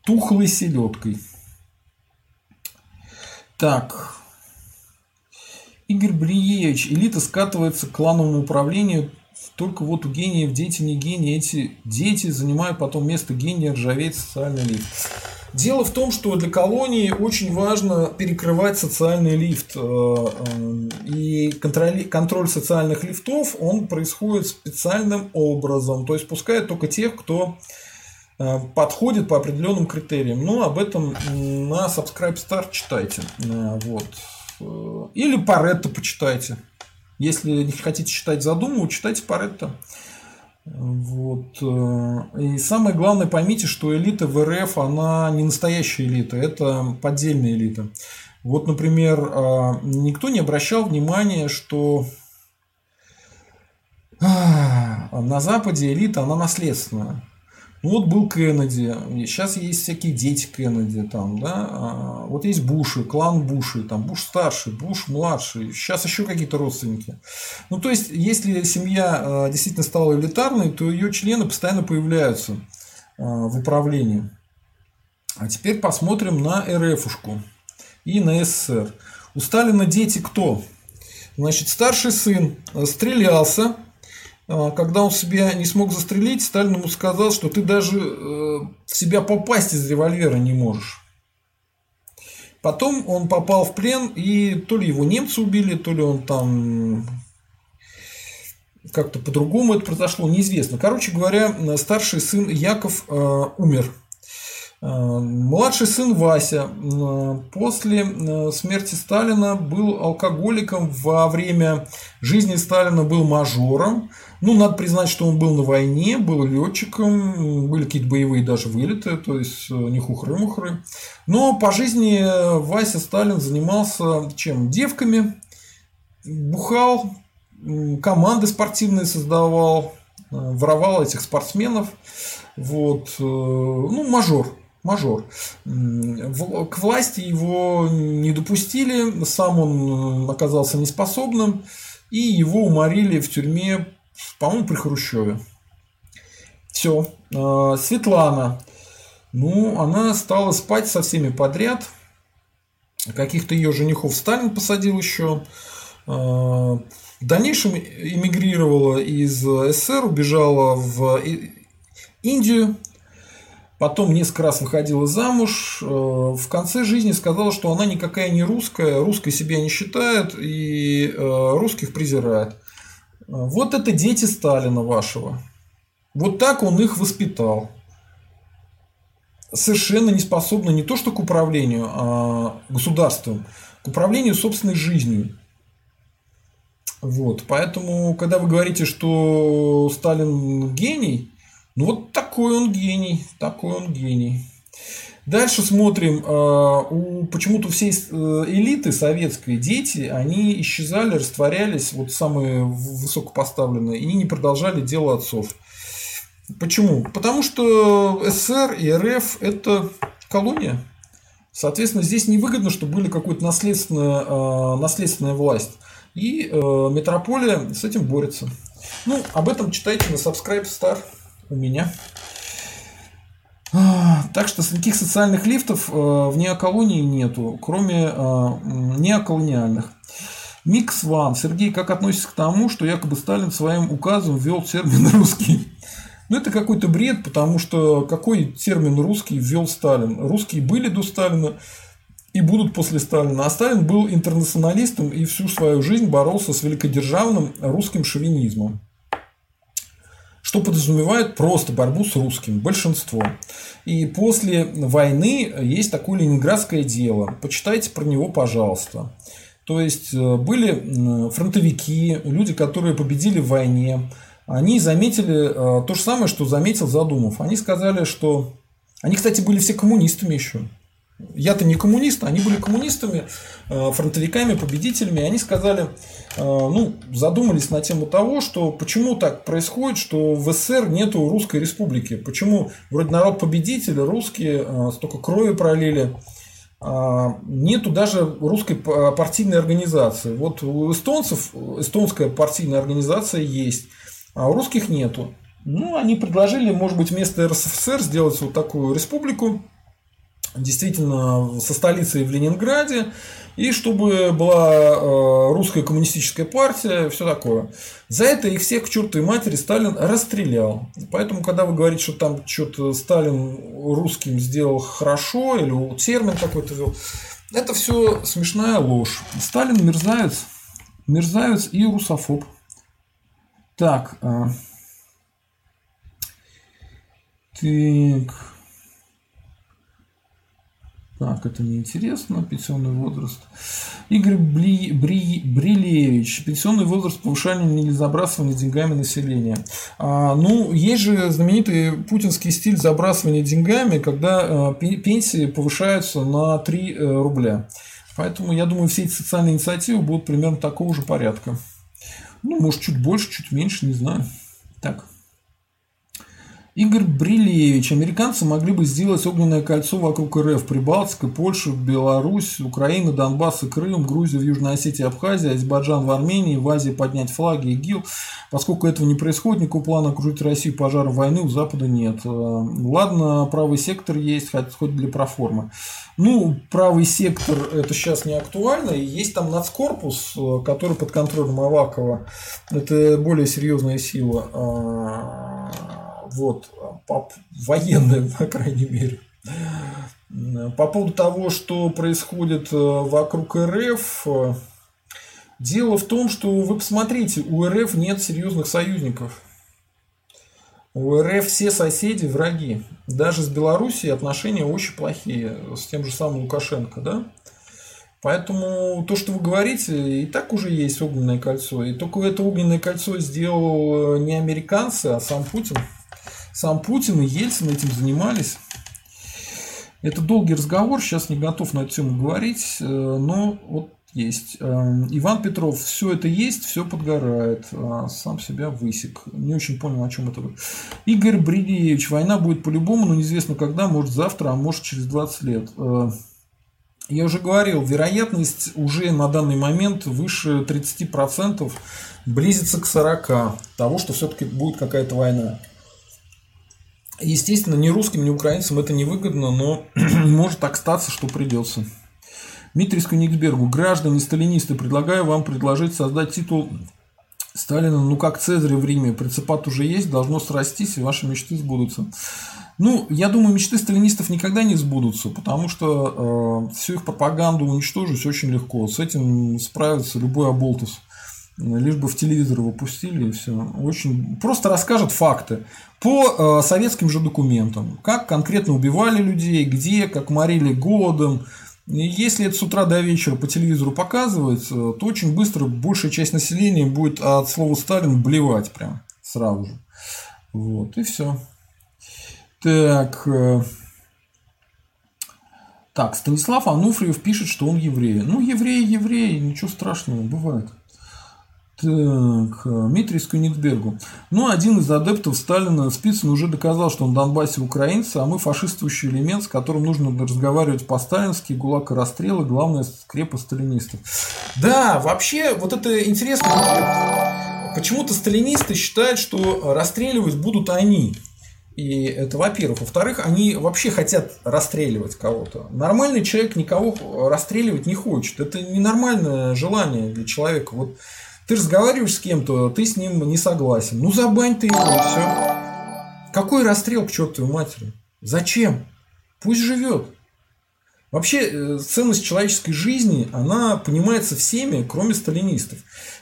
тухлой селедкой. Так, Игорь Бриевич, элита скатывается к клановому управлению только вот у гениев дети не гении, эти дети занимают потом место гения, ржавеет социальный лифт. Дело в том, что для колонии очень важно перекрывать социальный лифт. Э, э, и контроль, контроль социальных лифтов, он происходит специальным образом. То есть пускают только тех, кто э, подходит по определенным критериям. Ну, об этом на Subscribe Star читайте. Вот. Или Паретто почитайте. Если не хотите читать задуму, читайте Паретто. Вот. Э, и самое главное, поймите, что элита в РФ, она не настоящая элита, это поддельная элита. Вот, например, э, никто не обращал внимания, что на Западе элита, она наследственная. Ну вот был Кеннеди, сейчас есть всякие дети Кеннеди, там, да, а, вот есть Буши, клан Буши, там, Буш старший, Буш младший, сейчас еще какие-то родственники. Ну, то есть, если семья а, действительно стала элитарной, то ее члены постоянно появляются а, в управлении. А теперь посмотрим на РФушку и на СССР. У Сталина дети кто? Значит, старший сын стрелялся, а, когда он себя не смог застрелить, Сталин ему сказал, что ты даже э, в себя попасть из револьвера не можешь. Потом он попал в плен, и то ли его немцы убили, то ли он там как-то по-другому это произошло, неизвестно. Короче говоря, старший сын Яков э, умер. Э, младший сын Вася после смерти Сталина был алкоголиком во время жизни Сталина был мажором, ну, надо признать, что он был на войне, был летчиком, были какие-то боевые даже вылеты, то есть э, не хухры-мухры. Но по жизни Вася Сталин занимался чем? Девками, бухал, команды спортивные создавал, э, воровал этих спортсменов. Вот, э, ну, мажор, мажор. К власти его не допустили, сам он оказался неспособным, и его уморили в тюрьме по-моему, при Хрущеве. Все. А, Светлана. Ну, она стала спать со всеми подряд. Каких-то ее женихов Сталин посадил еще. А, в дальнейшем эмигрировала из СССР, убежала в Индию, потом несколько раз выходила замуж, а, в конце жизни сказала, что она никакая не русская, русской себя не считает и русских презирает. Вот это дети Сталина вашего. Вот так он их воспитал. Совершенно не способны не то что к управлению а государством, к управлению собственной жизнью. Вот. Поэтому, когда вы говорите, что Сталин гений, ну вот такой он гений, такой он гений. Дальше смотрим, а, у почему-то всей э, элиты советской дети, они исчезали, растворялись, вот самые высокопоставленные, и не продолжали дело отцов. Почему? Потому что СССР и РФ – это колония. Соответственно, здесь невыгодно, чтобы были какая-то наследственная, а, наследственная власть. И э, метрополия с этим борется. Ну, об этом читайте на Subscribe Star у меня. Так что никаких социальных лифтов э, в неоколонии нету, кроме э, неоколониальных. Микс Ван. Сергей, как относится к тому, что якобы Сталин своим указом ввел термин русский? Ну, это какой-то бред, потому что какой термин русский ввел Сталин? Русские были до Сталина и будут после Сталина. А Сталин был интернационалистом и всю свою жизнь боролся с великодержавным русским шовинизмом что подразумевает просто борьбу с русским большинством. И после войны есть такое ленинградское дело. Почитайте про него, пожалуйста. То есть э, были фронтовики, люди, которые победили в войне. Они заметили э, то же самое, что заметил Задумов. Они сказали, что... Они, кстати, были все коммунистами еще. Я-то не коммунист, они были коммунистами, э, фронтовиками, победителями. Они сказали, э, ну, задумались на тему того, что почему так происходит, что в СССР нету русской республики. Почему вроде народ победитель, русские э, столько крови пролили, а, нету даже русской партийной организации. Вот у эстонцев эстонская партийная организация есть, а у русских нету. Ну, они предложили, может быть, вместо РСФСР сделать вот такую республику, действительно со столицей в Ленинграде, и чтобы была э, русская коммунистическая партия, все такое. За это их всех к чертовой матери Сталин расстрелял. Поэтому, когда вы говорите, что там что-то Сталин русским сделал хорошо, или термин какой-то ввел, это все смешная ложь. Сталин мерзавец, мерзавец и русофоб. Так, э, так. Так, это неинтересно. Пенсионный возраст. Игорь Бли, Бри, Брилевич. Пенсионный возраст повышения или забрасывания деньгами населения. А, ну, есть же знаменитый путинский стиль забрасывания деньгами, когда а, пенсии повышаются на 3 э, рубля. Поэтому, я думаю, все эти социальные инициативы будут примерно такого же порядка. Ну, может, чуть больше, чуть меньше, не знаю. Так. Игорь Брилевич. Американцы могли бы сделать огненное кольцо вокруг РФ, Прибалтика, Польша, Беларусь, Украина, Донбасс и Крым, Грузия в Южной Осетии, Абхазия, Азербайджан в Армении, в Азии поднять флаги ИГИЛ. Поскольку этого не происходит, никакого плана окружить Россию пожаром войны у Запада нет. Э, ладно, правый сектор есть, хоть для проформы. Ну, правый сектор это сейчас не актуально. Есть там нацкорпус, э, который под контролем Авакова. Это более серьезная сила а, вот, по, военные, по крайней мере. По поводу того, что происходит э, вокруг РФ, э, дело в том, что вы посмотрите, у РФ нет серьезных союзников. У РФ все соседи враги. Даже с Белоруссией отношения очень плохие, с тем же самым Лукашенко, да? Поэтому то, что вы говорите, и так уже есть огненное кольцо. И только это огненное кольцо сделал э, не американцы, а сам Путин. Сам Путин и Ельцин этим занимались. Это долгий разговор, сейчас не готов на эту тему говорить, э, но вот есть. Э, Иван Петров, все это есть, все подгорает, а сам себя высек. Не очень понял, о чем это. Игорь Брилевич, война будет по-любому, но неизвестно когда, может завтра, а может через 20 лет. Э, я уже говорил, вероятность уже на данный момент выше 30%, близится к 40% того, что все-таки будет какая-то война. Естественно, ни русским, ни украинцам это не выгодно, но может так статься, что придется. Дмитрий Скониксбергу. Граждане сталинисты, предлагаю вам предложить создать титул Сталина, ну как Цезарь в Риме. Принципат уже есть, должно срастись, и ваши мечты сбудутся. Ну, я думаю, мечты сталинистов никогда не сбудутся, потому что э, всю их пропаганду уничтожить очень легко. С этим справится любой оболтус лишь бы в телевизор его пустили и все. Очень просто расскажет факты по э, советским же документам, как конкретно убивали людей, где, как морили голодом. И если это с утра до вечера по телевизору показывается, то очень быстро большая часть населения будет от слова Сталин блевать прям сразу же. Вот, и все. Так. Э, так, Станислав Ануфриев пишет, что он еврей. Ну, еврей, еврей, ничего страшного, бывает. Так, Дмитрий Скюнитбергу. Ну, один из адептов Сталина, Спицын, уже доказал, что в Донбассе украинцы, а мы фашистующий элемент, с которым нужно разговаривать по-сталински, гулаг и расстрелы, главная скрепа сталинистов. Да, вообще, вот это интересно. Почему-то сталинисты считают, что расстреливать будут они. И это, во-первых. Во-вторых, они вообще хотят расстреливать кого-то. Нормальный человек никого расстреливать не хочет. Это ненормальное желание для человека. Вот ты разговариваешь с кем-то, ты с ним не согласен. Ну забань ты его, все. Какой расстрел к чертовой матери? Зачем? Пусть живет. Вообще, э, ценность человеческой жизни, она понимается всеми, кроме сталинистов.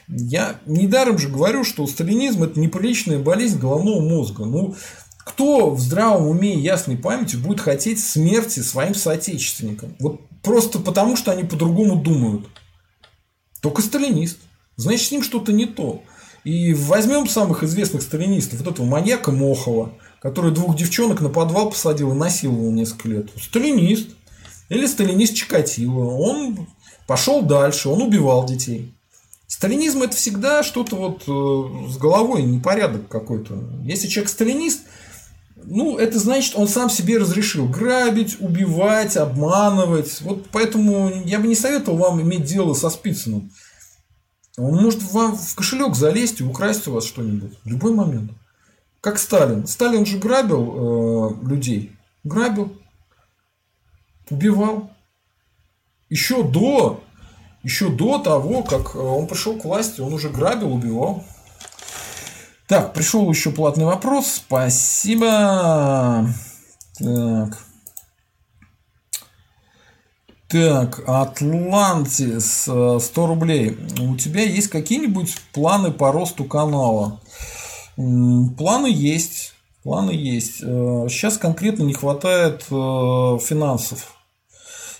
Я недаром же говорю, что сталинизм – это неприличная болезнь головного мозга. Ну, кто в здравом уме и ясной памяти будет хотеть смерти своим соотечественникам? Вот просто потому, что они по-другому думают. Только сталинист. Значит, с ним что-то не то. И возьмем самых известных сталинистов, вот этого маньяка Мохова, который двух девчонок на подвал посадил и насиловал несколько лет. Сталинист. Или сталинист Чикатило. Он пошел дальше, он убивал детей. Сталинизм это всегда что-то вот э, с головой, непорядок какой-то. Если человек сталинист, ну, это значит, он сам себе разрешил грабить, убивать, обманывать. Вот поэтому я бы не советовал вам иметь дело со Спицыным. Он может вам в кошелек залезть и украсть у вас что-нибудь в любой момент. Как Сталин. Сталин же грабил э, людей. Грабил. Убивал. Еще до, еще до того, как э, он пришел к власти, он уже грабил, убивал. Так, пришел еще платный вопрос. Спасибо. Так. Так, Атлантис, 100 рублей. У тебя есть какие-нибудь планы по росту канала? Планы есть. Планы есть. Сейчас конкретно не хватает э, финансов.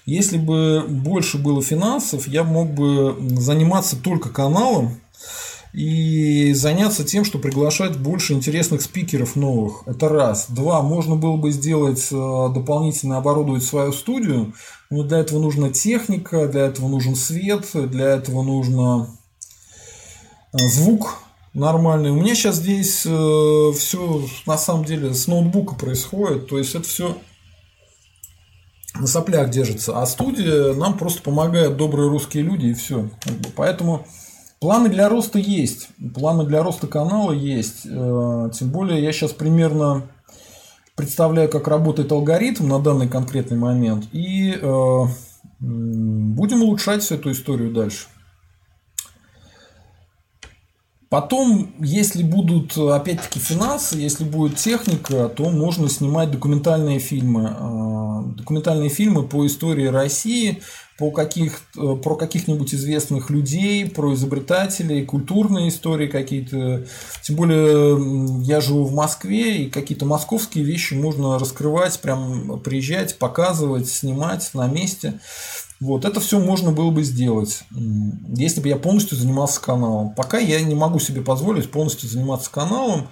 Если бы больше было финансов, я мог бы заниматься только каналом, и заняться тем, что приглашать больше интересных спикеров новых. Это раз. Два. Можно было бы сделать э, дополнительно оборудовать свою студию, но для этого нужна техника, для этого нужен свет, для этого нужно э, звук нормальный. У меня сейчас здесь э, все на самом деле с ноутбука происходит, то есть это все на соплях держится, а студия нам просто помогают добрые русские люди и все. Поэтому Планы для роста есть. Планы для роста канала есть. Э, тем более я сейчас примерно представляю, как работает алгоритм на данный конкретный момент. И э, будем улучшать всю эту историю дальше. Потом, если будут, опять-таки, финансы, если будет техника, то можно снимать документальные фильмы. Э, документальные фильмы по истории России, по каких, э, про каких-нибудь известных людей, про изобретателей, культурные истории какие-то. Тем более я живу в Москве, и какие-то московские вещи можно раскрывать, прям приезжать, показывать, снимать на месте. Вот, это все можно было бы сделать, если бы я полностью занимался каналом. Пока я не могу себе позволить полностью заниматься каналом.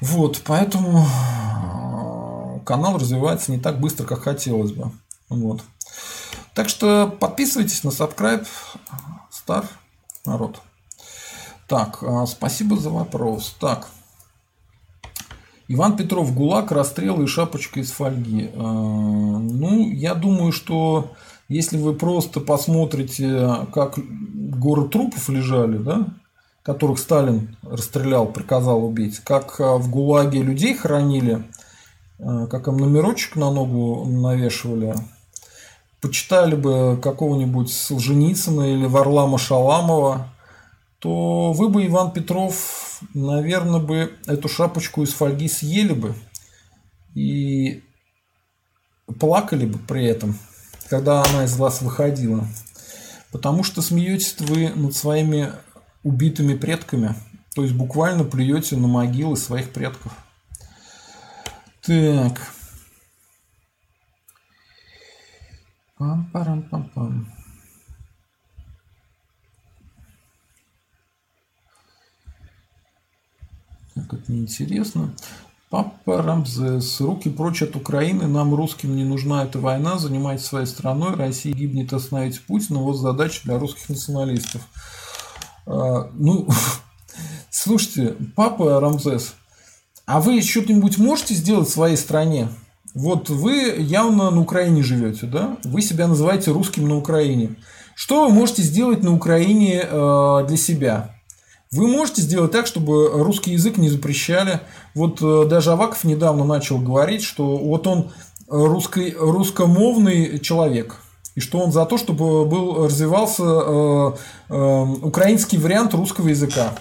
Вот, поэтому э, канал развивается не так быстро, как хотелось бы. Вот. Так что подписывайтесь на subscribe Стар народ. Так, а, спасибо за вопрос. Так. Иван Петров, ГУЛАГ, расстрел и шапочка из фольги. А, ну, я думаю, что если вы просто посмотрите, как горы трупов лежали, да, которых Сталин расстрелял, приказал убить, как а, в ГУЛАГе людей хоронили, как им номерочек на ногу навешивали, почитали бы какого-нибудь Солженицына или Варлама Шаламова, то вы бы, Иван Петров, наверное, бы эту шапочку из фольги съели бы и плакали бы при этом, когда она из вас выходила. Потому что смеетесь вы над своими убитыми предками, то есть буквально плюете на могилы своих предков. Так. Пам-парам-пам-пам. Так, это неинтересно. Папа Рамзес. Руки прочь от Украины. Нам, русским, не нужна эта война. Занимайтесь своей страной. Россия гибнет, остановить Путина. Вот задача для русских националистов. А, ну, слушайте, папа Рамзес, а вы что-нибудь можете сделать в своей стране? Вот вы явно на Украине живете, да? Вы себя называете русским на Украине. Что вы можете сделать на Украине э, для себя? Вы можете сделать так, чтобы русский язык не запрещали. Вот э, даже Аваков недавно начал говорить, что вот он русский, русскомовный человек. И что он за то, чтобы был, развивался э, э, украинский вариант русского языка.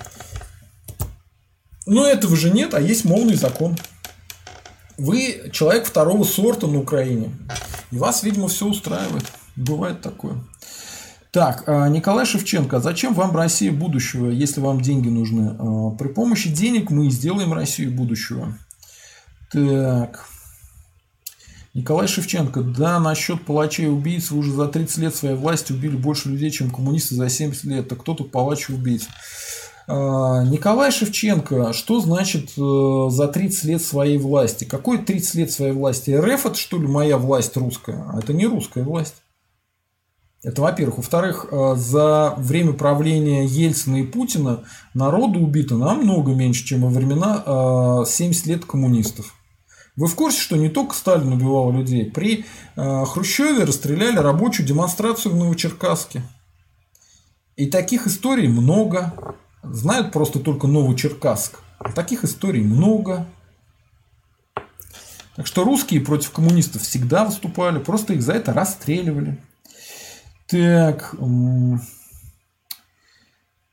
Но этого же нет, а есть мовный закон. Вы человек второго сорта на Украине. И вас, видимо, все устраивает. Бывает такое. Так, а, Николай Шевченко, зачем вам Россия будущего, если вам деньги нужны? А, при помощи денег мы сделаем Россию будущего. Так. Николай Шевченко, да, насчет палачей и убийц, вы уже за 30 лет своей власти убили больше людей, чем коммунисты за 70 лет. Так кто тут палач и убийц? А, Николай Шевченко, что значит э, за 30 лет своей власти? Какой 30 лет своей власти? РФ это что ли моя власть русская? А это не русская власть. Это во-первых. Во-вторых, э, за время правления Ельцина и Путина народу убито намного меньше, чем во времена 70 э, лет коммунистов. Вы в курсе, что не только Сталин убивал людей? При Хрущеве расстреляли рабочую демонстрацию в Новочеркасске. И таких историй много. Знают просто только Новочеркасск. Таких историй много. Так что русские против коммунистов всегда выступали, просто их за это расстреливали. Так,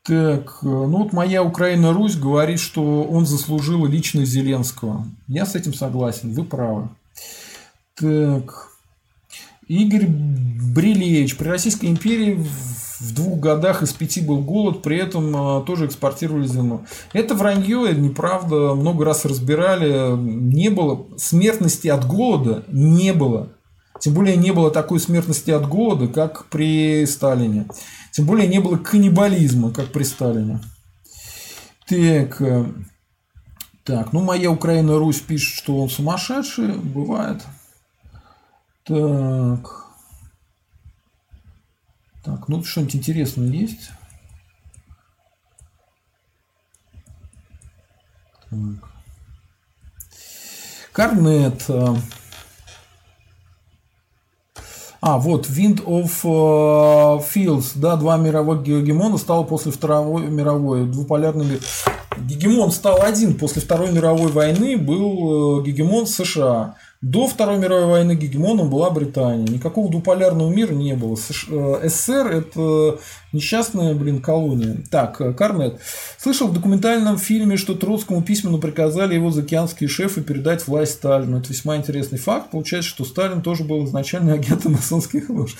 так, ну вот моя Украина Русь говорит, что он заслужил лично Зеленского. Я с этим согласен, вы правы. Так, Игорь Брилевич. При Российской империи в двух годах из пяти был голод, при этом а, тоже экспортировали зерно. Это вранье, это неправда. Много раз разбирали. Не было смертности от голода, не было. Тем более не было такой смертности от голода, как при Сталине. Тем более не было каннибализма, как при Сталине. Так, э, так, ну моя Украина Русь пишет, что он сумасшедший, бывает. Так. Так, ну что-нибудь интересное есть? Так. Карнет. Э, а, вот, Wind of uh, Fields, да, два мировых гегемона стало после Второй мировой, двуполярный мир. Гегемон стал один после Второй мировой войны, был э, гегемон США. До Второй мировой войны гегемоном была Британия. Никакого двуполярного мира не было. Э, СССР – это несчастная, блин, колония. Так, э, Карнет. Слышал в документальном фильме, что Троцкому письменно приказали его заокеанские шефы передать власть Сталину. Это весьма интересный факт. Получается, что Сталин тоже был изначально агентом масонских лож.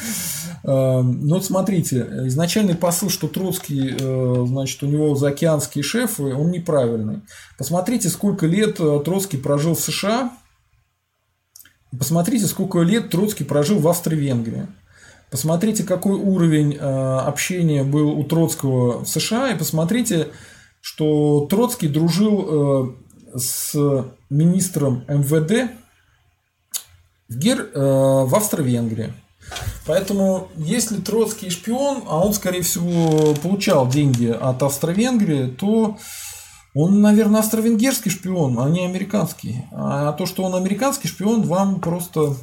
Э, ну вот смотрите, изначальный посыл, что Троцкий, значит, у него заокеанские шефы, он неправильный. Посмотрите, сколько лет Троцкий прожил в США, Посмотрите, сколько лет Троцкий прожил в Австро-Венгрии. Посмотрите, какой уровень э, общения был у Троцкого в США, и посмотрите, что Троцкий дружил э, с министром МВД в, Гер, э, в Австро-Венгрии. Поэтому, если Троцкий шпион, а он, скорее всего, получал деньги от Австро-Венгрии, то он, наверное, австро-венгерский шпион, а не американский. А то, что он американский шпион, вам просто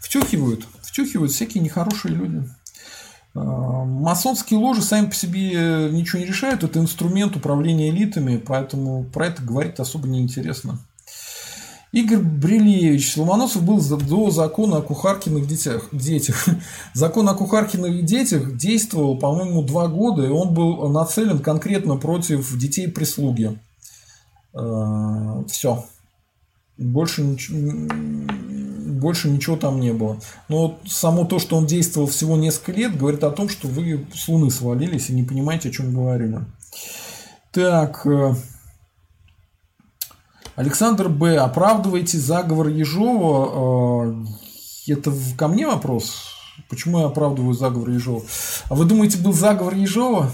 втюхивают. Втюхивают всякие нехорошие люди. А, масонские ложи сами по себе ничего не решают. Это инструмент управления элитами, поэтому про это говорить особо неинтересно. Игорь Брилевич. Ломоносов был до закона о кухаркиных детях. детях. Закон о кухаркиных детях действовал, по-моему, два года, и он был нацелен конкретно против детей прислуги. Э, Все. Больше ничего, больше ничего там не было. Но само то, что он действовал всего несколько лет, говорит о том, что вы с Луны свалились и не понимаете, о чем говорили. Так. Э, Александр Б. Оправдываете заговор Ежова. Э, это ко мне вопрос? Почему я оправдываю заговор Ежова? А вы думаете, был заговор Ежова?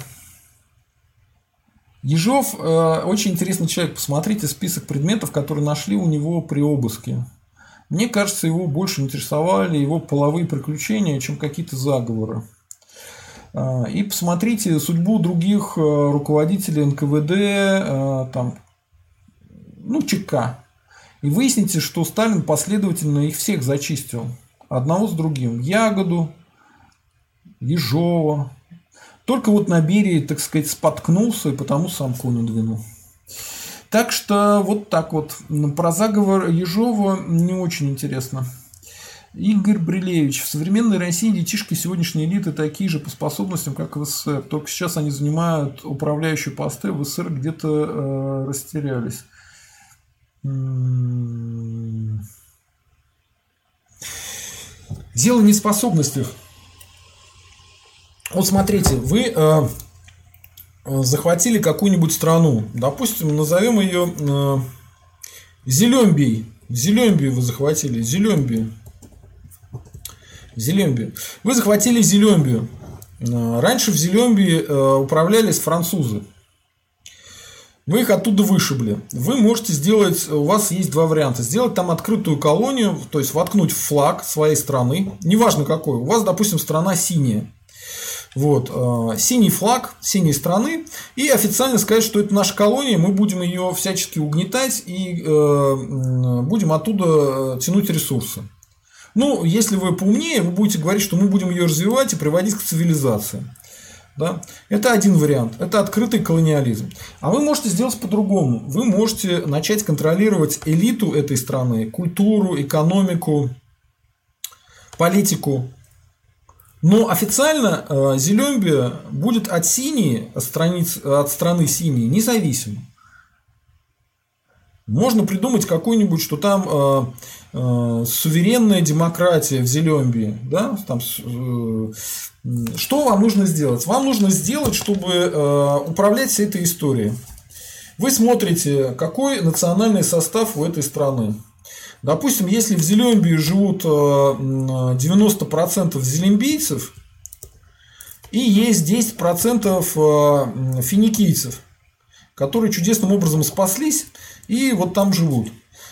Ежов э, очень интересный человек. Посмотрите список предметов, которые нашли у него при обыске. Мне кажется, его больше интересовали его половые приключения, чем какие-то заговоры. Э, и посмотрите судьбу других э, руководителей НКВД, э, там, ну, ЧК. И выясните, что Сталин последовательно их всех зачистил. Одного с другим. Ягоду, Ежова, только вот на Берии, так сказать, споткнулся и потому сам коню двинул. Так что вот так вот. Про заговор Ежова не очень интересно. Игорь Брилевич. В современной России детишки сегодняшней элиты такие же по способностям, как в СССР. Только сейчас они занимают управляющие посты, в СССР где-то э, растерялись. М-м-м. Дело не в способностях. Вот смотрите, вы э, захватили какую-нибудь страну, допустим, назовем ее э, Зелембией. Зелембию вы захватили, Зелембию. Зелембию. Вы захватили Зелембию. Э, раньше в Зелембии э, управлялись французы. Вы их оттуда вышибли. Вы можете сделать, у вас есть два варианта. Сделать там открытую колонию, то есть воткнуть флаг своей страны, неважно какой. У вас, допустим, страна синяя. Вот, э, синий флаг синей страны и официально сказать, что это наша колония, мы будем ее всячески угнетать и э, будем оттуда тянуть ресурсы. Ну, если вы поумнее, вы будете говорить, что мы будем ее развивать и приводить к цивилизации. Да? Это один вариант. Это открытый колониализм. А вы можете сделать по-другому. Вы можете начать контролировать элиту этой страны, культуру, экономику, политику. Но официально э, Зелембия будет от Синии, от, страниц, от страны Синии, независимым. Можно придумать какую-нибудь, что там э, э, суверенная демократия в Зелембии, да, там, э, что вам нужно сделать? Вам нужно сделать, чтобы э, управлять всей этой историей. Вы смотрите, какой национальный состав у этой страны. Допустим, если в Зелембии живут 90% э, зелембийцев и есть 10% э, финикийцев, которые чудесным образом спаслись и вот там живут.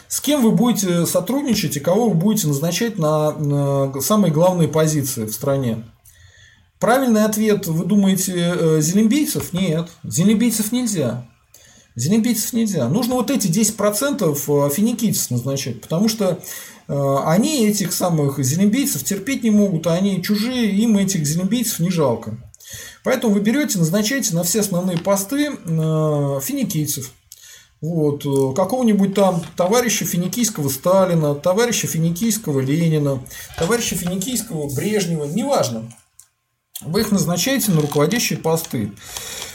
С кем вы будете сотрудничать и кого вы будете назначать на, самые главные позиции в стране? Правильный ответ, вы думаете, э, зелембийцев? Нет, зелембийцев нельзя. Зелембийцев нельзя. Нужно вот эти 10% э, финикийцев назначать, потому что э, они этих самых зелембийцев терпеть не могут, а они чужие, им этих зелембийцев не жалко. Поэтому вы берете, назначаете на все основные посты финикийцев. Вот, какого-нибудь там товарища финикийского Сталина, товарища финикийского Ленина, товарища финикийского Брежнева, неважно. Вы их назначаете на руководящие посты.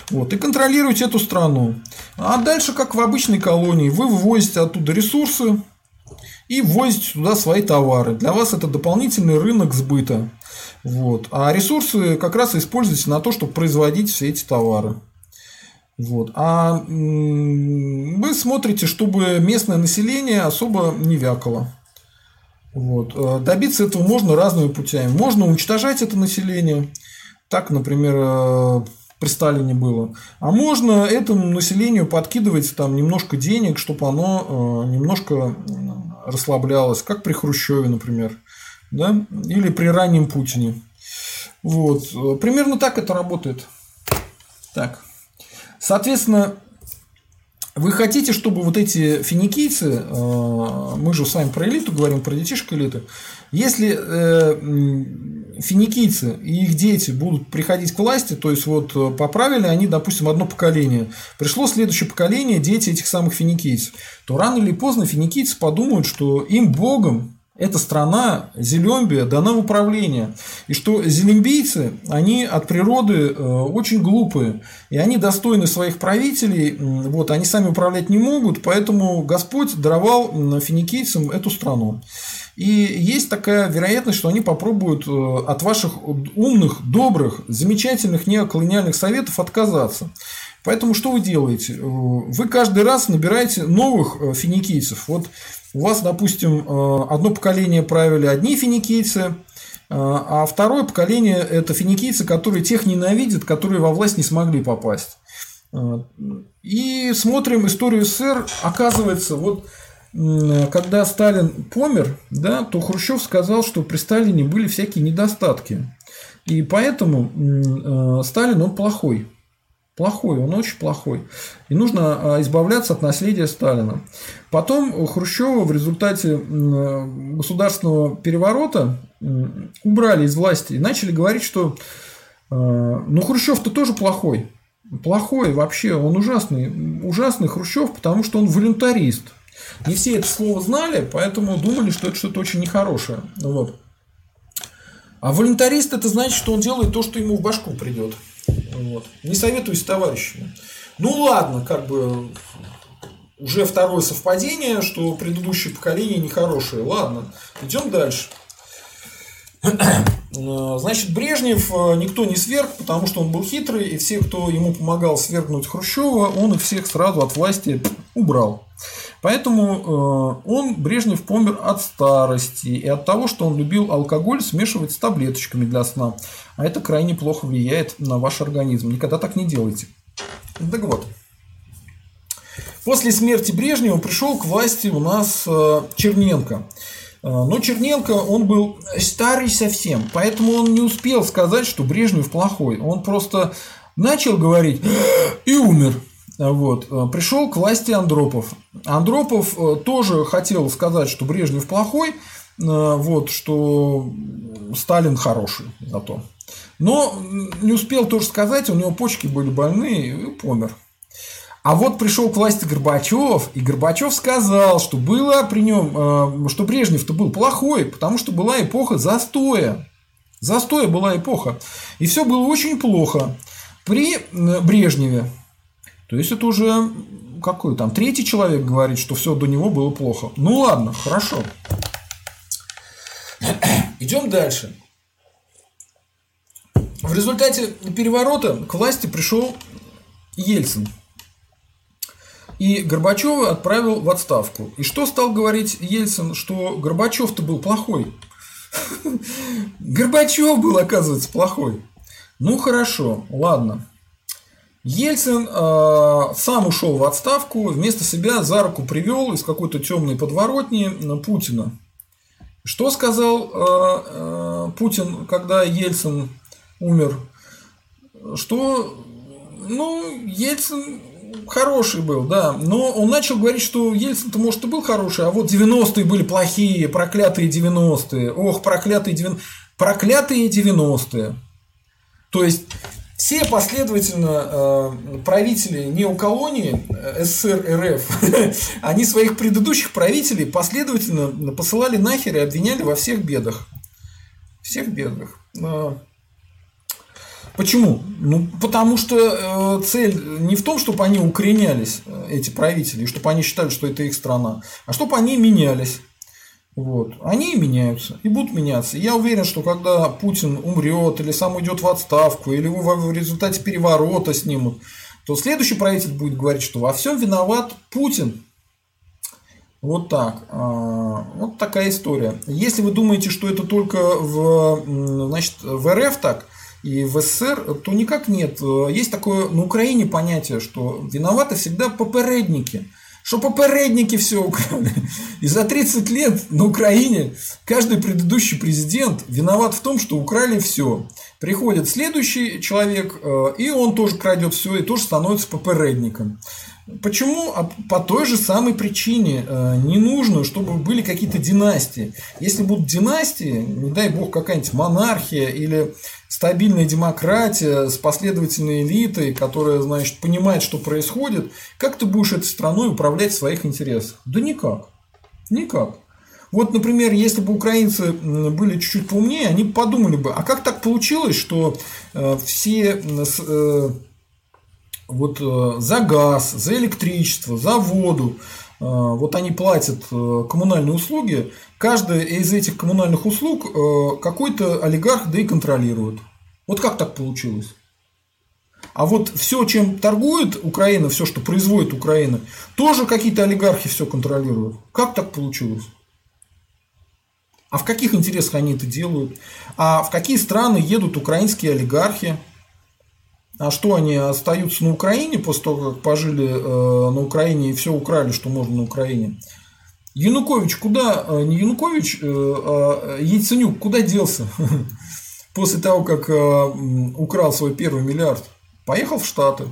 Вот, и контролируете эту страну. А дальше, как в обычной колонии, вы вывозите оттуда ресурсы и ввозите туда свои товары. Для вас это дополнительный рынок сбыта. Вот. А ресурсы как раз используете на то, чтобы производить все эти товары. Вот. А вы смотрите, чтобы местное население особо не вякало. Вот. Э, добиться этого можно разными путями. Можно уничтожать это население, так, например, э, при Сталине было. А можно этому населению подкидывать там немножко денег, чтобы оно э, немножко расслаблялось, как при Хрущеве, например, да? или при раннем Путине. Вот. Примерно так это работает. Так. Соответственно, вы хотите, чтобы вот эти финикийцы, э, мы же с вами про элиту говорим, про детишек элиты, если э, финикийцы и их дети будут приходить к власти, то есть вот э, поправили они, допустим, одно поколение, пришло следующее поколение, дети этих самых финикийцев, то рано или поздно финикийцы подумают, что им Богом эта страна, Зелембия, дана в управление. И что зелембийцы, они от природы э, очень глупые. И они достойны своих правителей. Вот, они сами управлять не могут. Поэтому Господь даровал финикийцам эту страну. И есть такая вероятность, что они попробуют э, от ваших умных, добрых, замечательных неоколониальных советов отказаться. Поэтому что вы делаете? Э, вы каждый раз набираете новых финикийцев. Вот у вас, допустим, э, одно поколение правили одни финикийцы, э, а второе поколение – это финикийцы, которые тех ненавидят, которые во власть не смогли попасть. Э, и смотрим историю СССР, оказывается, вот когда Сталин помер, да, то Хрущев сказал, что при Сталине были всякие недостатки. И поэтому Сталин, он плохой. Плохой, он очень плохой. И нужно а, избавляться от наследия Сталина. Потом Хрущева в результате государственного переворота убрали из власти и начали говорить, что ну Хрущев-то тоже плохой. Плохой вообще, он ужасный. Ужасный Хрущев, потому что он волюнтарист. Не все это слово знали, поэтому думали, что это что-то очень нехорошее. Вот. А волюнтарист это значит, что он делает то, что ему в башку придет. Вот. Не советую с товарищами. Ну ладно, как бы уже второе совпадение, что предыдущее поколение нехорошее. Ладно, идем дальше. Значит, Брежнев э, никто не сверг, потому что он был хитрый, и все, кто ему помогал свергнуть Хрущева, он их всех сразу от власти убрал. Поэтому э, он, Брежнев, помер от старости и от того, что он любил алкоголь смешивать с таблеточками для сна. А это крайне плохо влияет на ваш организм. Никогда так не делайте. Так вот. После смерти Брежнева пришел к власти у нас э, Черненко. Э, но Черненко, он был старый совсем, поэтому он не успел сказать, что Брежнев плохой. Он просто начал говорить и умер. Вот. Пришел к власти Андропов. Андропов тоже хотел сказать, что Брежнев плохой, вот, что Сталин хороший зато. Но не успел тоже сказать, у него почки были больные и помер. А вот пришел к власти Горбачев, и Горбачев сказал, что было при нем, э, что Брежнев-то был плохой, потому что была эпоха застоя. Застоя была эпоха. И все было очень плохо при Брежневе. То есть это уже какой там третий человек говорит, что все до него было плохо. Ну ладно, хорошо. Идем дальше. В результате переворота к власти пришел Ельцин. И Горбачева отправил в отставку. И что стал говорить Ельцин, что Горбачев-то был плохой? Горбачев был, оказывается, плохой. Ну хорошо, ладно. Ельцин э, сам ушел в отставку, вместо себя за руку привел из какой-то темной подворотни Путина. Что сказал э, э, Путин, когда Ельцин умер? Что, ну, Ельцин хороший был, да, но он начал говорить, что Ельцин-то, может, и был хороший, а вот 90-е были плохие, проклятые 90-е, ох, проклятые 90-е, проклятые 90-е. То есть, все последовательно э, правители неоколонии э, СССР РФ, они своих предыдущих правителей последовательно посылали нахер и обвиняли во всех бедах. Всех бедах. Э, почему? Ну, потому что цель не в том, чтобы они укоренялись, эти правители, чтобы они считали, что это их страна, а чтобы они менялись. Вот. Они меняются и будут меняться. я уверен, что когда Путин умрет или сам уйдет в отставку, или его в результате переворота снимут, то следующий правитель будет говорить, что во всем виноват Путин. Вот так. А, вот такая история. Если вы думаете, что это только в, значит, в РФ так и в СССР, то никак нет. Есть такое на Украине понятие, что виноваты всегда попередники – что попередники все украли. И за 30 лет на Украине каждый предыдущий президент виноват в том, что украли все. Приходит следующий человек, э, и он тоже крадет все, и тоже становится попередником. Почему? А по той же самой причине. Э, не нужно, чтобы были какие-то династии. Если будут династии, не дай бог какая-нибудь монархия или стабильная демократия с последовательной элитой, которая, значит, понимает, что происходит, как ты будешь этой страной управлять в своих интересах? Да никак. Никак. Вот, например, если бы украинцы были чуть-чуть поумнее, они подумали бы, а как так получилось, что э, все э, вот э, за газ, за электричество, за воду, э, вот они платят э, коммунальные услуги, каждая из этих коммунальных услуг какой-то олигарх да и контролирует. Вот как так получилось? А вот все, чем торгует Украина, все, что производит Украина, тоже какие-то олигархи все контролируют. Как так получилось? А в каких интересах они это делают? А в какие страны едут украинские олигархи? А что они остаются на Украине после того, как пожили э, на Украине и все украли, что можно на Украине? Янукович куда, э, не Янукович, э, а Яйценюк куда делся после того, как украл свой первый миллиард? Поехал в Штаты.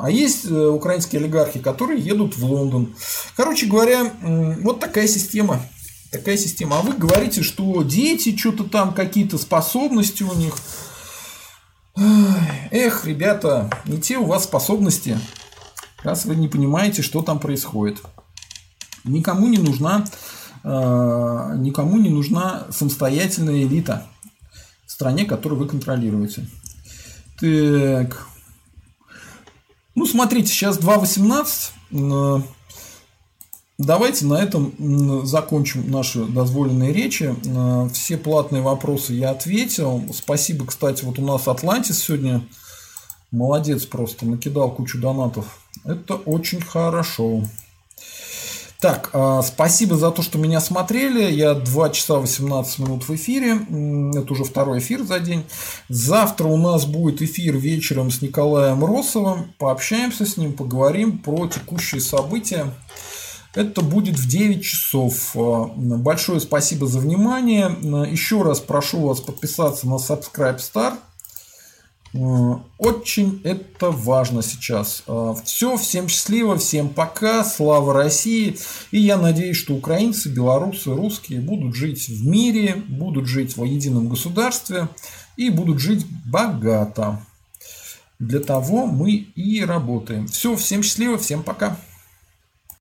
А есть украинские олигархи, которые едут в Лондон. Короче говоря, вот такая система. Такая система. А вы говорите, что дети что-то там, какие-то способности у них. Эх, ребята, не те у вас способности, раз вы не понимаете, что там происходит. Никому не нужна, э, никому не нужна самостоятельная элита в стране, которую вы контролируете. Так. Ну, смотрите, сейчас 2.18. Давайте на этом закончим наши дозволенные речи. Э, все платные вопросы я ответил. Спасибо, кстати, вот у нас Атлантис сегодня молодец просто, накидал кучу донатов. Это очень хорошо. Так, а, спасибо за то, что меня смотрели. Я 2 часа 18 минут в эфире. Это уже второй эфир за день. Завтра у нас будет эфир вечером с Николаем Росовым. Пообщаемся с ним, поговорим про текущие события. Это будет в 9 часов. А, большое спасибо за внимание. Еще раз прошу вас подписаться на Subscribe Star Э, очень это важно сейчас. Э, Все, всем счастливо, всем пока, слава России. И я надеюсь, что украинцы, белорусы, русские будут жить в мире, будут жить в едином государстве и будут жить богато. Для того мы и работаем. Все, всем счастливо, всем пока.